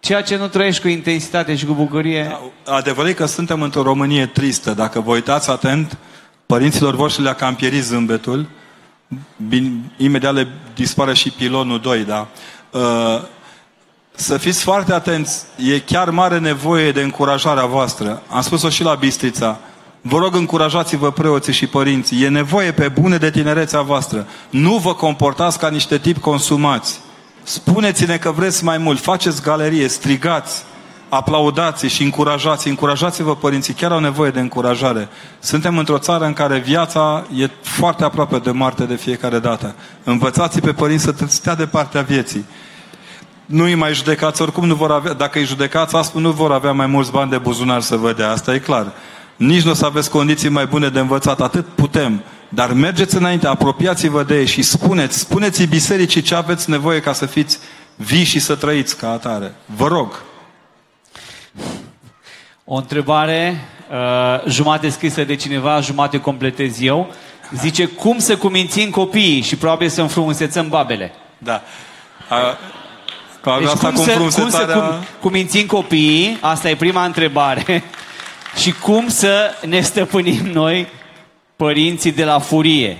Ceea ce nu trăiești cu intensitate și cu bucurie... Adevărul e că suntem într-o Românie tristă. Dacă vă uitați atent, părinților voștri le-a cam pierit zâmbetul. Bine, imediat le dispare și pilonul 2, da? Uh, să fiți foarte atenți. E chiar mare nevoie de încurajarea voastră. Am spus-o și la Bistrița. Vă rog, încurajați-vă preoții și părinții. E nevoie pe bune de tinerețea voastră. Nu vă comportați ca niște tipi consumați. Spuneți-ne că vreți mai mult. Faceți galerie, strigați, aplaudați și încurajați. Încurajați-vă părinții. Chiar au nevoie de încurajare. Suntem într-o țară în care viața e foarte aproape de moarte de fiecare dată. Învățați pe părinți să stea de partea vieții nu îi mai judecați, oricum nu vor avea, dacă îi judecați, asta nu vor avea mai mulți bani de buzunar să vă dea, asta e clar. Nici nu o să aveți condiții mai bune de învățat, atât putem. Dar mergeți înainte, apropiați-vă de ei și spuneți, spuneți bisericii ce aveți nevoie ca să fiți vii și să trăiți ca atare. Vă rog. O întrebare, uh, jumate scrisă de cineva, jumate completez eu. Zice, cum să cumințim copiii și probabil să înfrumusețăm babele? Da. A, ca Deci asta cum cu să, cum să înfrumusețarea- cum, cumințim copiii? Asta e prima întrebare. și cum să ne stăpânim noi, părinții de la furie?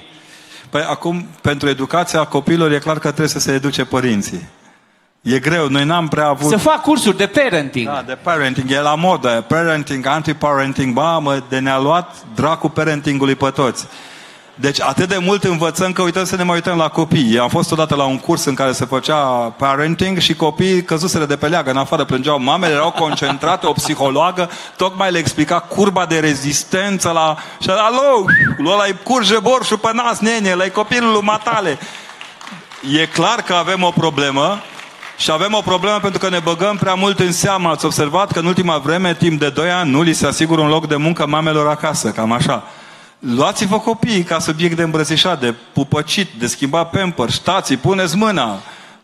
Păi acum, pentru educația copiilor, e clar că trebuie să se educe părinții. E greu, noi n-am prea avut... Să fac cursuri de parenting. Da, de parenting, e la modă. Parenting, anti-parenting, ba, mă, de ne-a luat dracul parentingului pe toți. Deci atât de mult învățăm că uităm să ne mai uităm la copii. Eu am fost odată la un curs în care se făcea parenting și copiii căzuseră de pe leagă, în afară plângeau. Mamele erau concentrate, o psihologă tocmai le explica curba de rezistență la... Și alo, ăla e curge borșul pe nas, nene, ăla e copilul lui matale. E clar că avem o problemă și avem o problemă pentru că ne băgăm prea mult în seamă. Ați observat că în ultima vreme, timp de 2 ani, nu li se asigură un loc de muncă mamelor acasă, cam așa. Luați-vă copiii ca subiect de îmbrățișat, de pupăcit, de schimbat pamper, stați puneți mâna.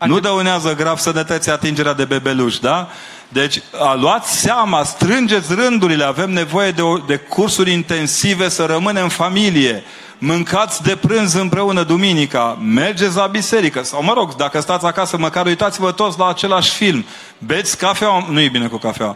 Nu dăunează grav sănătății atingerea de bebeluși, da? Deci, a, luați seama, strângeți rândurile, avem nevoie de, o, de cursuri intensive să rămânem în familie. Mâncați de prânz împreună duminica, mergeți la biserică sau mă rog, dacă stați acasă, măcar uitați-vă toți la același film. Beți cafea, nu e bine cu cafea.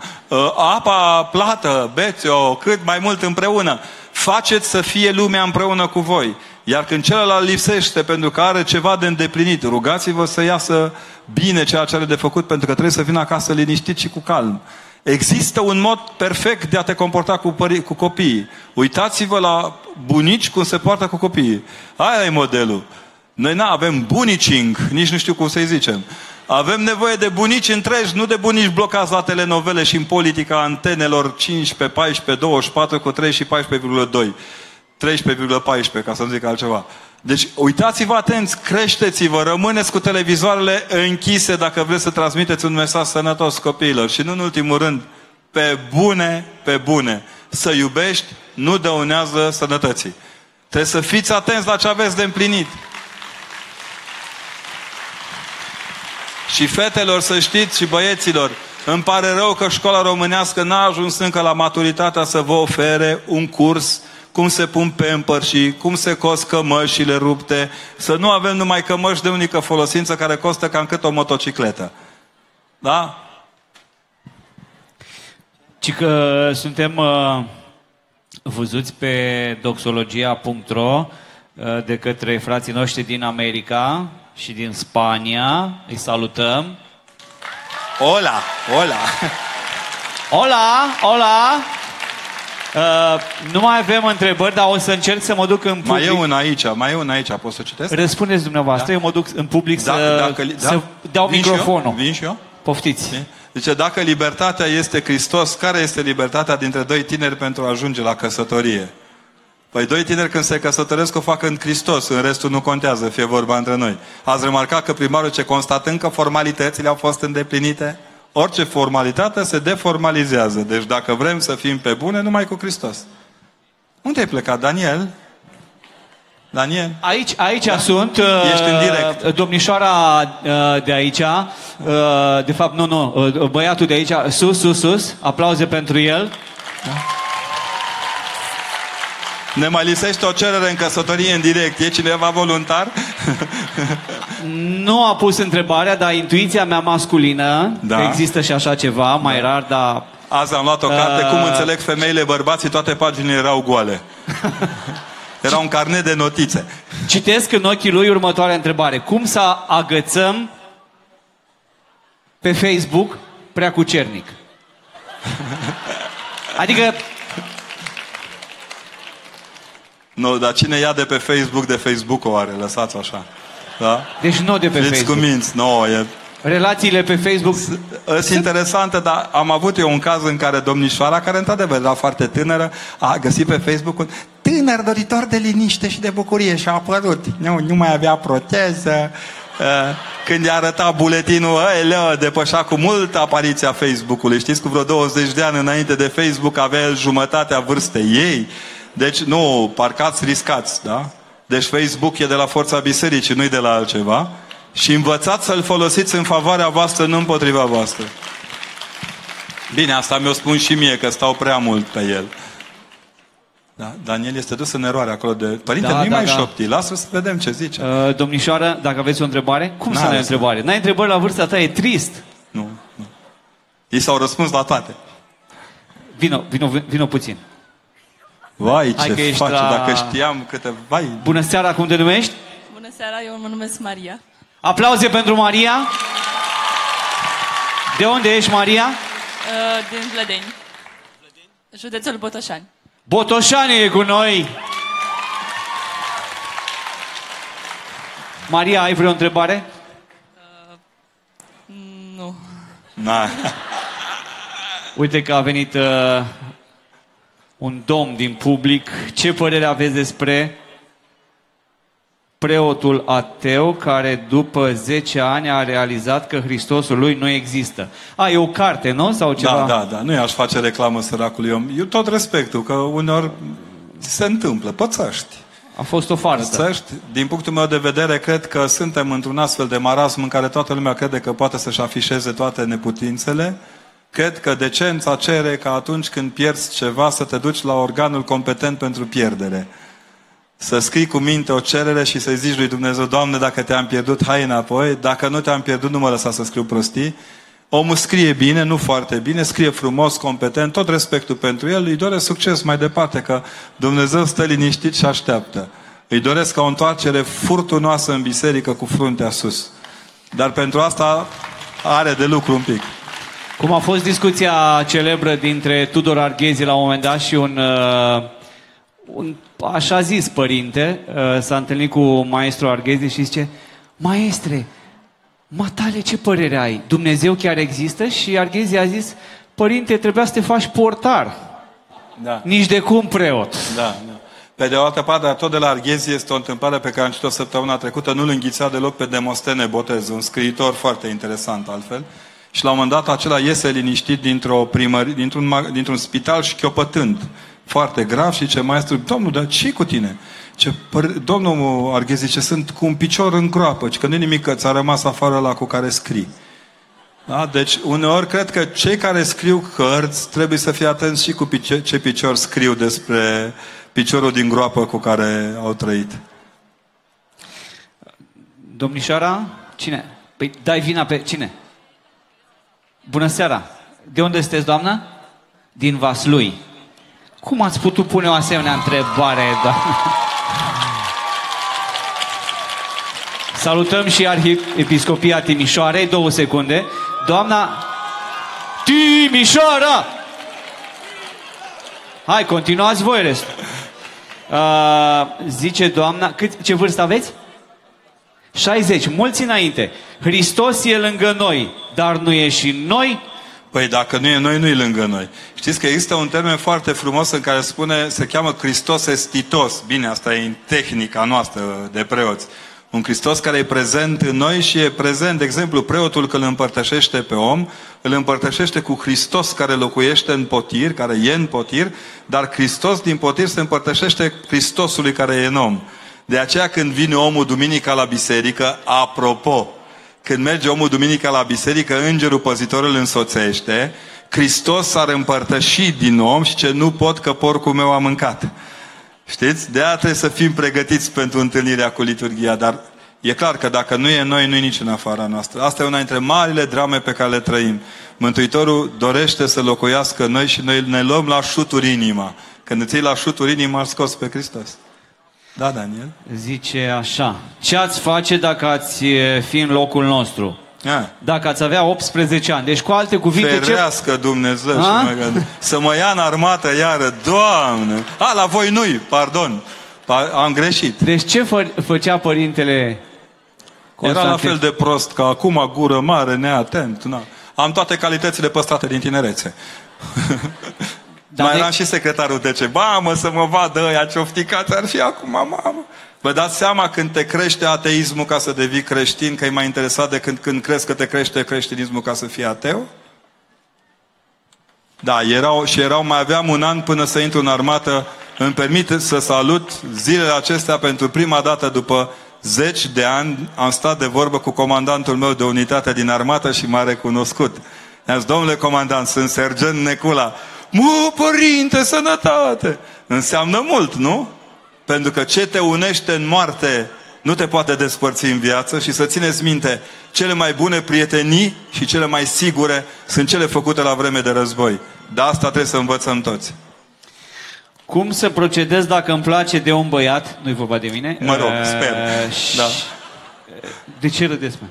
Apa plată, beți-o cât mai mult împreună. Faceți să fie lumea împreună cu voi. Iar când celălalt lipsește pentru că are ceva de îndeplinit, rugați-vă să iasă bine ceea ce are de făcut pentru că trebuie să vină acasă liniștit și cu calm. Există un mod perfect de a te comporta cu, pări- cu copiii. Uitați-vă la bunici cum se poartă cu copiii. Aia e modelul. Noi nu avem bunicing, nici nu știu cum să-i zicem. Avem nevoie de bunici întregi, nu de bunici blocați la telenovele și în politica antenelor 15, 14, 24 cu 3 și 14,2. 13,14, ca să nu zic altceva. Deci, uitați-vă atenți, creșteți-vă, rămâneți cu televizoarele închise dacă vreți să transmiteți un mesaj sănătos copiilor. Și nu în ultimul rând, pe bune, pe bune, să iubești nu dăunează sănătății. Trebuie să fiți atenți la ce aveți de împlinit. Și fetelor să știți și băieților, îmi pare rău că școala românească n-a ajuns încă la maturitatea să vă ofere un curs cum se pun pamper și cum se cos cămășile rupte, să nu avem numai cămăși de unică folosință care costă cam cât o motocicletă. Da? Ci că suntem uh, văzuți pe doxologia.ro uh, de către frații noștri din America și din Spania. Îi salutăm. Hola, hola! Hola, hola! Uh, nu mai avem întrebări, dar o să încerc să mă duc în public. Mai e un aici, mai e un aici, pot să citesc? Răspundeți dumneavoastră, da? eu mă duc în public Da- să, dacă li- da? să dau Vin și microfonul. eu? Vin și eu? Poftiți. Zice, dacă libertatea este Hristos, care este libertatea dintre doi tineri pentru a ajunge la căsătorie? Păi doi tineri când se căsătoresc o fac în Hristos, în restul nu contează, fie vorba între noi. Ați remarcat că primarul ce constată încă formalitățile au fost îndeplinite? Orice formalitate se deformalizează. Deci dacă vrem să fim pe bune, numai cu Hristos. Unde ai plecat, Daniel? Daniel? Aici, aici da? sunt. Ești în direct. Domnișoara uh, de aici, uh, de fapt, nu, nu, uh, băiatul de aici, sus, sus, sus, aplauze pentru el. Ne mai lisește o cerere în căsătorie în direct. E cineva voluntar? Nu a pus întrebarea, dar intuiția mea masculină, Da. că există și așa ceva, mai rar, dar Azi am luat o carte, Uh. cum înțeleg femeile bărbații, toate paginile erau goale. Era un carnet de notițe. citesc în ochii lui următoarea întrebare. Cum să agățăm pe Facebook prea cucernic? Adică Nu, dar cine ia de pe Facebook, de Facebook o are, lăsați așa. Da? Deci nu de pe Fiți Facebook. cuminți, nu, e... Relațiile pe Facebook Sunt interesante, dar am avut eu un caz în care domnișoara, care într-adevăr era foarte tânără, a găsit pe Facebook un tânăr doritor de liniște și de bucurie și a apărut. Nu, nu mai avea proteză. Uh, Când i-a arătat buletinul, eleu, depășea cu multă apariția Facebook-ului. Știți, cu vreo 20 de ani înainte de Facebook avea el jumătatea vârstei ei. Deci, nu, parcați, riscați, da? Deci Facebook e de la forța bisericii, nu-i de la altceva. Și învățați să-l folosiți în favoarea voastră, nu împotriva voastră. Bine, asta mi-o spun și mie, că stau prea mult pe el. Da, Daniel este dus în eroare acolo de... Părinte, Da, nu-i da, mai da. șopti, lasă să vedem ce zice. Uh, domnișoară, dacă aveți o întrebare, cum să N-are n-ai să- întrebare? N-ai întrebări la vârsta ta, e trist. Nu, nu. Ei s-au răspuns la toate. Vino, vino, vino puțin. Vai, Hai că ce ești faci, la- dacă știam câte... Vai, Bună seara, cum te numești? Bună seara, eu mă numesc Maria. Aplauze pentru Maria. De unde ești, Maria? Uh, din Vlădeni. Județul Botoșani. Botoșani e cu noi. Maria, ai vreo întrebare? Nu. na. Uite că a venit uh, un domn din public. Ce părere aveți despre preotul ateu care după 10 ani a realizat că Hristosul lui nu există? A, e o carte, nu? Sau ceva? Da, da, da, nu i-aș face reclamă săracului om. Eu tot respectul, că uneori se întâmplă, pățăști. A fost o farsă. Pățăști, din punctul meu de vedere, cred că suntem într-un astfel de marasm în care toată lumea crede că poate să-și afișeze toate neputințele. Cred că decența cere că atunci când pierzi ceva să te duci la organul competent pentru pierdere. Să scrii cu minte o cerere și să-i zici lui Dumnezeu, Doamne, dacă te-am pierdut, hai înapoi, dacă nu te-am pierdut, nu mă lăsa să scriu prostii. Omul scrie bine, nu foarte bine, scrie frumos, competent, tot respectul pentru el, îi doresc succes mai departe, că Dumnezeu stă liniștit și așteaptă. Îi doresc ca o întoarcere furtunoasă în biserică cu fruntea sus. Dar pentru asta are de lucru un pic. Cum a fost discuția celebră dintre Tudor Arghezi la un moment dat și un, uh, un așa zis părinte uh, s-a întâlnit cu maestru Arghezi și zice Maestre, matale ce părere ai? Dumnezeu chiar există? Și Arghezi a zis Părinte, trebuia să te faci portar, Da. nici de cum preot. Da, da. Pe de o altă parte, tot de la Arghezi este o întâmplare pe care am citit-o săptămâna trecută, nu-l înghițea deloc pe Demostene Botez, un scriitor foarte interesant altfel. Și la un moment dat acela iese liniștit dintr-o primări, dintr-un, ma- dintr-un spital și chiopătând. Foarte grav și ce maestru, domnul, dar ce cu tine? Ce, păr- domnul Arghezi zice, sunt cu un picior în groapă, ci că nu nimic că ți-a rămas afară la cu care scrii. Da? Deci, uneori cred că cei care scriu cărți trebuie să fie atenți și cu pice- ce picior scriu despre piciorul din groapă cu care au trăit. Domnișoara, cine? Păi dai vina pe cine? Bună seara! De unde sunteți, doamnă? Din Vaslui. Cum ați putut pune o asemenea întrebare, doamnă? Salutăm și Arhiepiscopia Timișoarei, două secunde. Doamna Timișoara! Hai, continuați voi restul. Uh, zice doamna, cât, ce vârstă aveți? 60, mulți înainte. Hristos e lângă noi, dar nu e și în noi. Păi dacă nu e noi, nu e lângă noi. Știți că există un termen foarte frumos în care spune, se cheamă Hristos estitos. Bine, asta e în tehnica noastră de preoți. Un Hristos care e prezent în noi și e prezent, de exemplu, preotul când îl împărtășește pe om, îl împărtășește cu Hristos care locuiește în potir, care e în potir, dar Hristos din potir se împărtășește Hristosului care e în om. De aceea când vine omul duminica la biserică, apropo, când merge omul duminica la biserică, îngerul păzitor îl însoțește, Hristos s-ar împărtăși din om și ce nu pot că porcul meu a mâncat. Știți? De aia trebuie să fim pregătiți pentru întâlnirea cu liturghia, dar e clar că dacă nu e în noi, nu e nici în afara noastră. Asta e una dintre marile drame pe care le trăim. Mântuitorul dorește să locuiască în noi și noi ne luăm la șuturi inima. Când îți iei la șuturi inima, îl scos pe Hristos. Da, Daniel? Zice așa, ce ați face dacă ați e, fi în locul nostru? A. Dacă ați avea 18 ani. Deci cu alte cuvinte, ce... Ferească Dumnezeu și A? mă gândesc. Să mă ia în armată iară, Doamne! A, la voi nu pardon. Pa- am greșit. Deci ce fă, făcea părintele Era la Constantin? fel de prost ca acum, gură mare, neatent. Na. Am toate calitățile păstrate din tinerețe. Dar Mai de- eram și secretarul TC. Ba, mă, să mă vadă ăia ce ofticați ar fi acum, mamă. Vă dați seama când te crește ateismul ca să devii creștin, că e mai interesat de când, când crezi că te crește creștinismul ca să fii ateu? Da, erau, și erau, mai aveam un an până să intru în armată. Îmi permit să salut zilele acestea pentru prima dată după zeci de ani. Am stat de vorbă cu comandantul meu de unitate din armată și m-a recunoscut. I-am zis, domnule comandant, sunt sergent Necula. Mă, părinte, sănătate! Înseamnă mult, nu? Pentru că ce te unește în moarte nu te poate despărți în viață și să țineți minte, cele mai bune prietenii și cele mai sigure sunt cele făcute la vreme de război. De asta trebuie să învățăm toți. Cum să procedez dacă îmi place de un băiat? Nu-i vorba de mine. Mă rog, Uh, sper. și- Da. De ce râdeți, mă?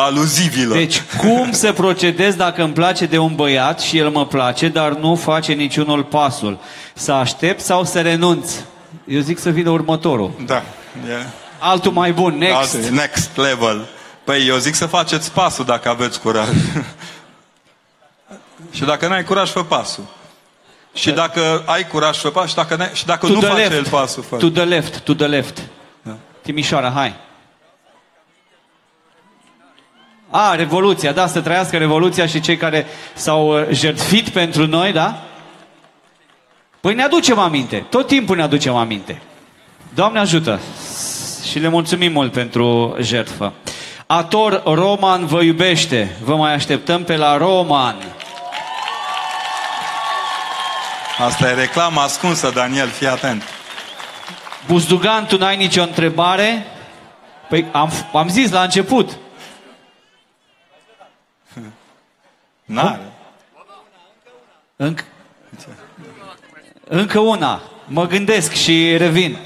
Aluzivilor. Deci, cum să procedez dacă îmi place de un băiat și el mă place, dar nu face niciunul pasul? Să aștept sau să renunț? Eu zic să vină următorul. Da. E- Altul mai bun, next. Alte- next level. Păi eu zic să faceți pasul dacă aveți curaj. și dacă n-ai curaj, fă pasul. Și dacă ai curaj, fă pasul. Și dacă, n-ai- și dacă To nu the face left. el pasul, fă. To the left, to the left. Da. Timișoara, hai. A, Revoluția, da, să trăiască Revoluția și cei care s-au uh, jertfit pentru noi, da? Păi ne aducem aminte, tot timpul ne aducem aminte. Doamne ajută și le mulțumim mult pentru jertfă. Ator Roman vă iubește. Vă mai așteptăm pe la Roman. Asta e reclamă ascunsă, Daniel, fii atent. Buzdugan, tu n-ai nicio întrebare? Păi am, am zis la început. N-are. Înc... Încă una. Mă gândesc și revin.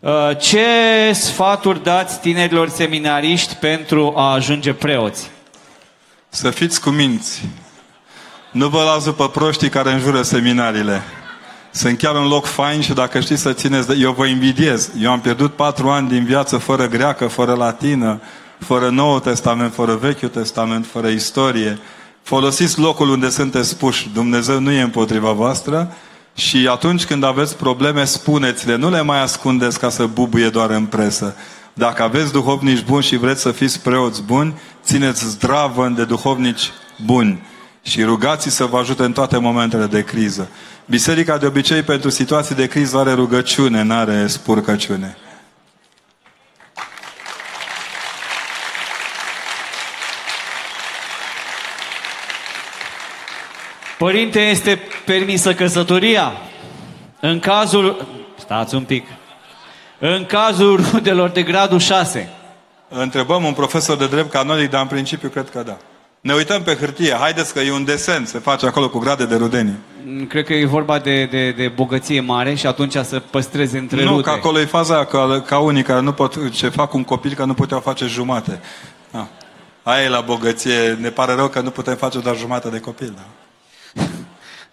Uh, Ce sfaturi dați tinerilor seminariști pentru a ajunge preoți? Să fiți cu minți. Nu vă las după proștii care înjură seminariile. Sunt chiar un loc fain și dacă știți să țineți, de... eu vă invidiez. Eu am pierdut patru ani din viață fără greacă, fără latină, fără Noul Testament, fără Vechiul Testament, fără istorie. Folosiți locul unde sunteți puși. Dumnezeu nu e împotriva voastră și atunci când aveți probleme, spuneți-le. Nu le mai ascundeți ca să bubuie doar în presă. Dacă aveți duhovnici buni și vreți să fiți preoți buni, țineți zdravă de duhovnici buni și rugați să vă ajute în toate momentele de criză. Biserica de obicei pentru situații de criză are rugăciune, nu are spurcăciune. Părinte, este permisă căsătoria? În cazul... Stați un pic. În cazul rudelor de gradul 6. Întrebăm un profesor de drept canonic, dar în principiu cred că da. Ne uităm pe hârtie. Haideți că e un desen, se face acolo cu grade de rudenie. Mm, Cred că e vorba de, de, de bogăție mare și atunci să păstreze între Nu, rute. că acolo e faza aia, ca, ca unii care nu pot, ce fac un copil, că nu puteau face jumate. Da. Aia e la bogăție. Ne pare rău că nu putem face doar jumate de copil. Da?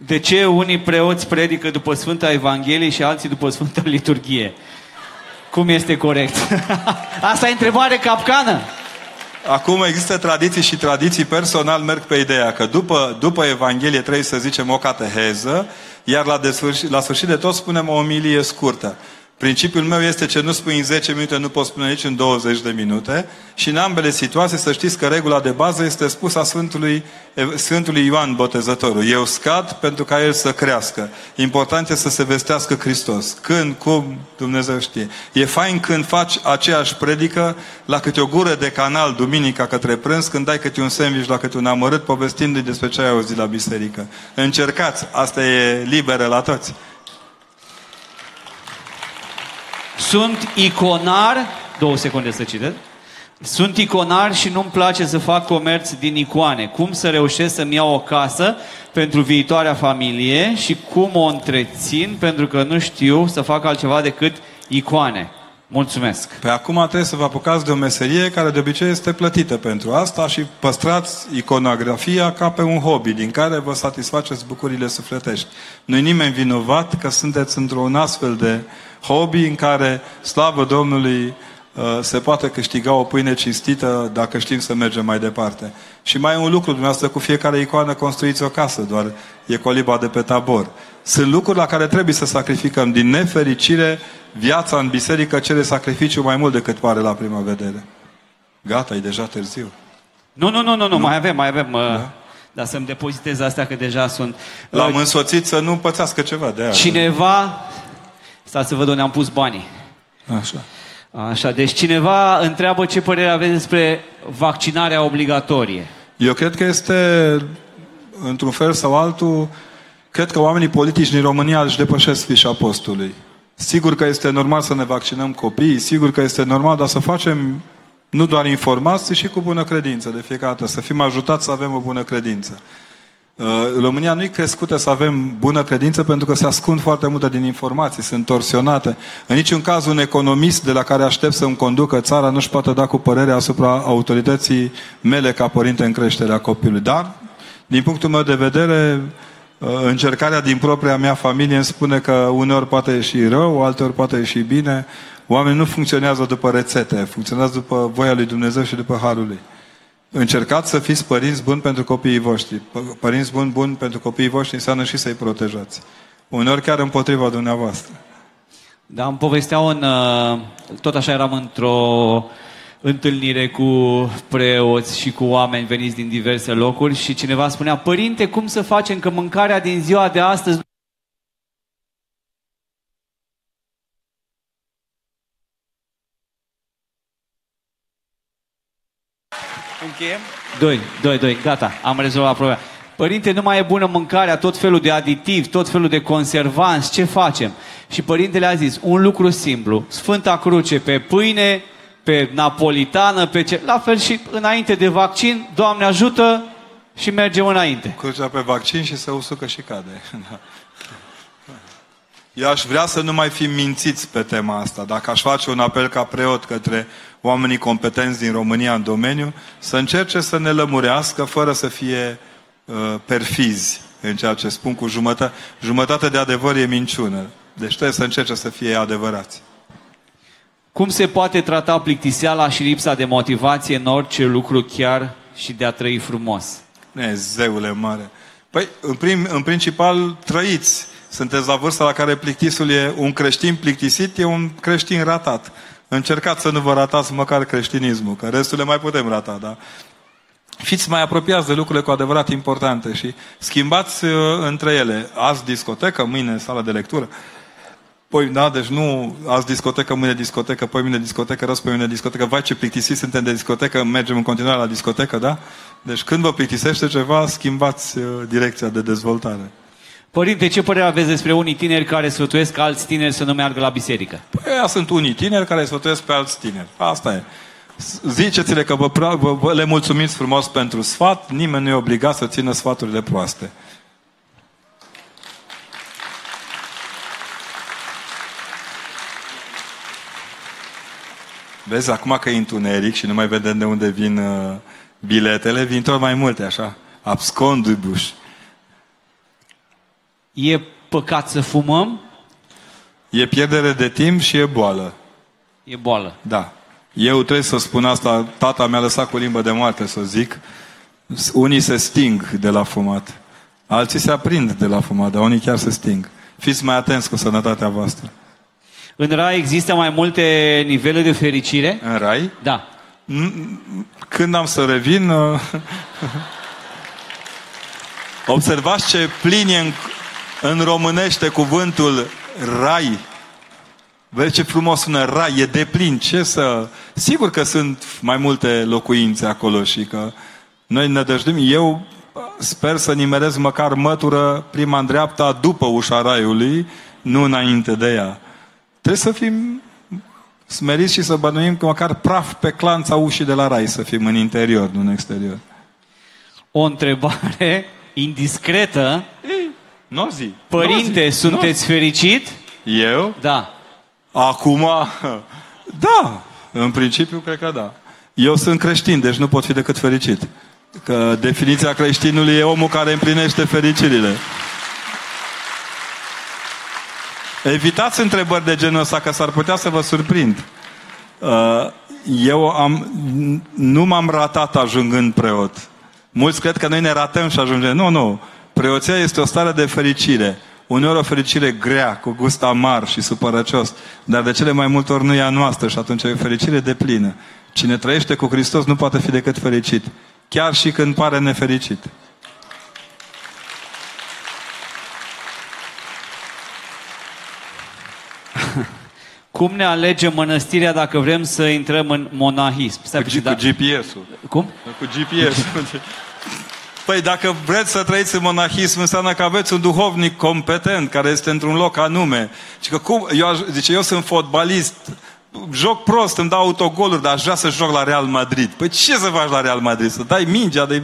De ce unii preoți predică după Sfânta Evanghelie și alții după Sfânta Liturghie? Cum este corect? Asta e întrebare capcană. Acum există tradiții și tradiții personal merg pe ideea că după, după Evanghelie trebuie să zicem o cateheză, iar la, de sfârșit, la sfârșit de tot spunem o omilie scurtă. Principiul meu este ce nu spui în 10 minute, nu poți spune nici în 20 de minute și în ambele situații să știți că regula de bază este spusă a Sfântului, Sfântului Ioan Botezătorul. Eu scad pentru ca el să crească. Important este să se vestească Hristos. Când, cum, Dumnezeu știe. E fain când faci aceeași predică la câte o gură de canal duminica către prânz, când dai câte un sandwich la câte un amărât, povestindu-i despre ce ai auzit la biserică. Încercați, asta e liberă la toți. Sunt iconar, două secunde să citesc. Sunt iconar și nu-mi place să fac comerț din icoane. Cum să reușesc să-mi iau o casă pentru viitoarea familie și cum o întrețin pentru că nu știu să fac altceva decât icoane. Mulțumesc. Pe acum trebuie să vă apucați de o meserie care de obicei este plătită pentru asta și păstrați iconografia ca pe un hobby din care vă satisfaceți bucurile sufletești. Nu-i nimeni vinovat că sunteți într-un astfel de hobby în care, slavă Domnului, uh, se poate câștiga o pâine cinstită dacă știm să mergem mai departe. Și mai e un lucru, dumneavoastră, cu fiecare icoană construiți o casă, doar e coliba de pe tabor. Sunt lucruri la care trebuie să sacrificăm. Din nefericire, viața în biserică cere sacrificiu mai mult decât pare la prima vedere. Gata, e deja târziu. Nu, nu, nu, nu, nu, mai avem, mai avem. Da? Dar să-mi depozitez astea că deja sunt. L-am Uh, însoțit să nu pățească ceva de aia. Cineva, stați să văd unde am pus banii. Așa. Așa, deci cineva întreabă ce părere aveți despre vaccinarea obligatorie. Eu cred că este, într-un fel sau altul, cred că oamenii politici din România își depășesc fișa postului. Sigur că este normal să ne vaccinăm copiii, sigur că este normal, dar să facem nu doar informații, și cu bună credință de fiecare dată, să fim ajutați să avem o bună credință. Uh, România nu e crescută să avem bună credință pentru că se ascund foarte multe din informații, sunt torsionate. În niciun caz un economist de la care aștept să-mi conducă țara nu-și poate da cu părere asupra autorității mele ca părinte în creșterea copilului. Dar, din punctul meu de vedere, uh, încercarea din propria mea familie îmi spune că uneori poate ieși rău, alteori poate ieși bine. Oamenii nu funcționează după rețete, funcționează după voia lui Dumnezeu și după harul lui. Încercați să fiți părinți buni pentru copiii voștri. P- Părinți buni, buni pentru copiii voștri înseamnă și să-i protejați. Uneori chiar împotriva dumneavoastră. Dar îmi povestea un... uh, Tot așa eram într-o întâlnire cu preoți și cu oameni veniți din diverse locuri și cineva spunea, Părinte, cum să facem că mâncarea din ziua de astăzi Încheiem? Doi, doi, doi, gata, am rezolvat problema. Părinte, nu mai e bună mâncarea, tot felul de aditivi, tot felul de conservanți, ce facem? Și părintele a zis, un lucru simplu, Sfânta Cruce pe pâine, pe napolitană, pe ce... La fel și înainte de vaccin, Doamne ajută și mergem înainte. Crucea pe vaccin și se usucă și cade. Da. Eu aș vrea să nu mai fim mințiți pe tema asta. Dacă aș face un apel ca preot către oamenii competenți din România în domeniu, să încerce să ne lămurească fără să fie uh, perfizi în ceea ce spun cu jumătate. Jumătate de adevăr e minciună. Deci trebuie să încerce să fie adevărați. Cum se poate trata plictiseala și lipsa de motivație în orice lucru chiar și de a trăi frumos? Dumnezeule mare. Păi, în, prim, în principal, trăiți. Sunteți la vârsta la care plictisul e un creștin plictisit, e un creștin ratat. Încercați să nu vă ratați măcar creștinismul, că restul le mai putem rata, da? Fiți mai apropiați de lucrurile cu adevărat importante și schimbați uh, între ele. Azi discotecă, mâine sala de lectură. Păi, da, deci nu azi discotecă, mâine discotecă, păi mâine discotecă, răs pe mâine discotecă, vai ce plictisiți suntem de discotecă, mergem în continuare la discotecă, da? Deci când vă plictisește ceva, schimbați uh, direcția de dezvoltare. Părinte, ce părere aveți despre unii tineri care sfătuiesc alți tineri să nu meargă la biserică? Păi aia sunt unii tineri care sfătuiesc pe alți tineri. Asta e. Ziceți-le că vă, pra- vă, vă, le mulțumiți frumos pentru sfat, nimeni nu e obligat să țină sfaturile proaste. Vezi, acum că e întuneric și nu mai vedem de unde vin uh, biletele, vin tot mai multe, așa. Abscondubuș. E păcat să fumăm? E pierdere de timp și e boală. E boală. Da. Eu trebuie să spun asta, tata mi-a lăsat cu limbă de moarte să zic. Unii se sting de la fumat. Alții se aprind de la fumat, dar unii chiar se sting. Fiți mai atenți cu sănătatea voastră. În rai există mai multe nivele de fericire? În rai, Da. când am să revin, uh, observați ce plin e în, în românește cuvântul rai. Vezi ce frumos sună rai, e de plin. Ce să... Sigur că sunt mai multe locuințe acolo și că noi ne dăjduim. Eu sper să nimerez măcar mătură prima în dreapta după ușa raiului, nu înainte de ea. Trebuie să fim smeriți și să bănuim că măcar praf pe clanța ușii de la rai să fim în interior, nu în exterior. O întrebare indiscretă. Nu zi. Părinte, N-o zi. sunteți fericit? N-o zi. Eu? Da. Acum, da, în principiu cred că da. Eu sunt creștin, deci nu pot fi decât fericit. Că definiția creștinului e omul care împlinește fericirile. Evitați întrebări de genul ăsta, că s-ar putea să vă surprind. Uh, Eu am, nu m-am ratat ajungând preot. Mulți cred că noi ne ratăm și ajungem. Nu, nu. Preoția este o stare de fericire. Uneori o fericire grea, cu gust amar și supărăcios, dar de cele mai multe ori nu e a noastră și atunci e o fericire de plină. Cine trăiește cu Hristos nu poate fi decât fericit, chiar și când pare nefericit. Cum ne alegem mănăstirea dacă vrem să intrăm în monahism? Stai Cu, puțin, cu da. GPS-ul. Cum? Cu GPS-ul. Păi dacă vreți să trăiți în monahism, înseamnă că aveți un duhovnic competent, care este într-un loc anume. Și că cum, eu, aș- zice, eu sunt fotbalist, joc prost, îmi dau autogoluri, dar aș vrea să joc la Real Madrid. Păi ce să faci la Real Madrid? Să dai mingea de...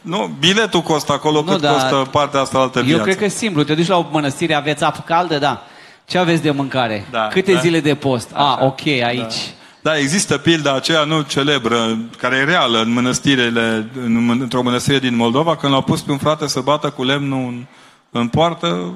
Nu, biletul costă acolo Nu, cât dar costă partea asta altă Eu viață. cred că e simplu. Te duci la o mănăstire, aveți apă caldă, da. Ce aveți de mâncare? Da, Câte da. zile de post? Ah, ok, aici. Da, există pilda aceea nu celebră, care e reală în mănăstirile, în, într-o mănăstire din Moldova, când l-au pus pe un frate să bată cu lemnul în, în poartă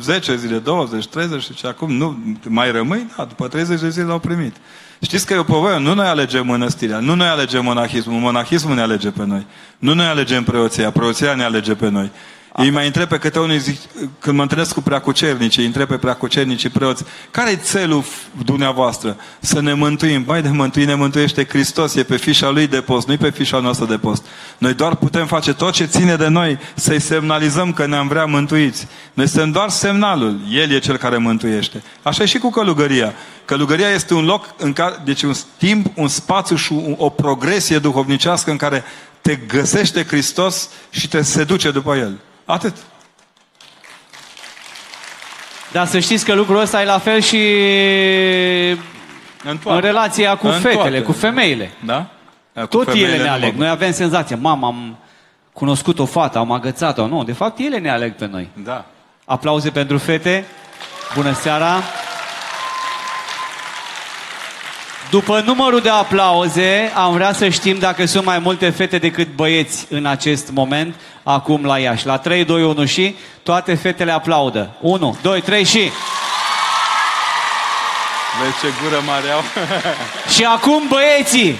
10 zile, 20, 30 și acum nu mai rămâi, da, după 30 de zile l-au primit. Știți că e o poveste, nu noi alegem mănăstirea, nu noi alegem monahismul, monahismul ne alege pe noi. Nu noi alegem preoția, preoția ne alege pe noi. Ei mai întreb pe câte unii zic, când mă întâlnesc cu preacucernicii, îi întreb pe preacucernicii preoți, care e țelul f- dumneavoastră? Să ne mântuim. Bai de mântui ne mântuiește Hristos, e pe fișa lui de post, nu e pe fișa noastră de post. Noi doar putem face tot ce ține de noi, să-i semnalizăm că ne-am vrea mântuiți. Noi suntem doar semnalul, El e Cel care mântuiește. Așa e și cu călugăria. Călugăria este un loc, în care, deci un timp, un spațiu și un- o progresie duhovnicească în care te găsește Hristos și te seduce după El. Atât. Dar să știți că lucrul ăsta e la fel și În, în toate. relația cu În fetele, toate. cu femeile. Da? Cu Tot femeile ele ne nu aleg. mă- Noi avem senzația, mama, am cunoscut o fată, am agățat-o. Nu, de fapt ele ne aleg pe noi. Da. Aplauze pentru fete. Bună seara! După numărul de aplauze, am vrea să știm dacă sunt mai multe fete decât băieți în acest moment, acum la Iași. La 3, 2, 1 și toate fetele aplaudă. 1, 2, 3 și... Vezi ce gură mare au? Și acum băieții!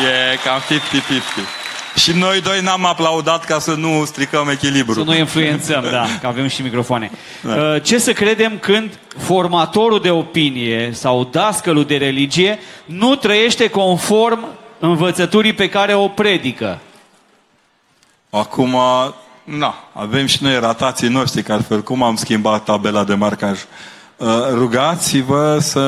e cam 50-50. Și noi doi n-am aplaudat ca să nu stricăm echilibru. Să nu influențăm, da, că avem și microfoane. Da. Ce să credem când formatorul de opinie sau dascălul de religie nu trăiește conform învățăturii pe care o predică? Acum, na, avem și noi ratații noștri, că altfel cum am schimbat tabela de marcaj? Uh, rugați-vă să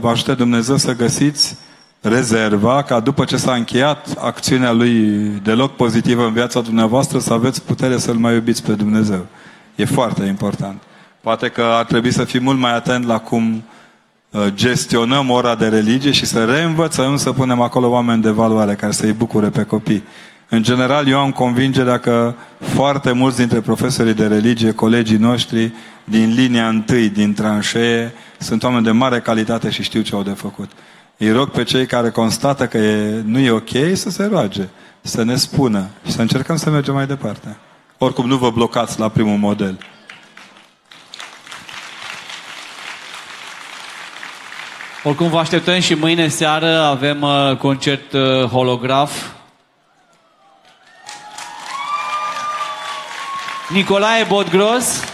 vă ajute Dumnezeu să găsiți rezerva ca după ce s-a încheiat acțiunea lui deloc pozitivă în viața dumneavoastră să aveți putere să-L mai iubiți pe Dumnezeu. E foarte important. Poate că ar trebui să fim mult mai atent la cum uh, gestionăm ora de religie și să reînvățăm să punem acolo oameni de valoare care să-i bucure pe copii. În general, eu am convingerea că foarte mulți dintre profesorii de religie, colegii noștri, din linia întâi, din tranșee, sunt oameni de mare calitate și știu ce au de făcut. Îi rog pe cei care constată că e, nu e ok să se roage, să ne spună și să încercăm să mergem mai departe. Oricum nu vă blocați la primul model. Oricum vă așteptăm și mâine seară avem uh, concert uh, holograf. Nicolae Bodgros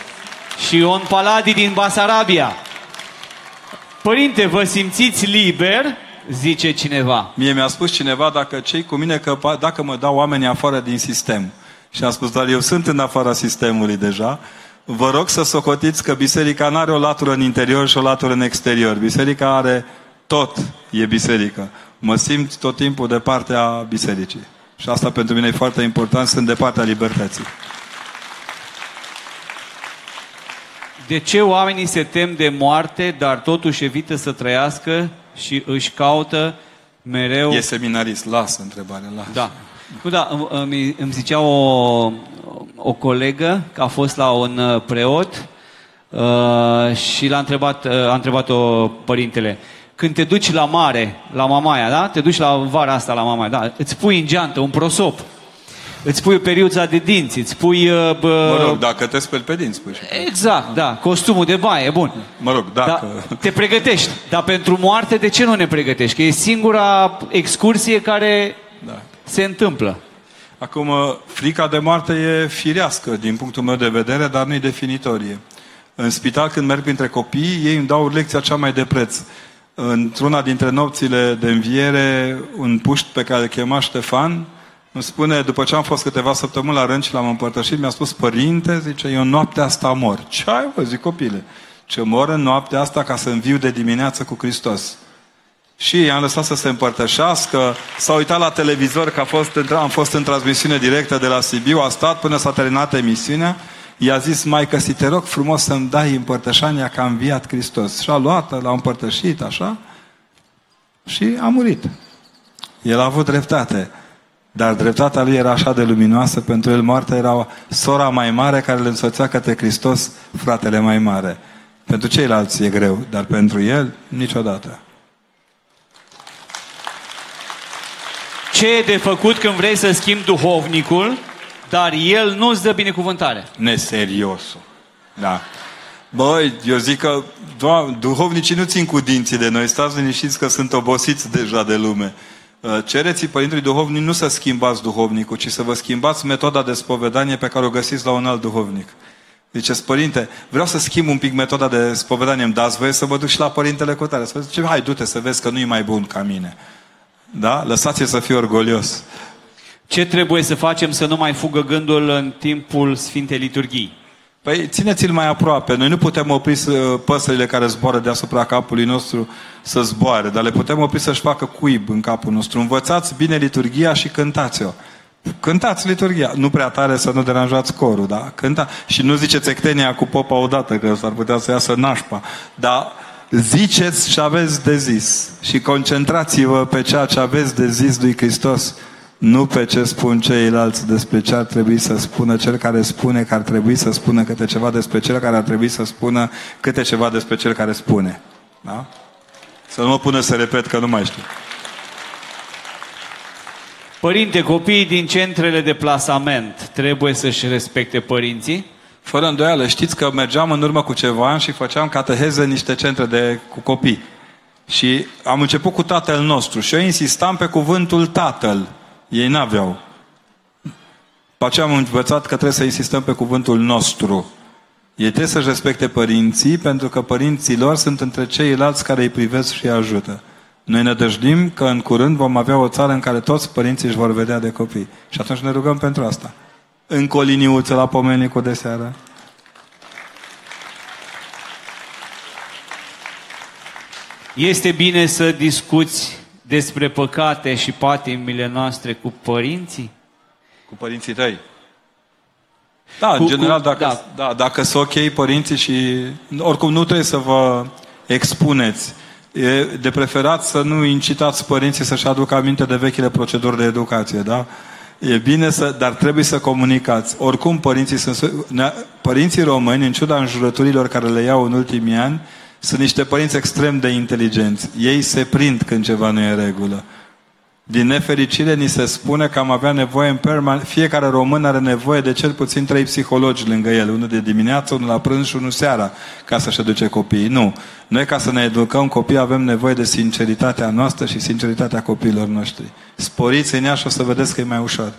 și Ion Paladi din Basarabia. Părinte, vă simțiți liber? Zice cineva. Mie mi-a spus cineva dacă cei cu mine că dacă mă dau oamenii afară din sistem. Și am spus, dar eu sunt în afara sistemului deja. Vă rog să socotiți că biserica nu are o latură în interior și o latură în exterior. Biserica are tot, e biserică. Mă simt tot timpul de partea bisericii. Și asta pentru mine e foarte important, sunt de partea libertății. De ce oamenii se tem de moarte, dar totuși evită să trăiască și își caută mereu... E seminarist, lasă întrebarea, lasă. Da. Nu, da, îmi, îmi zicea o, o colegă că a fost la un uh, preot uh, și l-a întrebat, uh, a întrebat-o părintele, când te duci la mare, la mamaia, da? Te duci la vara asta la mamaia, da? Îți pui în geantă un prosop îți pui periuța de dinți, îți pui... Uh, bă... Mă rog, dacă te speli pe dinți, pui și Exact, da, costumul de baie, bun. Mă rog, dacă... Da, te pregătești, dar pentru moarte de ce nu ne pregătești? Că e singura excursie care da. se întâmplă. Acum, frica de moarte e firească din punctul meu de vedere, dar nu e definitorie. În spital, când merg printre copii, ei îmi dau lecția cea mai de preț. Într-una dintre nopțile de înviere, un puști pe care îl chema Ștefan, îmi spune, după ce am fost câteva săptămâni la rând și l-am împărtășit, mi-a spus, părinte, zice, eu noaptea asta mor. Ce ai, vă, zic, copile? Ce mor în noaptea asta ca să înviu de dimineață cu Hristos. Și i-am lăsat să se împărtășească, s-a uitat la televizor că a fost, am fost în transmisiune directă de la Sibiu, a stat până s-a terminat emisiunea, i-a zis, mai că si te rog frumos să-mi dai împărtășania că a înviat Hristos. Și a luat, l-a împărtășit, așa, și a murit. El a avut dreptate. Dar dreptatea lui era așa de luminoasă, pentru el moartea era sora mai mare care îl însoțea către Hristos, fratele mai mare. Pentru ceilalți e greu, dar pentru el niciodată. Ce e de făcut când vrei să schimbi duhovnicul, dar el nu îți dă binecuvântare? Neseriosul. Da. Băi, eu zic că doamne, duhovnicii nu țin cu dinții de noi. Stați liniștiți că sunt obosiți deja de lume. Uh, cereți Părintelui Duhovnic nu să schimbați duhovnicul, ci să vă schimbați metoda de spovedanie pe care o găsiți la un alt duhovnic. Ziceți, părinte, vreau să schimb un pic metoda de spovedanie, îmi dați voie să mă duc și la părintele cu tare. Să zice, hai, du-te să vezi că nu e mai bun ca mine. Da? Lăsați-l să fie orgolios. Ce trebuie să facem să nu mai fugă gândul în timpul Sfintei Liturghii? Păi țineți-l mai aproape. Noi nu putem opri păsările care zboară deasupra capului nostru să zboare, dar le putem opri să-și facă cuib în capul nostru. Învățați bine liturgia și cântați-o. Cântați liturgia. Nu prea tare să nu deranjați corul, da? Cânta. Și nu ziceți țectenia cu popa odată, că s-ar putea să iasă nașpa. Dar ziceți și aveți de zis. Și concentrați-vă pe ceea ce aveți de zis lui Hristos nu pe ce spun ceilalți despre ce ar trebui să spună cel care spune că ar trebui să spună câte ceva despre cel care ar trebui să spună câte ceva despre cel care spune. Da? Să nu mă pună să repet că nu mai știu. Părinte, copiii din centrele de plasament trebuie să-și respecte părinții? Fără îndoială, știți că mergeam în urmă cu ceva ani și făceam cateheză în niște centre de, cu copii. Și am început cu tatăl nostru și eu insistam pe cuvântul tatăl. Ei n-aveau. După aceea am învățat că trebuie să insistăm pe cuvântul nostru. Ei trebuie să-și respecte părinții, pentru că părinții lor sunt între ceilalți care îi privesc și îi ajută. Noi ne dăjdim că în curând vom avea o țară în care toți părinții își vor vedea de copii. Și atunci ne rugăm pentru asta. Încă o liniuță la pomenicul de seară. Este bine să discuți despre păcate și patimile noastre cu părinții? Cu părinții tăi. Da, Cu- în general, cu- dacă, da. da. Da, dacă sunt ok părinții și... Oricum, nu trebuie să vă expuneți. E de preferat să nu incitați părinții să-și aducă aminte de vechile proceduri de educație, da? E bine să... Dar trebuie să comunicați. Oricum, părinții sunt... ne- Părinții români, în ciuda înjurăturilor care le iau în ultimii ani, sunt niște părinți extrem de inteligenți. Ei se prind când ceva nu e în regulă. Din nefericire, ni se spune că am avea nevoie în permanent, fiecare român are nevoie de cel puțin trei psihologi lângă el, unul de dimineață, unul la prânz și unul seara, ca să-și educe copiii. Nu. Noi, ca să ne educăm copiii, avem nevoie de sinceritatea noastră și sinceritatea copiilor noștri. Sporiți în ea și o să vedeți că e mai ușor.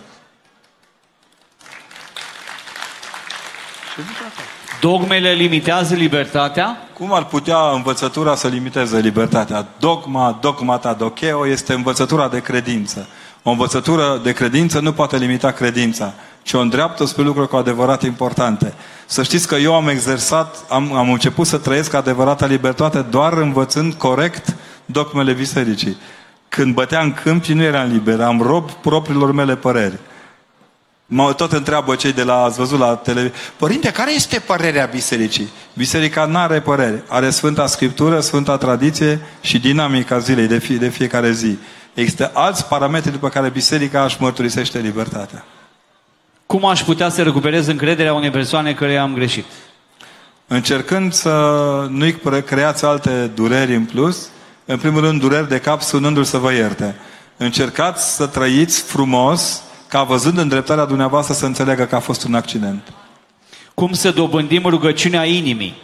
Dogmele limitează libertatea? Cum ar putea învățătura să limiteze libertatea? Dogma, dogmata docheo este învățătura de credință. O învățătură de credință nu poate limita credința, ci o îndreaptă spre lucruri cu adevărat importante. Să știți că eu am exersat, am, am început să trăiesc adevărata libertate doar învățând corect dogmele bisericii. Când băteam câmpii nu eram liber, am rob propriilor mele păreri. Mă tot întreabă cei de la, ați văzut la televiziune, Părinte, care este părerea bisericii? Biserica nu are păreri. Are Sfânta Scriptură, Sfânta Tradiție și dinamica zilei de, fie, de fiecare zi. Există alți parametri după care biserica își mărturisește libertatea. Cum aș putea să recuperez încrederea unei persoane care am greșit? Încercând să nu-i pre- creați alte dureri în plus, în primul rând dureri de cap sunându-l să vă ierte. Încercați să trăiți frumos, ca văzând îndreptarea dumneavoastră să înțeleagă că a fost un accident. Cum să dobândim rugăciunea inimii?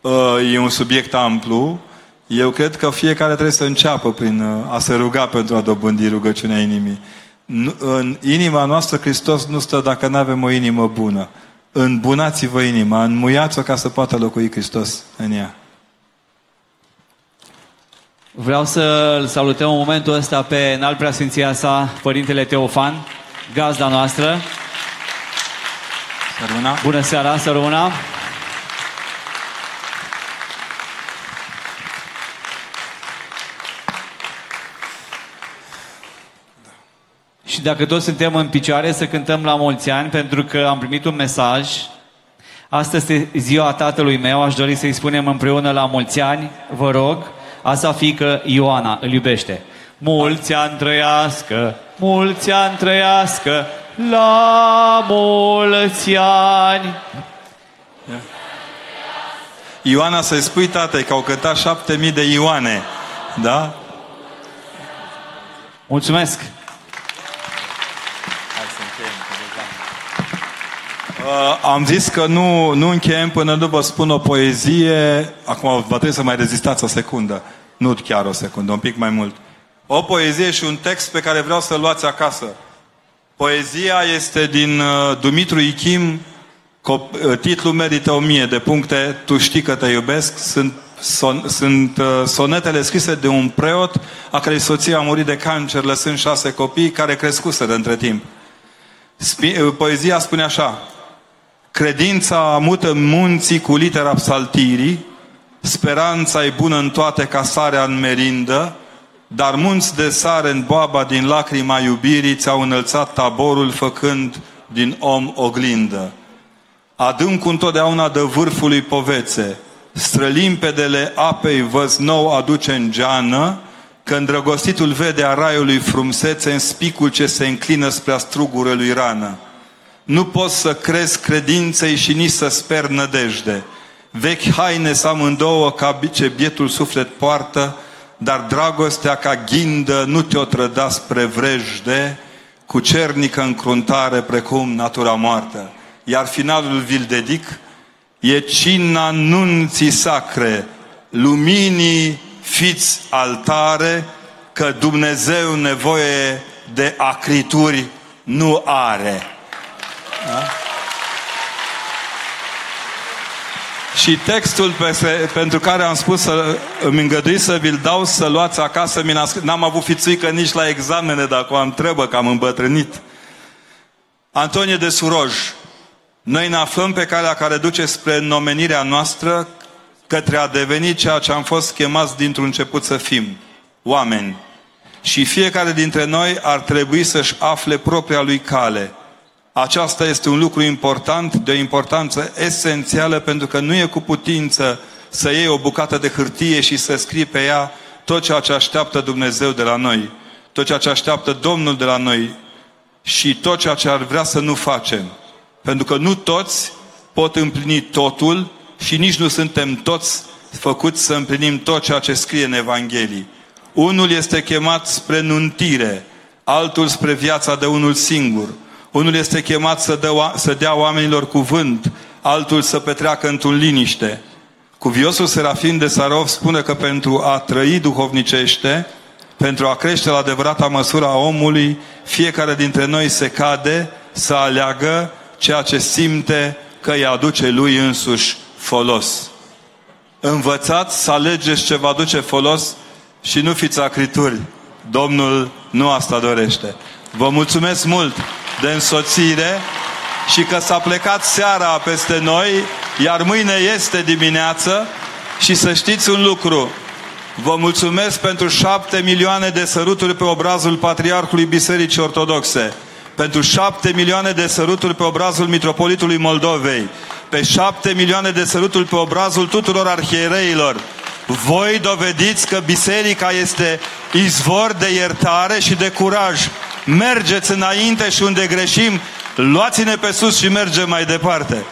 Uh, E un subiect amplu. Eu cred că fiecare trebuie să înceapă prin uh, a se ruga pentru a dobândi rugăciunea inimii. Nu- În inima noastră Hristos nu stă dacă nu avem o inimă bună. Înbunați-vă inima, înmuiați-o ca să poată locui Hristos în ea. Vreau să îl salutăm în momentul ăsta pe înalt preasfinția sa, Părintele Teofan, gazda noastră. Săruna? Bună seara, să rămână. Și dacă toți suntem în picioare, să cântăm la mulți ani, pentru că am primit un mesaj. Astăzi este ziua tatălui meu, aș dori să-i spunem împreună la mulți ani, vă rog, asta fică Ioana, îl iubește. Mulți ani trăiască, mulți ani trăiască, la mulți ani. Ioana să-i spui tatei că au cântat șapte mii de Ioane. Da? Mulțumesc! Uh, am zis că nu, nu încheiem până nu vă spun o poezie. Acum va trebui să mai rezistați o secundă. Nu chiar o secundă, un pic mai mult. O poezie și un text pe care vreau să-l luați acasă. Poezia este din uh, Dumitru Ichim, cop- uh, titlul merită o mie de puncte, Tu știi că te iubesc, sunt, son, sunt uh, sonetele scrise de un preot a cărei soție a murit de cancer lăsând șase copii care crescuseră între timp. Spi- uh, poezia spune așa, Credința mută munții cu litera psaltirii, speranța e bună în toate ca sarea în merindă, dar munți de sare în boaba din lacrima iubirii ți-au înălțat taborul făcând din om oglindă. Adâncul întotdeauna de vârfului povețe, strălimpedele apei văz nou aduce în geană, Că îndrăgostitul vede a raiului frumsețe în spicul ce se înclină spre strugure lui rană. Nu poți să crezi credinței și nici să sper nădejde. Vechi haine să amândouă ca ce bietul suflet poartă, dar dragostea ca ghindă nu te-o trăda spre vrejde, cu cernică încruntare precum natura moartă. Iar finalul vi-l dedic, e cina nunții sacre, luminii fiți altare, că Dumnezeu nevoie de acrituri nu are. Da? Și textul pe, pentru care am spus să îmi îngădui să vi-l dau să luați acasă, n-am avut fițuică nici la examene, dacă am trebă, că am îmbătrânit. Antonie de Suroj, noi ne aflăm pe calea care duce spre nomenirea noastră către a deveni ceea ce am fost chemați dintr-un început să fim, oameni. Și fiecare dintre noi ar trebui să-și afle propria lui cale. Aceasta este un lucru important, de o importanță esențială, pentru că nu e cu putință să iei o bucată de hârtie și să scrii pe ea tot ceea ce așteaptă Dumnezeu de la noi, tot ceea ce așteaptă Domnul de la noi și tot ceea ce ar vrea să nu facem. Pentru că nu toți pot împlini totul și nici nu suntem toți făcuți să împlinim tot ceea ce scrie în Evanghelii. Unul este chemat spre nuntire, altul spre viața de unul singur. Unul este chemat să, dă, să dea oamenilor cuvânt, altul să petreacă într-un liniște. Cuviosul Serafim de Sarov spune că pentru a trăi duhovnicește, pentru a crește la adevărata măsură a omului, fiecare dintre noi se cade să aleagă ceea ce simte că îi aduce lui însuși folos. Învățați să alegeți ce vă aduce folos și nu fiți acrituri. Domnul nu asta dorește. Vă mulțumesc mult de însoțire și că s-a plecat seara peste noi, iar mâine este dimineață și să știți un lucru. Vă mulțumesc pentru șapte milioane de săruturi pe obrazul Patriarhului Bisericii Ortodoxe pentru șapte milioane de săruturi pe obrazul Mitropolitului Moldovei, pe șapte milioane de săruturi pe obrazul tuturor arhiereilor. Voi dovediți că biserica este izvor de iertare și de curaj. Mergeți înainte și unde greșim, luați-ne pe sus și mergem mai departe.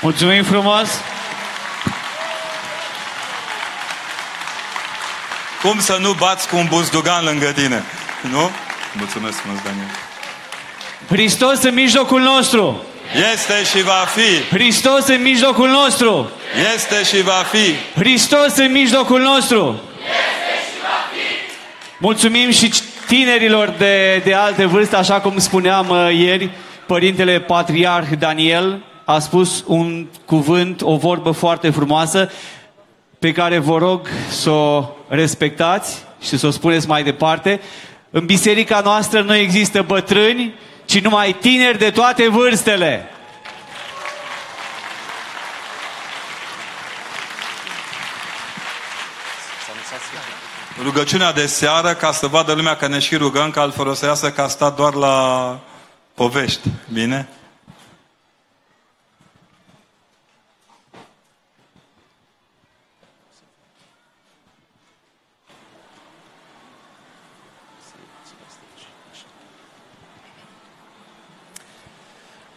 Mulțumim frumos! Cum să nu bați cu un buzdugan lângă tine? Nu? Mulțumesc frumos, Daniel. Hristos în mijlocul nostru. Este și va fi. Hristos în mijlocul nostru. Este și va fi. Hristos în mijlocul nostru. Este și va fi. Mulțumim și tinerilor de, de alte vârste, așa cum spuneam uh, ieri, Părintele Patriarh Daniel a spus un cuvânt, o vorbă foarte frumoasă, pe care vă rog să o respectați și să o spuneți mai departe. În biserica noastră nu există bătrâni, ci numai tineri de toate vârstele. Rugăciunea de seară, ca să vadă lumea că ne și rugăm, că altfel o să iasă ca sta doar la povești. Bine?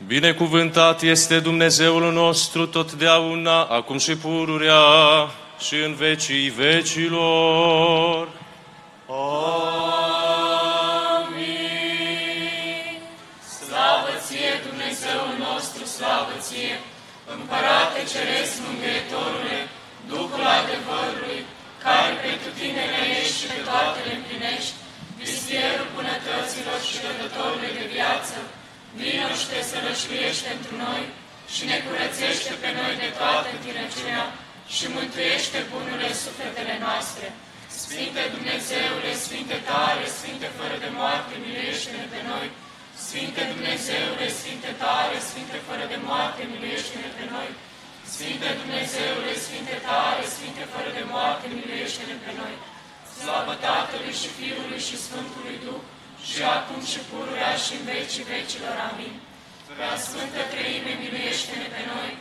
Binecuvântat este Dumnezeul nostru totdeauna, acum și pururea și în vecii vecilor. Amin. Slavă ție, Dumnezeul nostru, slavă ție, Împărate Ceresc, Mângâietorule, Duhul adevărului, care pentru tine le ești și pe toate le împlinești, vistierul bunătăților și dătătorule de viață, Vino și te sălășluiești pentru noi și ne curățește pe noi de toată tirăciunea și mântuiește bunurile sufletele noastre. Sfinte Dumnezeule, Sfinte tare, Sfinte fără de moarte, miluiește-ne pe noi. Sfinte Dumnezeule, Sfinte tare, Sfinte fără de moarte, miluiește-ne pe noi. Sfinte Dumnezeule, Sfinte tare, Sfinte fără de moarte, miluiește-ne pe noi. Slavă Tatălui și Fiului și Sfântului Duh, și acum și pururea și în vecii vecilor. Amin. Prea Sfântă Treime, miluiește-ne pe noi.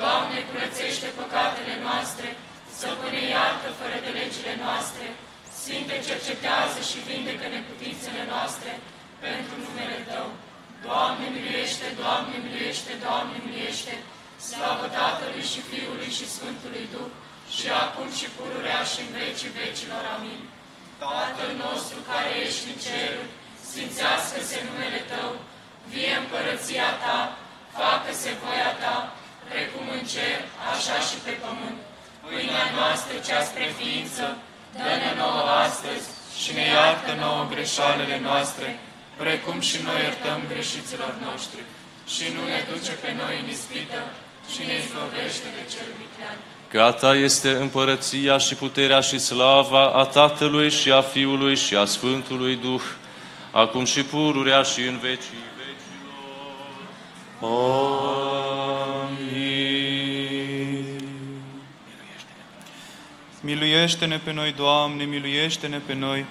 Doamne, curățește păcatele noastre, Stăpâne, iartă fără de legile noastre, Sfinte, cercetează și vindecă neputințele noastre pentru numele Tău. Doamne, miluiește, Doamne, miluiește, Doamne, miluiește, slavă Tatălui și Fiului și Sfântului Duh, și acum și pururea și în vecii vecilor. Amin. Tatăl nostru care ești în ceruri, sfințească-se numele Tău, vie împărăția Ta, facă-se voia Ta, precum în cer, așa și pe pământ. Pâinea noastră cea spre ființă, dă-ne nouă astăzi și ne iartă nouă greșalele noastre, precum și noi iertăm greșiților noștri. și nu ne duce pe noi în ispită și ne izbăvește de cel viclean. Gata este împărăția și puterea și slava a Tatălui și a Fiului și a Sfântului Duh, acum și pururea și în vecii vecilor. Amin. Miluiește-ne pe noi, Doamne, miluiește-ne pe noi,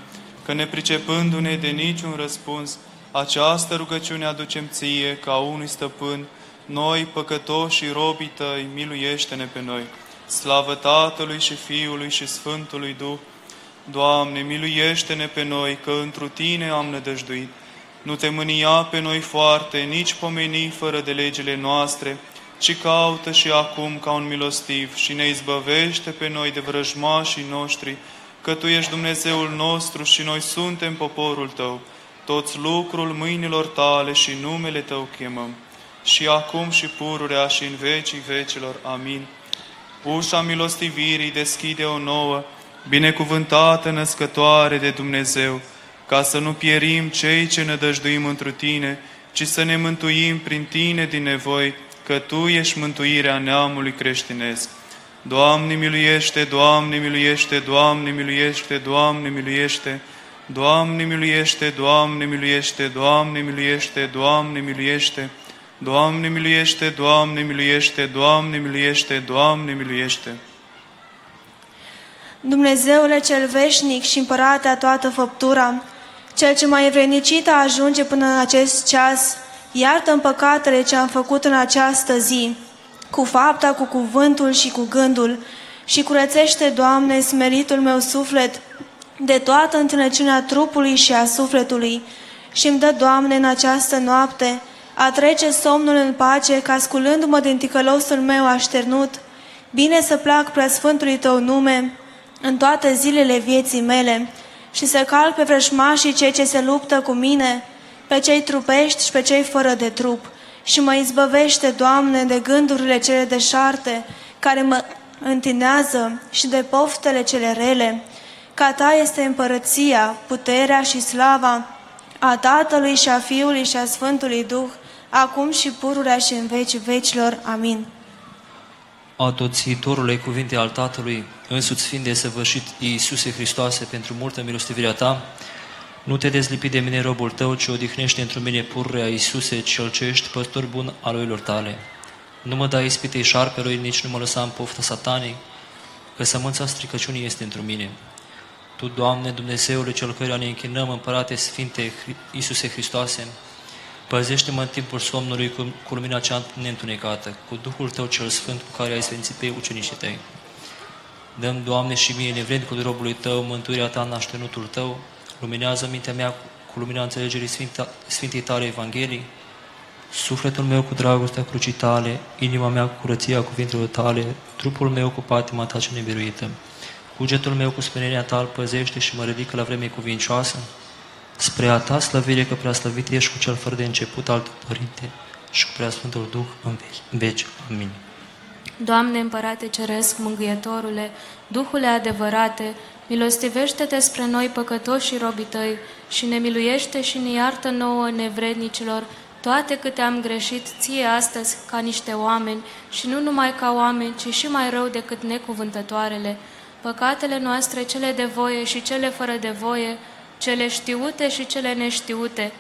că ne pricepându-ne de niciun răspuns, această rugăciune aducem ție ca unui stăpân, noi, păcătoși și robii tăi, miluiește-ne pe noi. Slavă Tatălui și Fiului și Sfântului Duh, Doamne, miluiește-ne pe noi, că întru Tine am nădăjduit. Nu te mânia pe noi foarte, nici pomeni fără de legile noastre, ci caută și acum ca un milostiv și ne izbăvește pe noi de vrăjmașii noștri, că Tu ești Dumnezeul nostru și noi suntem poporul Tău, toți lucrul mâinilor Tale și numele Tău chemăm. Și acum și pururea și în vecii vecilor. Amin. Ușa milostivirii deschide o nouă, binecuvântată născătoare de Dumnezeu, ca să nu pierim cei ce ne dăjduim întru Tine, ci să ne mântuim prin Tine din nevoi, că Tu ești mântuirea neamului creștinesc. Doamne miluiește, Doamne miluiește, Doamne miluiește, Doamne miluiește, Doamne miluiește, Doamne miluiește, Doamne miluiește, Doamne miluiește, Doamne miluiește, Doamne miluiește, Doamne miluiește, Doamne miluiește. Dumnezeule cel veșnic și împărate a toată făptura, cel ce mai evrenicit a ajunge până în acest ceas, iartă în păcatele ce am făcut în această zi, cu fapta, cu cuvântul și cu gândul, și curățește, Doamne, smeritul meu suflet de toată întunăciunea trupului și a sufletului, și îmi dă, Doamne, în această noapte, a trece somnul în pace, ca sculându-mă din ticălosul meu așternut, bine să plac prea Sfântului Tău nume în toate zilele vieții mele și să calc pe vrăjmașii cei ce se luptă cu mine, pe cei trupești și pe cei fără de trup, și mă izbăvește, Doamne, de gândurile cele deșarte, care mă întinează și de poftele cele rele. Ca Ta este împărăția, puterea și slava a Tatălui și a Fiului și a Sfântului Duh, acum și pururea și în vecii vecilor. Amin. Atoțitorule cuvinte al Tatălui, însuți fiind desăvârșit Iisuse Hristoase pentru multă milostivirea Ta, nu te dezlipi de mine, robul Tău, ci odihnește într mine pururea Iisuse, cel ce ești păstor bun al oilor Tale. Nu mă dai ispitei șarpelui, nici nu mă lăsa în poftă satanii, că sămânța stricăciunii este într mine. Tu, Doamne, Dumnezeule, cel căruia ne închinăm, Împărate Sfinte Iisuse Hristoase, Păzește-mă în timpul somnului cu, cu lumina cea neîntunecată, cu Duhul Tău cel Sfânt cu care ai sfințit pe ucenicii Tăi. Dăm, Doamne, și mie, nevrednicul robului Tău, mântuirea Ta în așternutul Tău, luminează mintea mea cu lumina înțelegerii Sfinta, Sfintei Tale Evangheliei, sufletul meu cu dragostea crucii Tale, inima mea cu curăția cuvintelor Tale, trupul meu cu patima Ta cea nebiruită. Cugetul meu cu smerenia Ta îl păzește și mă ridică la vreme cuvincioasă, spre a ta slăvire că prea slăvit ești cu cel fără de început al Părinte și cu prea Sfântul Duh în veci. veci. Amin. Doamne Împărate Ceresc, Mângâietorule, Duhule adevărate, milostivește-te spre noi păcătoși și robii tăi și ne miluiește și ne iartă nouă nevrednicilor toate câte am greșit ție astăzi ca niște oameni și nu numai ca oameni, ci și mai rău decât necuvântătoarele. Păcatele noastre, cele de voie și cele fără de voie, cele știute și cele neștiute,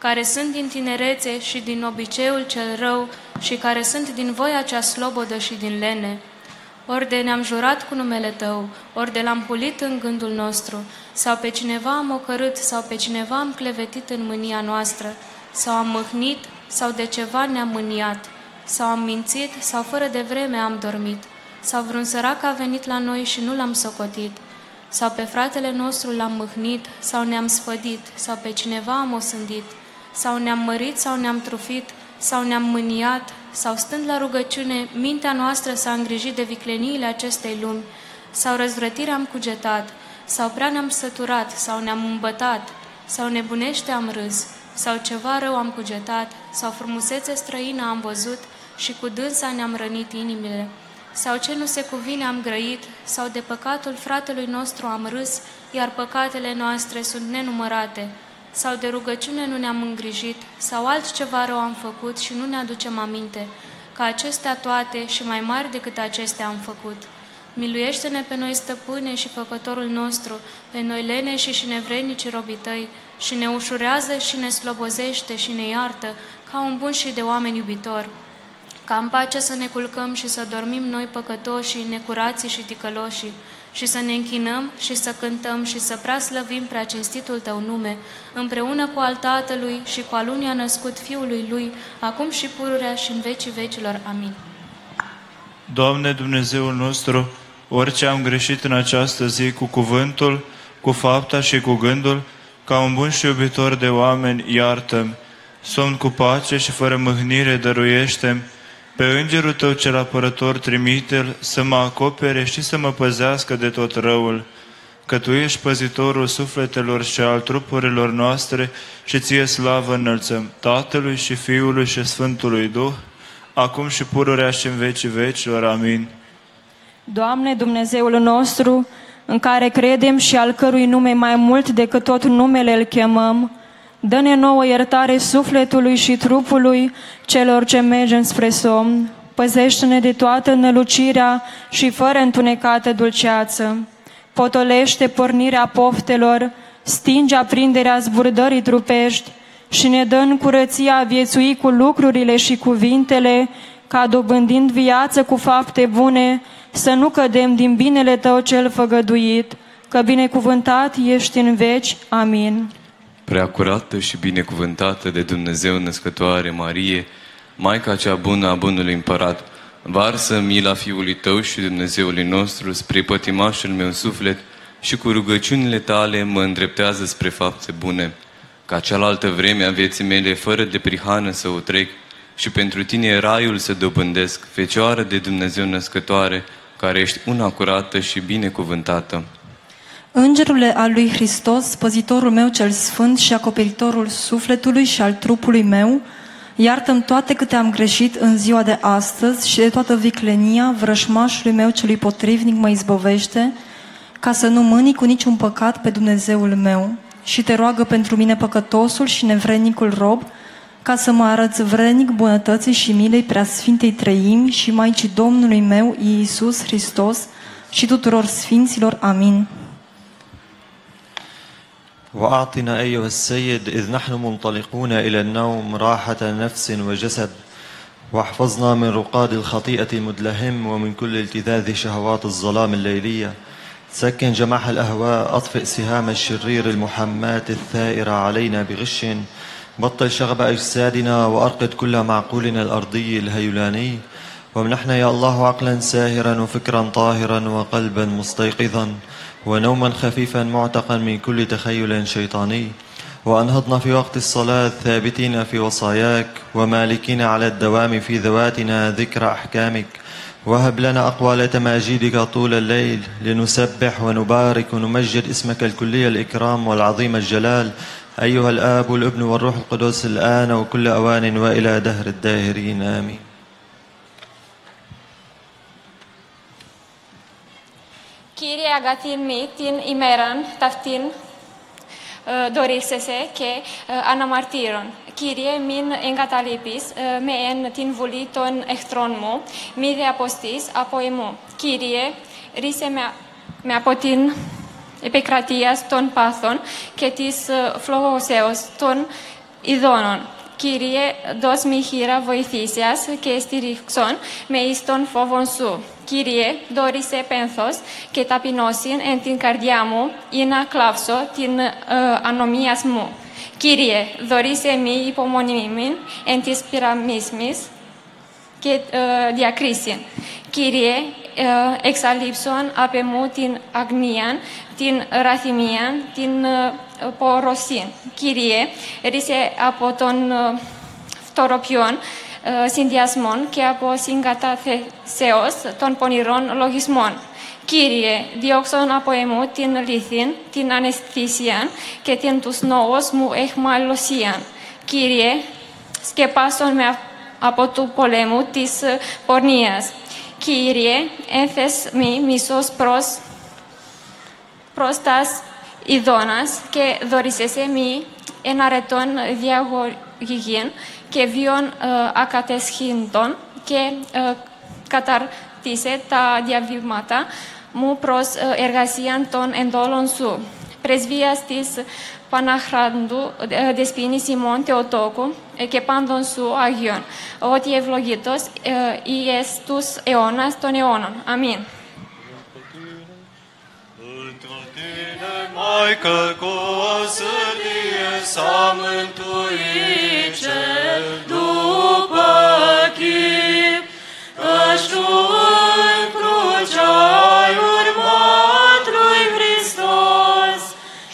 care sunt din tinerețe și din obiceiul cel rău și care sunt din voia cea slobodă și din lene. Ori de ne-am jurat cu numele Tău, ori de l-am pulit în gândul nostru, sau pe cineva am ocărât, sau pe cineva am clevetit în mânia noastră, sau am mâhnit, sau de ceva ne-am mâniat, sau am mințit, sau fără de vreme am dormit. Sau vreun sărac a venit la noi și nu l-am socotit? Sau pe fratele nostru l-am mâhnit, sau ne-am sfădit, sau pe cineva am osândit, sau ne-am mărit, sau ne-am trufit, sau ne-am mâniat, sau stând la rugăciune, mintea noastră s-a îngrijit de vicleniile acestei lumi, sau răzvrătirea am cugetat, sau prea ne-am săturat, sau ne-am îmbătat, sau nebunește am râs, sau ceva rău am cugetat, sau frumusețe străină am văzut și cu dânsa ne-am rănit inimile, sau ce nu se cuvine am grăit, sau de păcatul fratelui nostru am râs, iar păcatele noastre sunt nenumărate, sau de rugăciune nu ne-am îngrijit, sau altceva rău am făcut și nu ne aducem aminte, ca acestea toate și mai mari decât acestea am făcut. Miluiește-ne pe noi, stăpâne și făcătorul nostru, pe noi lene și și nevrenici robii tăi, și ne ușurează și ne slobozește și ne iartă, ca un bun și de oameni iubitor. Ca în pace să ne culcăm și să dormim noi păcătoșii, necurații și ticăloșii, și să ne închinăm și să cântăm și să prea slăvim prea cinstitul Tău nume, împreună cu al Tatălui și cu al unia născut Fiului Lui, acum și pururea și în vecii vecilor. Amin. Doamne Dumnezeul nostru, orice am greșit în această zi cu cuvântul, cu fapta și cu gândul, ca un bun și iubitor de oameni, iartă-mi. Somn cu pace și fără mâhnire dăruiește pe îngerul tău cel apărător trimite să mă acopere și să mă păzească de tot răul, că Tu ești păzitorul sufletelor și al trupurilor noastre și Ție slavă înălțăm Tatălui și Fiului și Sfântului Duh, acum și pururea și în vecii vecilor. Amin. Doamne Dumnezeul nostru, în care credem și al cărui nume mai mult decât tot numele îl chemăm, dă-ne nouă iertare sufletului și trupului celor ce mergem spre somn, păzește-ne de toată nălucirea și fără întunecată dulceață, potolește pornirea poftelor, stinge aprinderea zburdării trupești și ne dă în curăția viețui cu lucrurile și cuvintele, ca dobândind viață cu fapte bune, să nu cădem din binele Tău cel făgăduit, că binecuvântat ești în veci. Amin. Prea curată și binecuvântată de Dumnezeu născătoare Marie, Maica cea bună a bunului împărat, varsă mila Fiului Tău și Dumnezeului nostru spre pătimașul meu suflet și cu rugăciunile Tale mă îndreptează spre fapte bune, ca cealaltă vreme a vieții mele fără de prihană să o trec și pentru Tine raiul să dobândesc, Fecioară de Dumnezeu născătoare, care ești una curată și binecuvântată. Îngerule al lui Hristos, spăzitorul meu cel sfânt și acoperitorul sufletului și al trupului meu, iartă-mi toate câte am greșit în ziua de astăzi și de toată viclenia vrășmașului meu celui potrivnic mă izbovește, ca să nu mâni cu niciun păcat pe Dumnezeul meu și te roagă pentru mine păcătosul și nevrednicul rob, ca să mă arăți vrednic bunătății și milei preasfintei trăimi și Maicii Domnului meu, Iisus Hristos, și tuturor sfinților. Amin. وأعطنا أيها السيد إذ نحن منطلقون إلى النوم راحة نفس وجسد واحفظنا من رقاد الخطيئة المدلهم ومن كل التذاذ شهوات الظلام الليلية. سكن جماح الأهواء أطفئ سهام الشرير المحمات الثائرة علينا بغش. بطل شغب أجسادنا وأرقد كل معقولنا الأرضي الهيلاني وامنحنا يا الله عقلا ساهرا وفكرا طاهرا وقلبا مستيقظا. ونوما خفيفا معتقا من كل تخيل شيطاني. وأنهضنا في وقت الصلاة ثابتين في وصاياك ومالكين على الدوام في ذواتنا ذكر أحكامك. وهب لنا أقوال تماجيدك طول الليل لنسبح ونبارك ونمجد اسمك الكلي الإكرام والعظيم الجلال. أيها الآب والابن والروح القدس الآن وكل أوان وإلى دهر الداهرين. آمين. Κύριε αγαθήμη την ημέραν ταυτήν δωρήσεσαι και αναμαρτύρων. Κύριε, μην εγκαταλείπεις με εν την βουλή των εχθρών μου, μη δε αποστείς από εμού. Κύριε, ρίσε με, με από την επικρατεία των πάθων και της φλογοσέως των ειδώνων. Κύριε, δώσ' μη χείρα βοηθήσιας και στηρίξον με εις των φόβων σου. Κύριε, δόρισε πένθος και ταπεινώσιν εν την καρδιά μου ή να κλάψω την ε, ανομίας μου. Κύριε, δωρίσε μη υπομονήμην εν της πυραμίσμης και ε, διακρίσιν. Κύριε, uh, εξαλείψον απεμού την αγνίαν, την ραθυμίαν, την uh, ποροσίν. Κύριε, ρίσε από τον uh, φτωροπιών uh, συνδυασμών και από συγκαταθεσεώς των πονηρών λογισμών. Κύριε, διώξον από εμού την λύθιν, την αναισθησίαν και την τους νόους μου εχμαλωσίαν. Κύριε, σκεπάσον με από του πολέμου της πορνείας. Κύριε, ένθες μη μισός προς, προς τας ειδώνας και δωρήσεσαι μη εναρετών διαγωγήν και βιών ε, ακατεσχήντων και ε, καταρτίσε τα διαβήματα μου προς ε, εργασία των εντόλων σου. Πρεσβείας της Παναχράντου, δεσπίνηση Μόντιο Τόκου και πάντων σου, Αγίων. Ό,τι ευλογήτο ή εις τους αιώνας των αιώνων. Αμήν. Maică cu o sârdie s-a mântuit cel după chip, căci tu în cruce ai urmat lui Hristos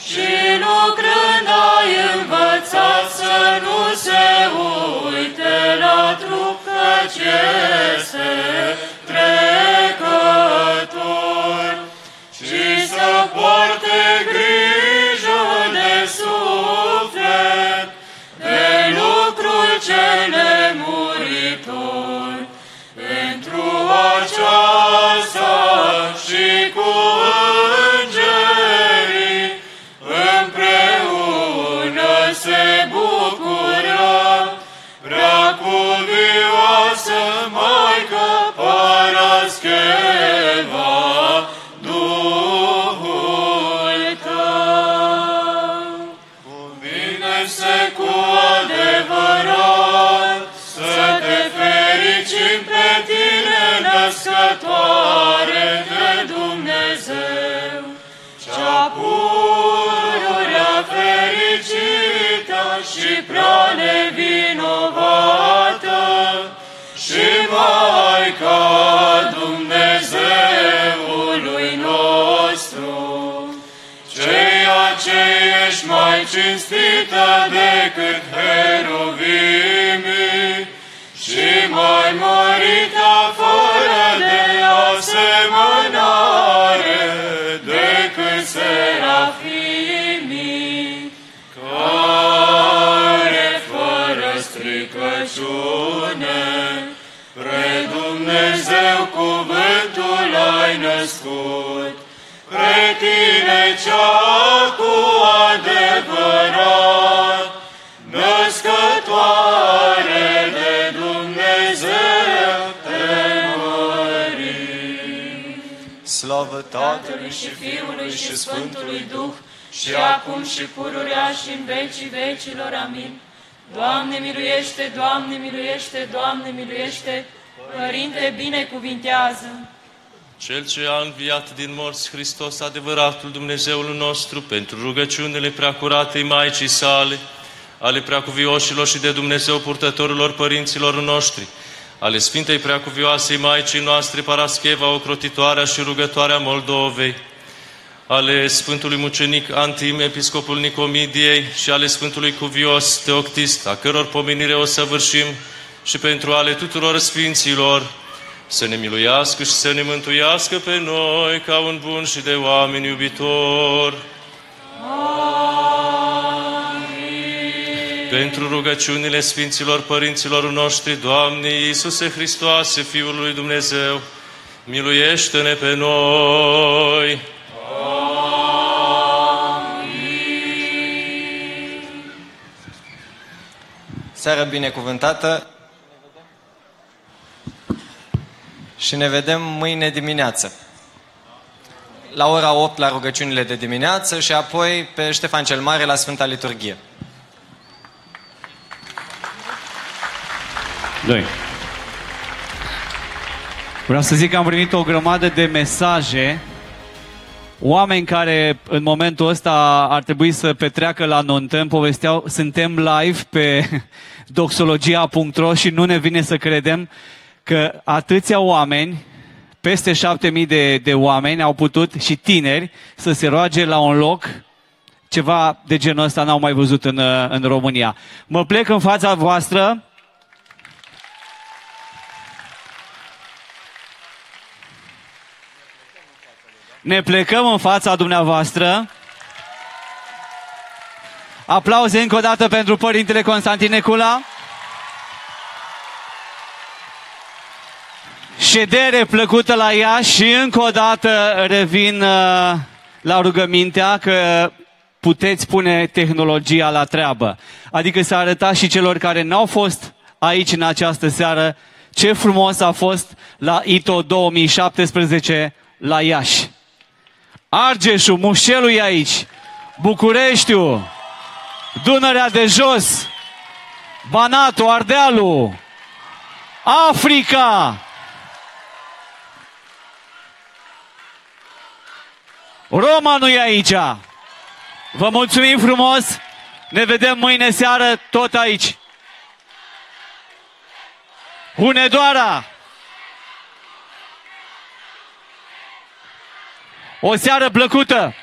și lucrând ai învățat să nu se uite la trup, căci este născătoare de Dumnezeu, cea pururea fericită și prea nevinovată, și Maica Dumnezeului nostru, ceea ce ești mai cinstită decât heruvimii și mai mărită fără de asemănare decât serafimii, care fără stricăciune Pre Dumnezeu cuvântul ai născut, Pre tine cea cu adevărat, Tatălui și Fiului și Sfântului Duh, și acum și pururea și în vecii vecilor. Amin. Doamne miluiește, Doamne miluiește, Doamne miluiește, Părinte binecuvintează. Cel ce a înviat din morți Hristos, adevăratul Dumnezeul nostru, pentru rugăciunile preacuratei Maicii sale, ale preacuvioșilor și de Dumnezeu purtătorilor părinților noștri, ale Sfintei Preacuvioasei Maicii noastre, Parascheva, ocrotitoarea și rugătoarea Moldovei, ale Sfântului Mucenic Antim, Episcopul Nicomidiei și ale Sfântului Cuvios Teoctist, a căror pomenire o săvârșim și pentru ale tuturor Sfinților, să ne miluiască și să ne mântuiască pe noi ca un bun și de oameni iubitor. Pentru rugăciunile Sfinților Părinților noștri, Doamne Iisuse Hristoase, Fiul lui Dumnezeu, miluiește-ne pe noi. Seară binecuvântată și ne vedem mâine dimineață. La ora 8 la rugăciunile de dimineață și apoi pe Ștefan cel Mare la Sfânta Liturghie. 2. Vreau să zic că am primit o grămadă de mesaje Oameni care în momentul ăsta ar trebui să petreacă la Nontem povesteau, suntem live pe doxologia.ro și nu ne vine să credem că atâția oameni, peste șapte mii de, de oameni au putut și tineri să se roage la un loc ceva de genul ăsta n-au mai văzut în, în România. Mă plec în fața voastră, Ne plecăm în fața dumneavoastră. Aplauze încă o dată pentru Părintele Constantin Necula. Ședere plăcută la ea și încă o dată revin uh, la rugămintea că puteți pune tehnologia la treabă. Adică să arătați și celor care n-au fost aici în această seară ce frumos a fost la ITO 2017 la Iași. Argeșul, Mușelul e aici, Bucureștiu, Dunărea de jos, Banatul, Ardealul, Africa, Roma nu e aici. Vă mulțumim frumos. Ne vedem mâine seară tot aici. Hunedoara! O seară plăcută!